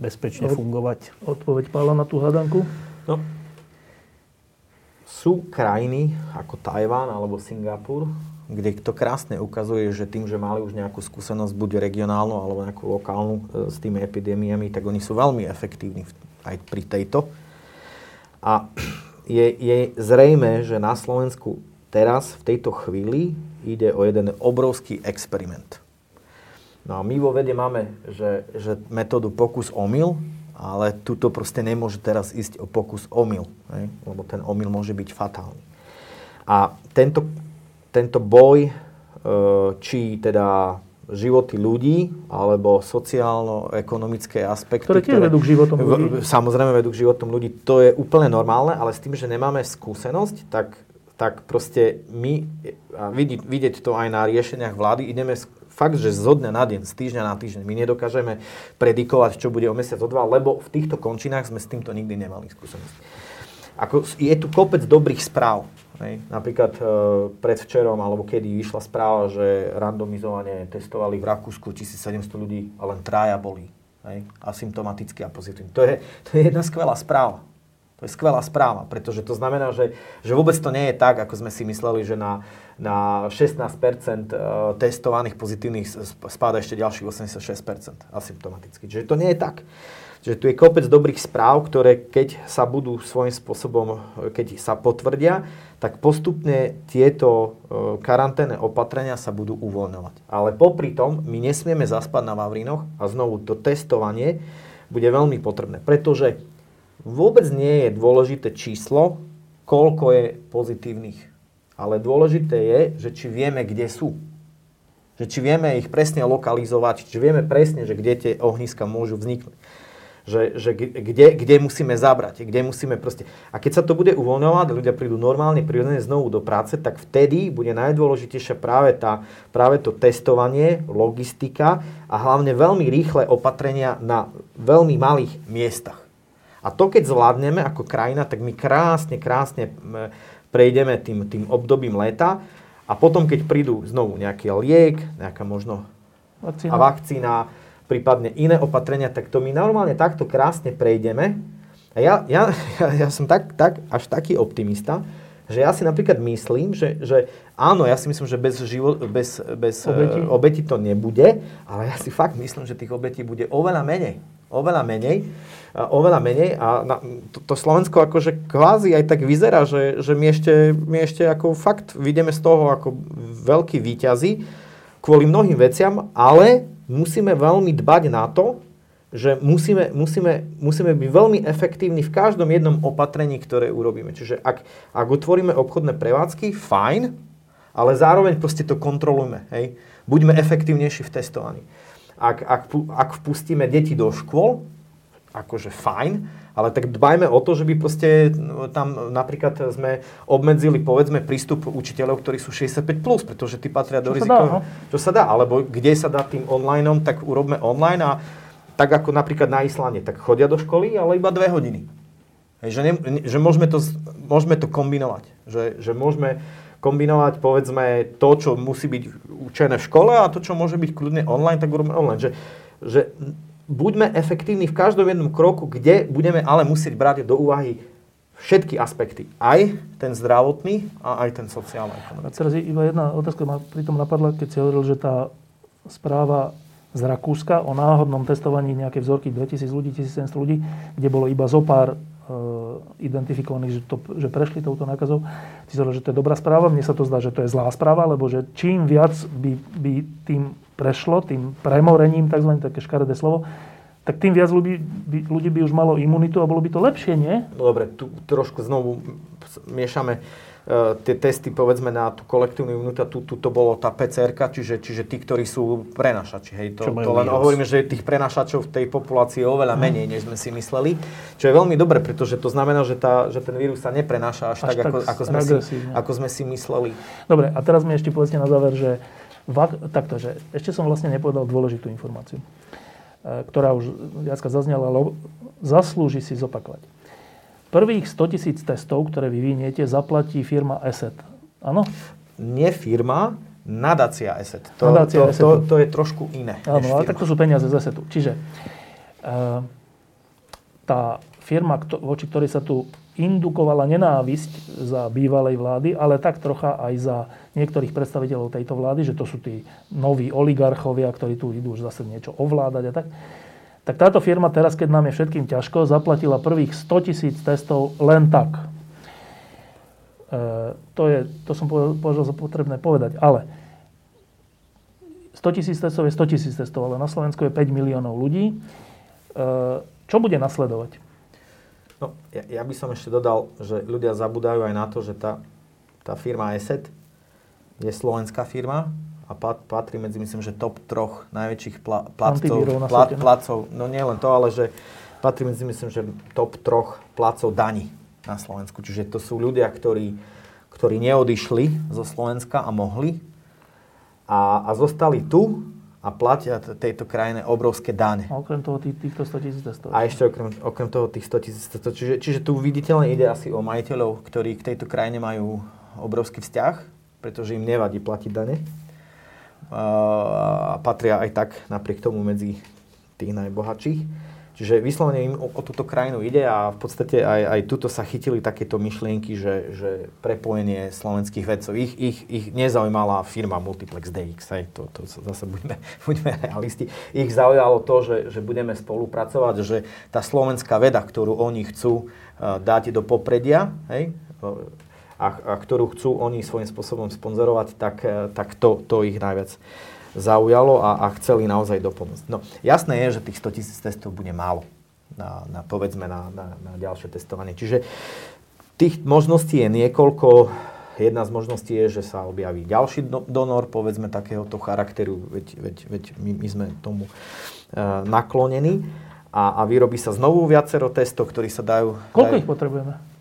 bezpečne fungovať. Odpoveď Pála na tú hadanku? No, sú krajiny ako Tajván alebo Singapur, kde to krásne ukazuje, že tým, že mali už nejakú skúsenosť, buď regionálnu alebo nejakú lokálnu e, s tými epidémiami, tak oni sú veľmi efektívni aj pri tejto. A je, je zrejme, že na Slovensku teraz, v tejto chvíli, ide o jeden obrovský experiment. No a my vo vede máme, že, že metódu pokus-omyl, ale tuto proste nemôže teraz ísť o pokus omyl, hej? lebo ten omyl môže byť fatálny. A tento, tento boj, e, či teda životy ľudí alebo sociálno-ekonomické aspekty. Ktoré tiež vedú k životom ľudí. v- Samozrejme vedú k životom ľudí. To je úplne normálne, ale s tým, že nemáme skúsenosť, tak, tak proste my, a vidieť, vidieť to aj na riešeniach vlády, ideme fakt, že zo dňa na deň, z týždňa na týždeň. My nedokážeme predikovať, čo bude o mesiac, o dva, lebo v týchto končinách sme s týmto nikdy nemali skúsenosť. Ako, je tu kopec dobrých správ. Hej. Napríklad e, predvčerom, alebo kedy vyšla správa, že randomizovane testovali v Rakúsku 1700 ľudí a len traja boli hej, a pozitívni. To je, to je jedna skvelá správa. To je skvelá správa, pretože to znamená, že, že vôbec to nie je tak, ako sme si mysleli, že na, na 16% e, testovaných pozitívnych spáda ešte ďalších 86% asymptomaticky. Čiže to nie je tak. Čiže tu je kopec dobrých správ, ktoré keď sa budú svojím spôsobom, e, keď sa potvrdia, tak postupne tieto e, karanténne opatrenia sa budú uvoľňovať. Ale popri tom my nesmieme zaspať na Vavrinoch a znovu to testovanie bude veľmi potrebné, pretože vôbec nie je dôležité číslo, koľko je pozitívnych. Ale dôležité je, že či vieme, kde sú. Že či vieme ich presne lokalizovať, či vieme presne, že kde tie ohniska môžu vzniknúť. Že, že kde, kde musíme zabrať, kde musíme proste... A keď sa to bude uvoľňovať, ľudia prídu normálne, prirodzene znovu do práce, tak vtedy bude najdôležitejšia práve, tá, práve to testovanie, logistika a hlavne veľmi rýchle opatrenia na veľmi malých miestach. A to, keď zvládneme ako krajina, tak my krásne, krásne prejdeme tým, tým obdobím leta a potom, keď prídu znovu nejaký liek, nejaká možno Vakcína. a vakcína, prípadne iné opatrenia, tak to my normálne takto krásne prejdeme. A ja, ja, ja, ja som tak, tak, až taký optimista, že ja si napríklad myslím, že, že áno, ja si myslím, že bez, živo, bez, bez Obetí? obeti. obeti to nebude, ale ja si fakt myslím, že tých obetí bude oveľa menej. Oveľa menej. Oveľa menej a na, to, to Slovensko akože kvázi aj tak vyzerá, že, že my, ešte, my ešte ako fakt vidíme z toho ako veľký výťazí kvôli mnohým veciam, ale musíme veľmi dbať na to, že musíme, musíme, musíme byť veľmi efektívni v každom jednom opatrení, ktoré urobíme. Čiže ak, ak otvoríme obchodné prevádzky, fajn, ale zároveň proste to kontrolujme. Hej? Buďme efektívnejší v testovaní. Ak, ak, ak vpustíme deti do škôl, akože fajn, ale tak dbajme o to, že by proste no, tam napríklad sme obmedzili, povedzme, prístup učiteľov, ktorí sú 65+, plus, pretože tí patria do dá, no. Čo sa dá, alebo kde sa dá tým onlineom, tak urobme online a tak ako napríklad na Islande, tak chodia do školy, ale iba dve hodiny. Hej, že, ne, že môžeme, to, môžeme to kombinovať. Že, že môžeme kombinovať, povedzme, to, čo musí byť učené v škole a to, čo môže byť kľudne online, tak urobme online. Že, že buďme efektívni v každom jednom kroku, kde budeme ale musieť brať do úvahy všetky aspekty. Aj ten zdravotný a aj ten sociálny. A teraz je iba jedna otázka ma pri tom napadla, keď si hovoril, že tá správa z Rakúska o náhodnom testovaní nejakej vzorky 2000 ľudí, 1700 ľudí, kde bolo iba zo pár identifikovaných, že, to, že prešli touto nákazou. Si hovoril, že to je dobrá správa. Mne sa to zdá, že to je zlá správa, lebo že čím viac by, by tým prešlo, tým premorením, takzvané také škaredé slovo, tak tým viac ľudí by, ľudí by už malo imunitu a bolo by to lepšie, nie? Dobre, tu trošku znovu miešame tie testy, povedzme, na tú kolektívnu imunitu. Tu, tu to bolo tá pcr čiže, čiže tí, ktorí sú prenašači. Hej, to, to len hovoríme, že tých prenašačov v tej populácii je oveľa menej, než sme si mysleli. Čo je veľmi dobre, pretože to znamená, že, tá, že ten vírus sa neprenáša až, Až tak, tak ako, ako, sme si, ako sme si mysleli. Dobre, a teraz mi ešte povedzte na záver, že vak- takto, že ešte som vlastne nepovedal dôležitú informáciu, e, ktorá už viacka zaznela, ale zaslúži si zopakovať. Prvých 100 tisíc testov, ktoré vyviniete, zaplatí firma ESET. Áno? Nie firma, nadácia ESET. To, Nadácia to, to, to je trošku iné. Áno, ale tak to sú peniaze z ESETu. Čiže e, tá firma, kto, voči ktorej sa tu indukovala nenávisť za bývalej vlády, ale tak trocha aj za niektorých predstaviteľov tejto vlády, že to sú tí noví oligarchovia, ktorí tu idú už zase niečo ovládať a tak. Tak táto firma teraz, keď nám je všetkým ťažko, zaplatila prvých 100 tisíc testov len tak. E, to, je, to som považoval za potrebné povedať. Ale 100 tisíc testov je 100 tisíc testov, ale na Slovensku je 5 miliónov ľudí. E, čo bude nasledovať? No, ja, ja by som ešte dodal, že ľudia zabudajú aj na to, že tá, tá firma ESET je slovenská firma a pat, patrí medzi, myslím, že top troch najväčších pla, placov, pla, no. placov, no nie len to, ale že patrí medzi, myslím, že top troch placov daní na Slovensku. Čiže to sú ľudia, ktorí, ktorí neodišli zo Slovenska a mohli a, a zostali tu a platia tejto krajine obrovské dane. A okrem toho tých, týchto 100 tisíc. A ešte okrem, okrem toho tých 100 tisíc. Čiže, čiže tu viditeľne ide asi o majiteľov, ktorí k tejto krajine majú obrovský vzťah, pretože im nevadí platiť dane. A patria aj tak napriek tomu medzi tých najbohatších. Čiže vyslovene im o, o túto krajinu ide a v podstate aj, aj tuto sa chytili takéto myšlienky, že, že prepojenie slovenských vedcov. Ich, ich, ich nezaujímala firma Multiplex DX, hej, to, to zase buďme, buďme realisti. Ich zaujalo to, že, že budeme spolupracovať, že tá slovenská veda, ktorú oni chcú uh, dať do popredia, hej, a, a ktorú chcú oni svojím spôsobom sponzorovať, tak, eh, tak to, to ich najviac zaujalo a, a chceli naozaj dopomôcť. No, jasné je, že tých 100 tisíc testov bude málo na, na povedzme na, na, na ďalšie testovanie. Čiže tých možností je niekoľko. Jedna z možností je, že sa objaví ďalší do- donor, povedzme takéhoto charakteru, veď, veď, veď my, my sme tomu e, naklonení. A, a vyrobí sa znovu viacero testov, ktorí sa dajú... Koľko dajú, ich potrebujeme?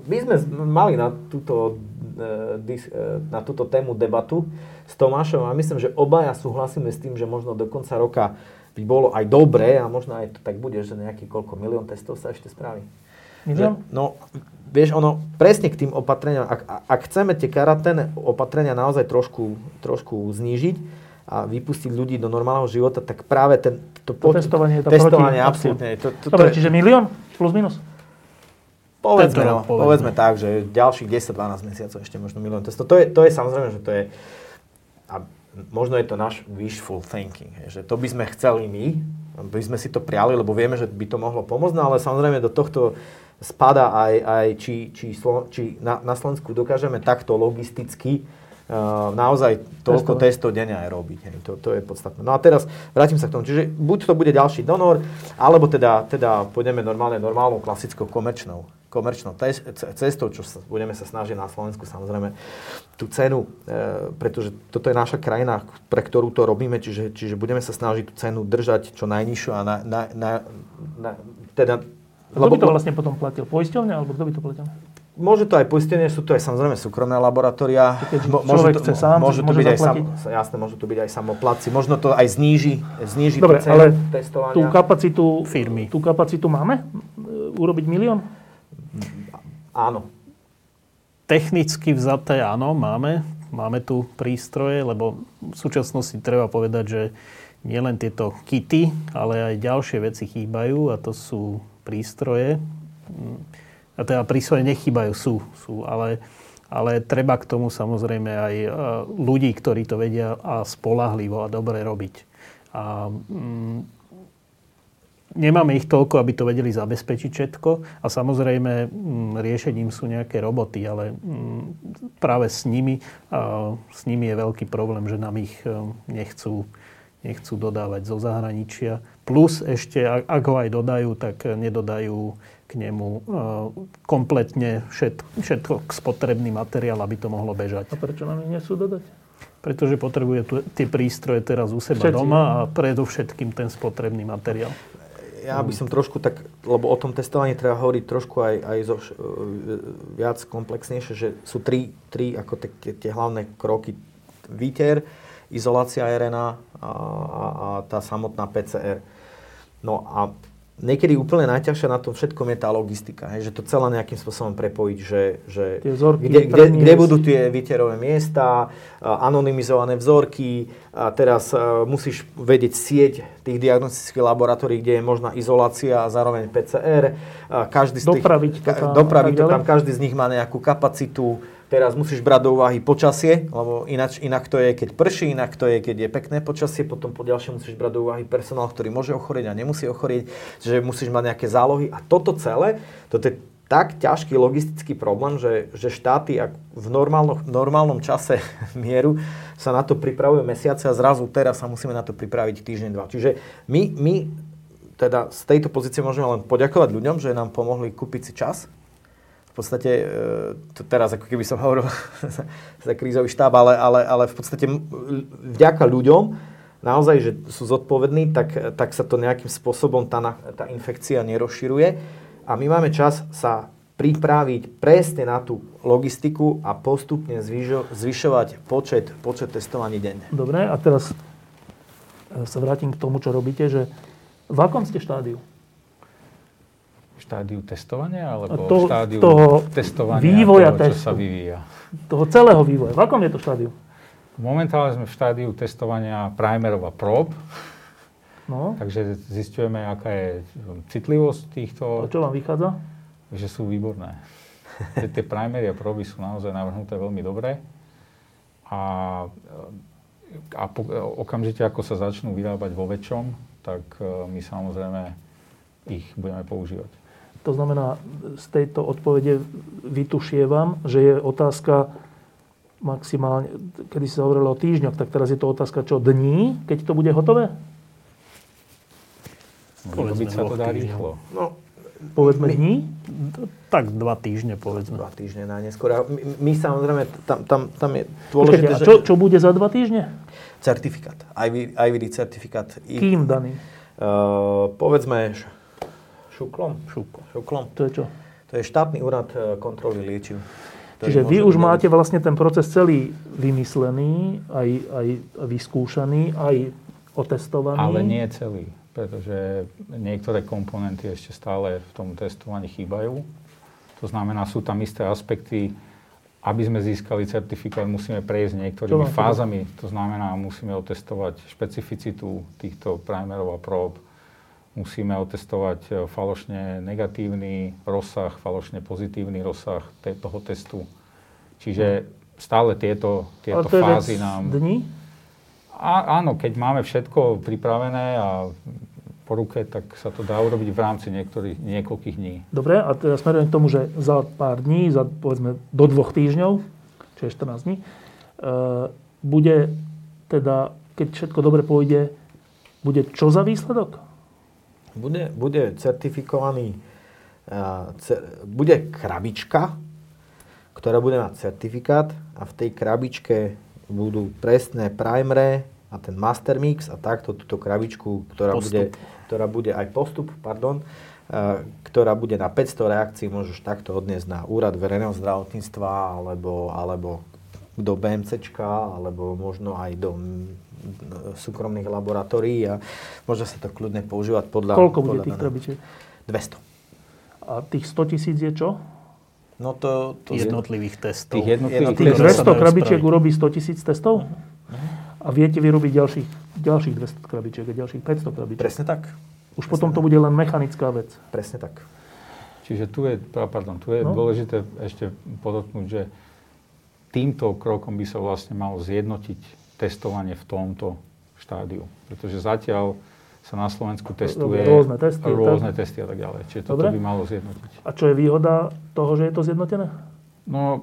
My sme mali na túto, e, e, na túto tému debatu s Tomášom a myslím, že obaja súhlasíme s tým, že možno do konca roka by bolo aj dobré a možno aj to tak bude, že nejaký koľko milión testov sa ešte spraví. Milión? Že, no, vieš, ono, presne k tým opatreniam, ak, ak chceme tie karanténne opatrenia naozaj trošku, trošku znížiť a vypustiť ľudí do normálneho života, tak práve ten, to, To testovanie je to testovanie proti- absolútne. To, to, to Dobre, je- čiže milión plus minus? Povedzme, no, povedzme. povedzme tak, že ďalších 10-12 mesiacov ešte možno milión testov. To je, to je samozrejme, že to je... A možno je to náš wishful thinking, že to by sme chceli my, by sme si to priali, lebo vieme, že by to mohlo pomôcť, no ale samozrejme do tohto spada aj, aj či, či, Slo, či na, na Slovensku dokážeme takto logisticky naozaj toľko testov denne aj robiť. Hej. To, to je podstatné. No a teraz vrátim sa k tomu. Čiže buď to bude ďalší donor, alebo teda, teda pôjdeme normálne, normálnou klasickou komerčnou komerčnou cestou, čo sa, budeme sa snažiť na Slovensku samozrejme tú cenu, e, pretože toto je naša krajina, pre ktorú to robíme, čiže, čiže budeme sa snažiť tú cenu držať čo najnižšiu a na, na, na, na, teda Kto by to vlastne potom platil? Poisťovňa alebo kto by to platil? Môže to aj poistenie, sú to aj samozrejme súkromné laboratória. Mo- človek to, chce sám, môže to byť aj sam, jasné, môžu to byť aj samoplatci. Možno to aj zníži, zníži Dobre, ale testovania. Tú kapacitu, Firmy. tú kapacitu máme? E, Urobiť milión? Áno. Technicky vzaté áno, máme. Máme tu prístroje, lebo v súčasnosti treba povedať, že nielen tieto kity, ale aj ďalšie veci chýbajú a to sú prístroje. A teda prístroje nechýbajú, sú, sú ale, ale treba k tomu samozrejme aj e, ľudí, ktorí to vedia a spolahlivo a dobre robiť. A mm, nemáme ich toľko, aby to vedeli zabezpečiť všetko. A samozrejme, mm, riešením sú nejaké roboty, ale mm, práve s nimi, a s nimi je veľký problém, že nám ich e, nechcú, nechcú dodávať zo zahraničia. Plus ešte, ak ho aj dodajú, tak nedodajú k nemu e, kompletne všet, všetko spotrebný materiál, aby to mohlo bežať. A prečo nám ich nesú dodať? Pretože potrebuje tu, tie prístroje teraz u seba Všetci, doma a predovšetkým ten spotrebný materiál. Ja by som trošku tak, lebo o tom testovaní treba hovoriť trošku aj, aj zo, e, viac komplexnejšie, že sú tri, tri ako tie, tie hlavné kroky. Výter, izolácia RNA a, a, a tá samotná PCR. No a niekedy úplne najťažšia na tom všetkom je tá logistika, hej, že to celé nejakým spôsobom prepojiť, že, že Tie vzorky kde, kde, kde budú tie výterové miesta, anonymizované vzorky a teraz a, musíš vedieť sieť tých diagnostických laboratórií, kde je možná izolácia a zároveň PCR. A každý z tých, Dopraviť to tam dopraviť to tam, každý z nich má nejakú kapacitu. Teraz musíš brať do úvahy počasie, lebo ináč, inak to je, keď prší, inak to je, keď je pekné počasie, potom po ďalšie musíš brať do úvahy personál, ktorý môže ochorieť a nemusí ochorieť, že musíš mať nejaké zálohy. A toto celé, toto je tak ťažký logistický problém, že, že štáty ak v normálno, normálnom čase mieru sa na to pripravujú mesiace a zrazu teraz sa musíme na to pripraviť týždeň, dva. Čiže my, my teda z tejto pozície môžeme len poďakovať ľuďom, že nám pomohli kúpiť si čas. Podstate, e, to teraz ako keby som hovoril za krízový štáb, ale, ale, ale v podstate vďaka ľuďom, naozaj, že sú zodpovední, tak, tak sa to nejakým spôsobom tá, tá infekcia nerozširuje. A my máme čas sa pripraviť presne na tú logistiku a postupne zvyšo, zvyšovať počet, počet testovaní denne. Dobre, a teraz e, sa vrátim k tomu, čo robíte, že v akom ste štádiu? Štádiu testovania alebo to, štádiu toho testovania vývoja toho, čo testu. sa vyvíja? Toho celého vývoja. V akom je to štádiu? Momentálne sme v štádiu testovania primerov a prób. No. Takže zistujeme, aká je citlivosť týchto. A čo vám vychádza? Že sú výborné. Tie primery a proby sú naozaj navrhnuté veľmi dobre. A, a po, okamžite, ako sa začnú vyrábať vo väčšom, tak e, my samozrejme ich budeme používať. To znamená, z tejto odpovede vytušievam, že je otázka maximálne, kedy sa hovorilo o týždňoch, tak teraz je to otázka čo, dní, keď to bude hotové? Robiť sa to dá rýchlo. No, Povedzme my, dní? Tak dva týždne, povedzme. Dva týždne najneskôr. My, my samozrejme, tam, tam, tam je dôležité, Počkajte, a čo, čo bude za dva týždne? Certifikát. IVD certifikát. Kým daný? Uh, povedzme šuklom. Šuklom. šuklom. To je čo? To je štátny úrad e, kontroly liečiv. Čiže vy už máte vlastne ten proces celý vymyslený, aj, aj vyskúšaný, aj otestovaný. Ale nie celý, pretože niektoré komponenty ešte stále v tom testovaní chýbajú. To znamená, sú tam isté aspekty, aby sme získali certifikát, musíme prejsť niektorými fázami. To znamená, musíme otestovať špecificitu týchto primerov a prób, musíme otestovať e, falošne negatívny rozsah, falošne pozitívny rozsah toho testu. Čiže stále tieto, tieto to fázy je nám... dní? A, áno, keď máme všetko pripravené a po ruke, tak sa to dá urobiť v rámci niektorých, niekoľkých dní. Dobre, a teraz smerujem k tomu, že za pár dní, za povedzme do dvoch týždňov, čo je 14 dní, e, bude teda, keď všetko dobre pôjde, bude čo za výsledok? Bude, bude certifikovaný, uh, cer, bude krabička, ktorá bude mať certifikát a v tej krabičke budú presné primere a ten master mix a takto túto krabičku, ktorá, bude, ktorá bude aj postup, pardon, uh, ktorá bude na 500 reakcií, môžeš takto odniesť na úrad verejného zdravotníctva alebo, alebo do BMCčka, alebo možno aj do súkromných laboratórií a môže sa to kľudne používať podľa... Koľko bude podľa tých krabičiek? 200. A tých 100 tisíc je čo? No to... to jednotlivých testov. Tých jednotlivých Tých jednotlivých 200 krabičiek urobí 100 tisíc testov? A viete vyrobiť ďalších, ďalších 200 krabičiek a ďalších 500 krabičiek? Presne tak. Už potom to bude len mechanická vec. Presne tak. Čiže tu je, pardon, tu je No. dôležité ešte podotknúť, že týmto krokom by sa vlastne malo zjednotiť testovanie v tomto štádiu. Pretože zatiaľ sa na Slovensku testuje Rôzne testy, rôzne tak? testy a tak ďalej. Čiže Dobre. toto by malo zjednotiť. A čo je výhoda toho, že je to zjednotené? No,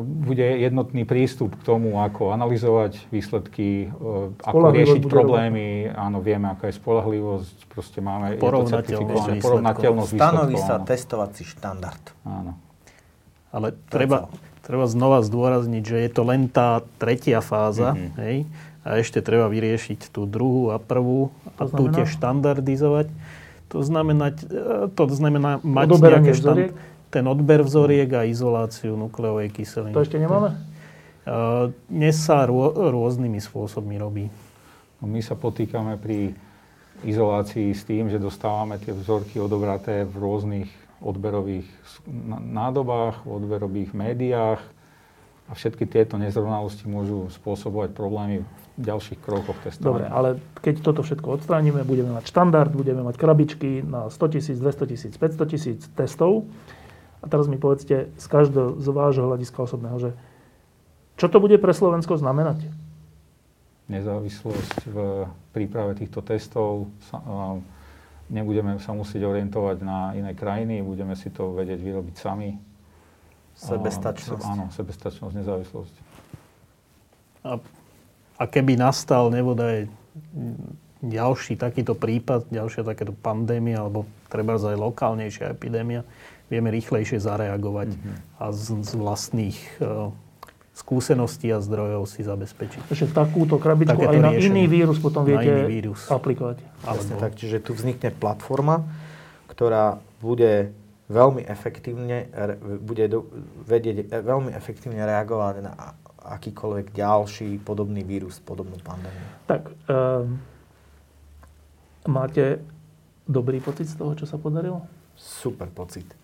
bude jednotný prístup k tomu, ako analyzovať výsledky, e, ako riešiť problémy. Áno, vieme, aká je spolahlivosť. Proste máme je to Porovnateľnosť výsledkov. Stanoví sa áno. testovací štandard. Áno. Ale treba, treba znova zdôrazniť, že je to len tá tretia fáza, Mhm. hej? A ešte treba vyriešiť tú druhú a prvú a tu tiež štandardizovať. To znamená, e, to znamená mať Odoberanie nejaké štand- ten odber vzoriek a izoláciu nukleovej kyseliny. To ešte nemáme? Uh, dnes sa rô, rôznymi spôsobmi robí. No my sa potýkame pri izolácii s tým, že dostávame tie vzorky odobraté v rôznych odberových nádobách, odberových médiách a všetky tieto nezrovnalosti môžu spôsobovať problémy v ďalších krokoch Dobre, testovania. ale keď toto všetko odstránime, budeme mať štandard, budeme mať krabičky na 100 tisíc, 200 tisíc, 500 tisíc testov. A teraz mi povedzte z každého z vášho hľadiska osobného, že čo to bude pre Slovensko znamenať? Nezávislosť v príprave týchto testov, nebudeme sa musieť orientovať na iné krajiny, budeme si to vedieť vyrobiť sami. Sebestačnosť. A, áno, sebestačnosť, nezávislosť. A, a keby nastal nebodaj ďalší takýto prípad, ďalšia takéto pandémia alebo treba aj lokálnejšia epidémia, vieme rýchlejšie zareagovať mm-hmm. a z, z vlastných uh, skúseností a zdrojov si zabezpečiť. Takže takúto krabičku Takéto aj na iný vírus potom viete vírus. aplikovať. Presne tak, čiže tu vznikne platforma, ktorá bude veľmi efektívne, bude do, vedieť e, veľmi efektívne reagovať na akýkoľvek ďalší podobný vírus, podobnú pandémiu. Tak, um, máte dobrý pocit z toho, čo sa podarilo? Super pocit.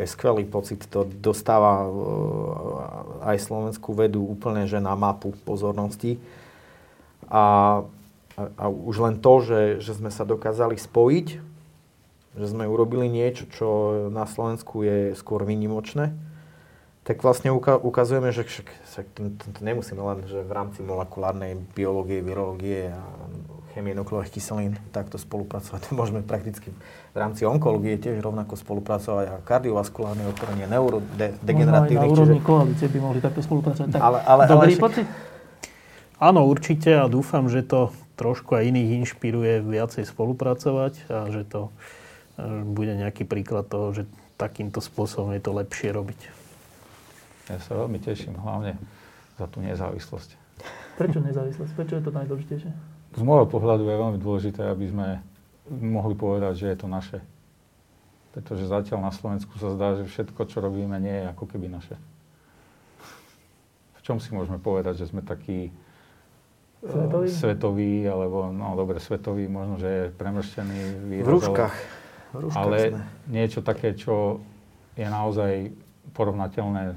Je skvelý pocit. To dostáva uh, aj slovenskú vedu úplne že na mapu pozornosti. A, a, a už len to, že, že sme sa dokázali spojiť, že sme urobili niečo, čo na Slovensku je skôr výnimočné, tak vlastne ukazujeme, že však, však to, to, to nemusíme len, že v rámci molekulárnej biológie, virológie a chemie nukleových kyselín takto spolupracovať. Môžeme prakticky v rámci onkológie tiež rovnako spolupracovať a kardiovaskulárne oporenie, neurodegeneratívnych. Možno aj na úrovni čiže... koalície by mohli takto spolupracovať. Tak, ale, ale, dobrý ale pocit? Áno, určite a dúfam, že to trošku aj iných inšpiruje viacej spolupracovať a že to bude nejaký príklad toho, že takýmto spôsobom je to lepšie robiť. Ja sa veľmi teším, hlavne za tú nezávislosť. Prečo nezávislosť? Prečo je to najdôležitejšie? Z môjho pohľadu je veľmi dôležité, aby sme mohli povedať, že je to naše. Pretože zatiaľ na Slovensku sa zdá, že všetko, čo robíme, nie je ako keby naše. V čom si môžeme povedať, že sme takí Svetový? svetový, alebo no dobre, svetový, možno, že je premrštený výraz. V rúškach. Ale ale sme. niečo také, čo je naozaj porovnateľné s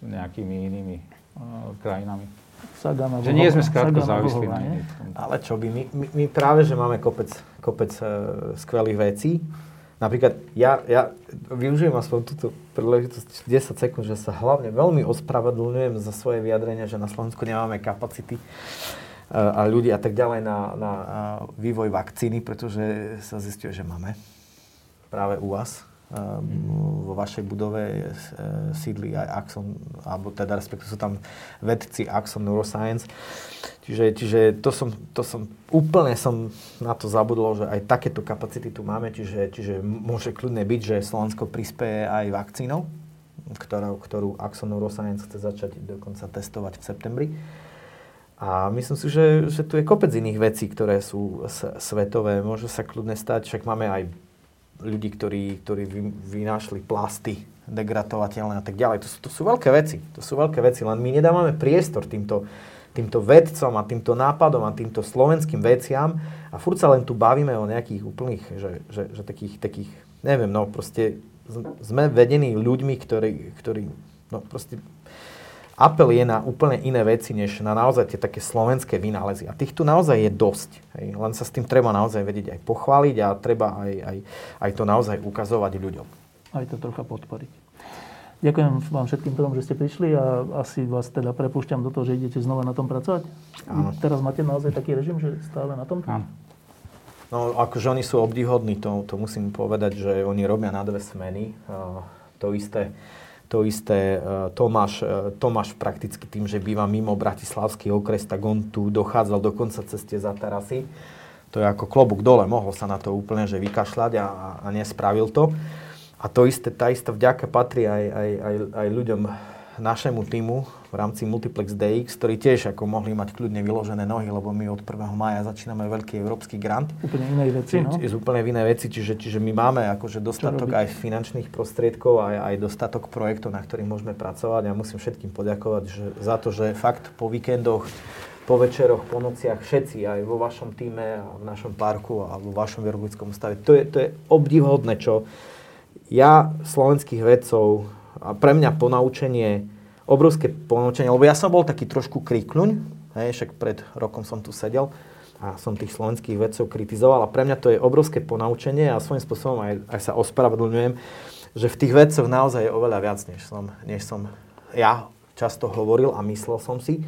nejakými inými uh, krajinami. Sagana, že nie sme skrátka závislí na iných. Ale čo by, my, my, my práve, že máme kopec, kopec uh, skvelých vecí. Napríklad ja, ja využijem aspoň túto príležitosť 10 sekúnd, že sa hlavne veľmi ospravedlňujem za svoje vyjadrenia, že na Slovensku nemáme kapacity uh, a ľudí a tak ďalej na, na uh, vývoj vakcíny, pretože sa zistuje, že máme práve u vás. Um, vo vašej budove e, sídli aj Axon, alebo teda respektíve sú tam vedci Axon Neuroscience. Čiže, čiže to, som, to som, úplne som na to zabudol, že aj takéto kapacity tu máme, čiže, čiže môže kľudne byť, že Slovensko prispieje aj vakcínou, ktorú, ktorú Axon Neuroscience chce začať dokonca testovať v septembri. A myslím si, že, že tu je kopec iných vecí, ktoré sú svetové. Môže sa kľudne stať, však máme aj ľudí, ktorí, ktorí vynášli plasty degratovateľné a tak ďalej. To sú, to sú veľké veci. To sú veľké veci, len my nedávame priestor týmto, týmto vedcom a týmto nápadom a týmto slovenským veciam a furt sa len tu bavíme o nejakých úplných, že, že, že takých, takých, neviem, no proste sme vedení ľuďmi, ktorí, ktorí no proste apel je na úplne iné veci, než na naozaj tie také slovenské vynálezy. A tých tu naozaj je dosť. Hej. Len sa s tým treba naozaj vedieť aj pochváliť a treba aj, aj, aj to naozaj ukazovať ľuďom. Aj to trocha podporiť. Ďakujem vám všetkým tom, že ste prišli a asi vás teda prepúšťam do toho, že idete znova na tom pracovať. Áno. Teraz máte naozaj taký režim, že stále na tom? Áno. No akože oni sú obdihodní, to, to musím povedať, že oni robia na dve smeny. Uh, to isté to isté e, Tomáš, e, Tomáš prakticky tým, že býva mimo Bratislavský okres, tak on tu dochádzal dokonca cez tie zatarasy. To je ako klobúk dole, mohol sa na to úplne že vykašľať a, a nespravil to. A to isté, tá istá vďaka patrí aj, aj, aj, aj ľuďom našemu týmu v rámci Multiplex DX, ktorí tiež ako mohli mať kľudne vyložené nohy, lebo my od 1. maja začíname veľký európsky grant. Úplne iné veci, no? Z úplne iné veci, čiže, čiže my máme akože dostatok aj finančných prostriedkov, aj, aj dostatok projektov, na ktorých môžeme pracovať. Ja musím všetkým poďakovať že, za to, že fakt po víkendoch po večeroch, po nociach, všetci, aj vo vašom týme, a v našom parku a vo vašom virologickom stave. To je, to je obdivhodné, čo ja slovenských vedcov a pre mňa ponaučenie, obrovské ponaučenie, lebo ja som bol taký trošku krikľuň, hej, však pred rokom som tu sedel a som tých slovenských vedcov kritizoval a pre mňa to je obrovské ponaučenie a svojím spôsobom aj, aj sa ospravedlňujem, že v tých vedcoch naozaj je oveľa viac, než som, než som ja často hovoril a myslel som si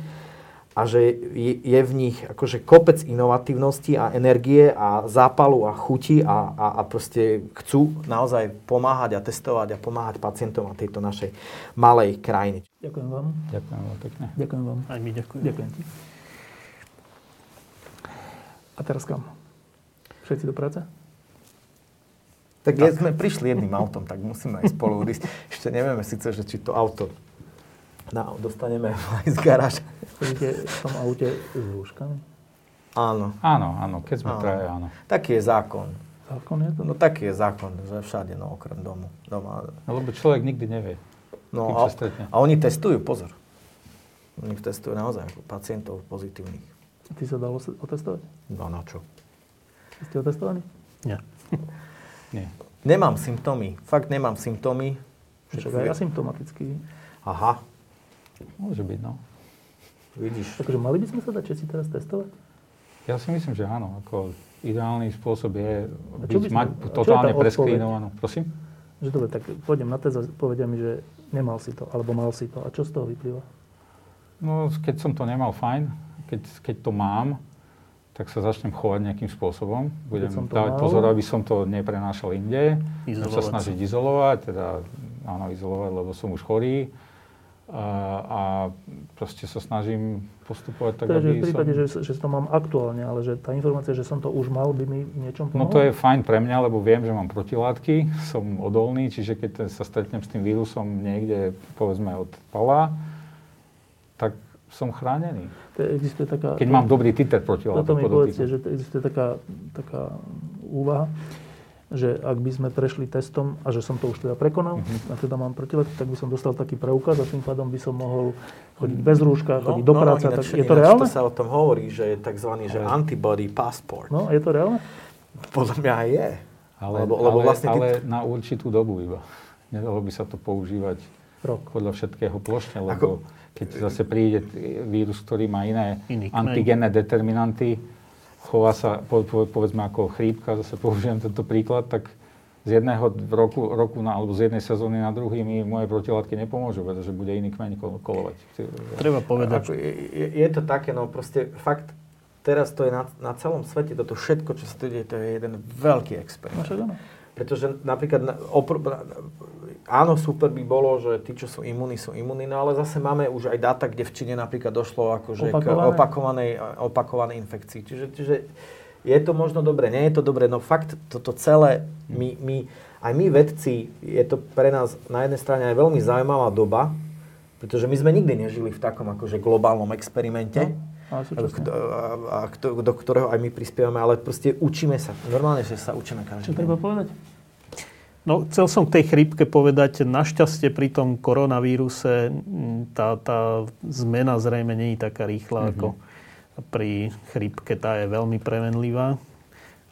a že je, v nich akože kopec inovatívnosti a energie a zápalu a chuti a, a, a proste chcú naozaj pomáhať a testovať a pomáhať pacientom a tejto našej malej krajine. Ďakujem vám. Ďakujem vám pekne. Ďakujem vám. Aj my ďakujem. Ďakujem ti. A teraz kam? Všetci do práce? Tak, tak. sme prišli jedným autom, tak musíme aj spolu ísť. Ešte nevieme síce, že či to auto no, dostaneme aj z garáže. Chodíte v tom aute s rúškami? Áno. Áno, áno, keď sme traje, áno. Taký je zákon. Zákon je to? No taký je zákon, že všade, no okrem domu. Doma. No, lebo človek nikdy nevie. No a, a oni testujú, pozor. Oni testujú naozaj pacientov pozitívnych. A ty sa dalo otestovať? No na čo? Ste otestovaní? Nie. Nie. Nemám symptómy. Fakt nemám symptómy. Však aj asymptomatický. Aha. Môže byť, no. Vidíš. Takže mali by sme sa dať všetci teraz testovať? Ja si myslím, že áno. Ako ideálny spôsob je byť, mať sme, totálne preskrínovanú. Prosím? Že dobre, tak pôjdem na test a povedia mi, že nemal si to, alebo mal si to. A čo z toho vyplýva? No, keď som to nemal, fajn. Keď, keď to mám, tak sa začnem chovať nejakým spôsobom. Budem dávať mal. pozor, aby som to neprenášal inde. Budem sa snažiť izolovať, teda áno, izolovať, lebo som už chorý. A, proste sa snažím postupovať tak, Takže aby v prípade, som... že, že to mám aktuálne, ale že tá informácia, že som to už mal, by mi niečom pomohla? No to je fajn pre mňa, lebo viem, že mám protilátky, som odolný, čiže keď sa stretnem s tým vírusom niekde, povedzme od Pavla, tak som chránený. Existuje taká, Keď mám dobrý titer protilátok. Toto mi povedzte, že existuje taká, taká úvaha, že ak by sme prešli testom a že som to už teda prekonal uh-huh. a teda mám protilátky, tak by som dostal taký preukaz a tým pádom by som mohol chodiť bez rúška, no, chodiť do no, no práce. No, ináč, tak je to reálne? to sa o tom hovorí, že je tzv. Že antibody passport. No, je to reálne? Podľa mňa je. Ale, lebo, lebo ale, vlastne ale ty... na určitú dobu iba. Nedalo by sa to používať Rok. podľa všetkého plošne, lebo... Ako keď zase príde vírus, ktorý má iné Iný antigenné determinanty, chová sa, po, po, povedzme ako chrípka, zase použijem tento príklad, tak z jedného roku, roku na, alebo z jednej sezóny na druhý mi moje protilátky nepomôžu, pretože bude iný kmeň kolovať. Treba povedať. Ako, je, je to také, no proste fakt, teraz to je na, na celom svete, toto všetko, čo sa tu deje, to je jeden veľký experiment. No, pretože napríklad, opr- áno, super by bolo, že tí, čo sú imúni, sú imúni, no ale zase máme už aj dáta, kde v Číne napríklad došlo akože k opakovanej, opakovanej infekcii. Čiže, čiže je to možno dobre, nie je to dobre, no fakt toto celé, my, my, aj my vedci, je to pre nás na jednej strane aj veľmi zaujímavá doba, pretože my sme nikdy nežili v takom akože globálnom experimente. No a, do ktorého aj my prispievame, ale proste učíme sa. Normálne, že sa učíme každý Čo treba povedať? No, chcel som k tej chrípke povedať, našťastie pri tom koronavíruse tá, tá zmena zrejme nie je taká rýchla mm-hmm. ako pri chrípke. Tá je veľmi premenlivá,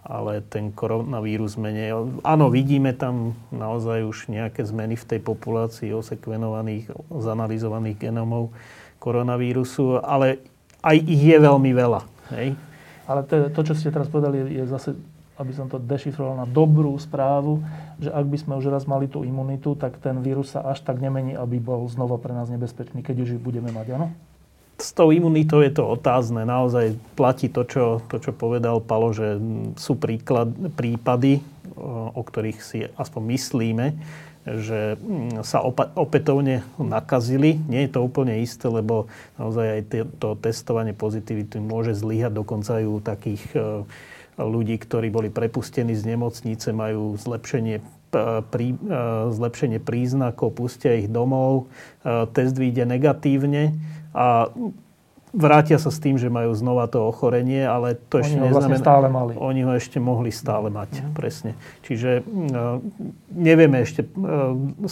ale ten koronavírus menej. Áno, vidíme tam naozaj už nejaké zmeny v tej populácii osekvenovaných, zanalizovaných genomov koronavírusu, ale aj ich je veľmi veľa. Hej? Ale to, to, čo ste teraz povedali, je, je zase, aby som to dešifroval na dobrú správu, že ak by sme už raz mali tú imunitu, tak ten vírus sa až tak nemení, aby bol znova pre nás nebezpečný, keď už ju budeme mať, áno? S tou imunitou je to otázne. Naozaj platí to, čo, to, čo povedal Palo, že sú príklad, prípady, o ktorých si aspoň myslíme, že mm, sa opätovne nakazili. Nie je to úplne isté, lebo naozaj aj to testovanie pozitivity môže zlyhať. Dokonca aj u takých e, ľudí, ktorí boli prepustení z nemocnice, majú zlepšenie, prí, e, zlepšenie príznakov, pustia ich domov, e, test vyjde negatívne a vrátia sa s tým, že majú znova to ochorenie, ale to oni ešte ho vlastne stále mali. Oni ho ešte mohli stále mať, mm. presne. Čiže nevieme ešte,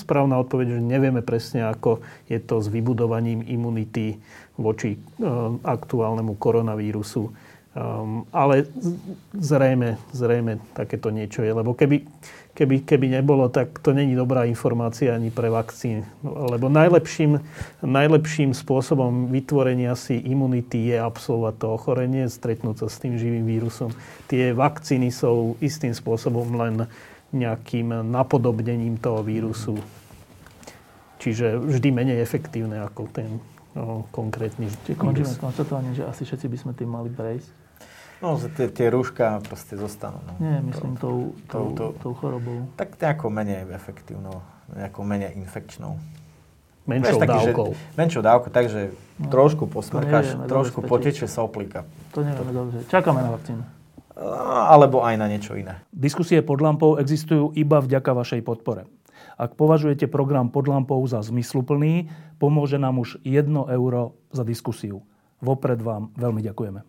správna odpoveď, že nevieme presne, ako je to s vybudovaním imunity voči aktuálnemu koronavírusu. Um, ale zrejme, zrejme takéto niečo je, lebo keby keby, keby nebolo, tak to není dobrá informácia ani pre vakcíny. Lebo najlepším, najlepším spôsobom vytvorenia si imunity je absolvovať to ochorenie, stretnúť sa s tým živým vírusom. Tie vakcíny sú istým spôsobom len nejakým napodobnením toho vírusu. Čiže vždy menej efektívne ako ten no, konkrétny Čiže končíme konštatovanie, že asi všetci by sme tým mali prejsť. No, tie, tie rúška proste zostanú. No. Nie, myslím tou, tou, tou, tou chorobou. Tak nejako menej efektívnou, nejako menej infekčnou. Menšou Veš, dávkou. Že, menšou dávkou, takže no, trošku posmrkáš, trošku poteče soplíka. To nevieme to... dobre. Čakáme na vakcínu. alebo aj na niečo iné. Diskusie pod lampou existujú iba vďaka vašej podpore. Ak považujete program pod lampou za zmysluplný, pomôže nám už 1 euro za diskusiu. Vopred vám veľmi ďakujeme.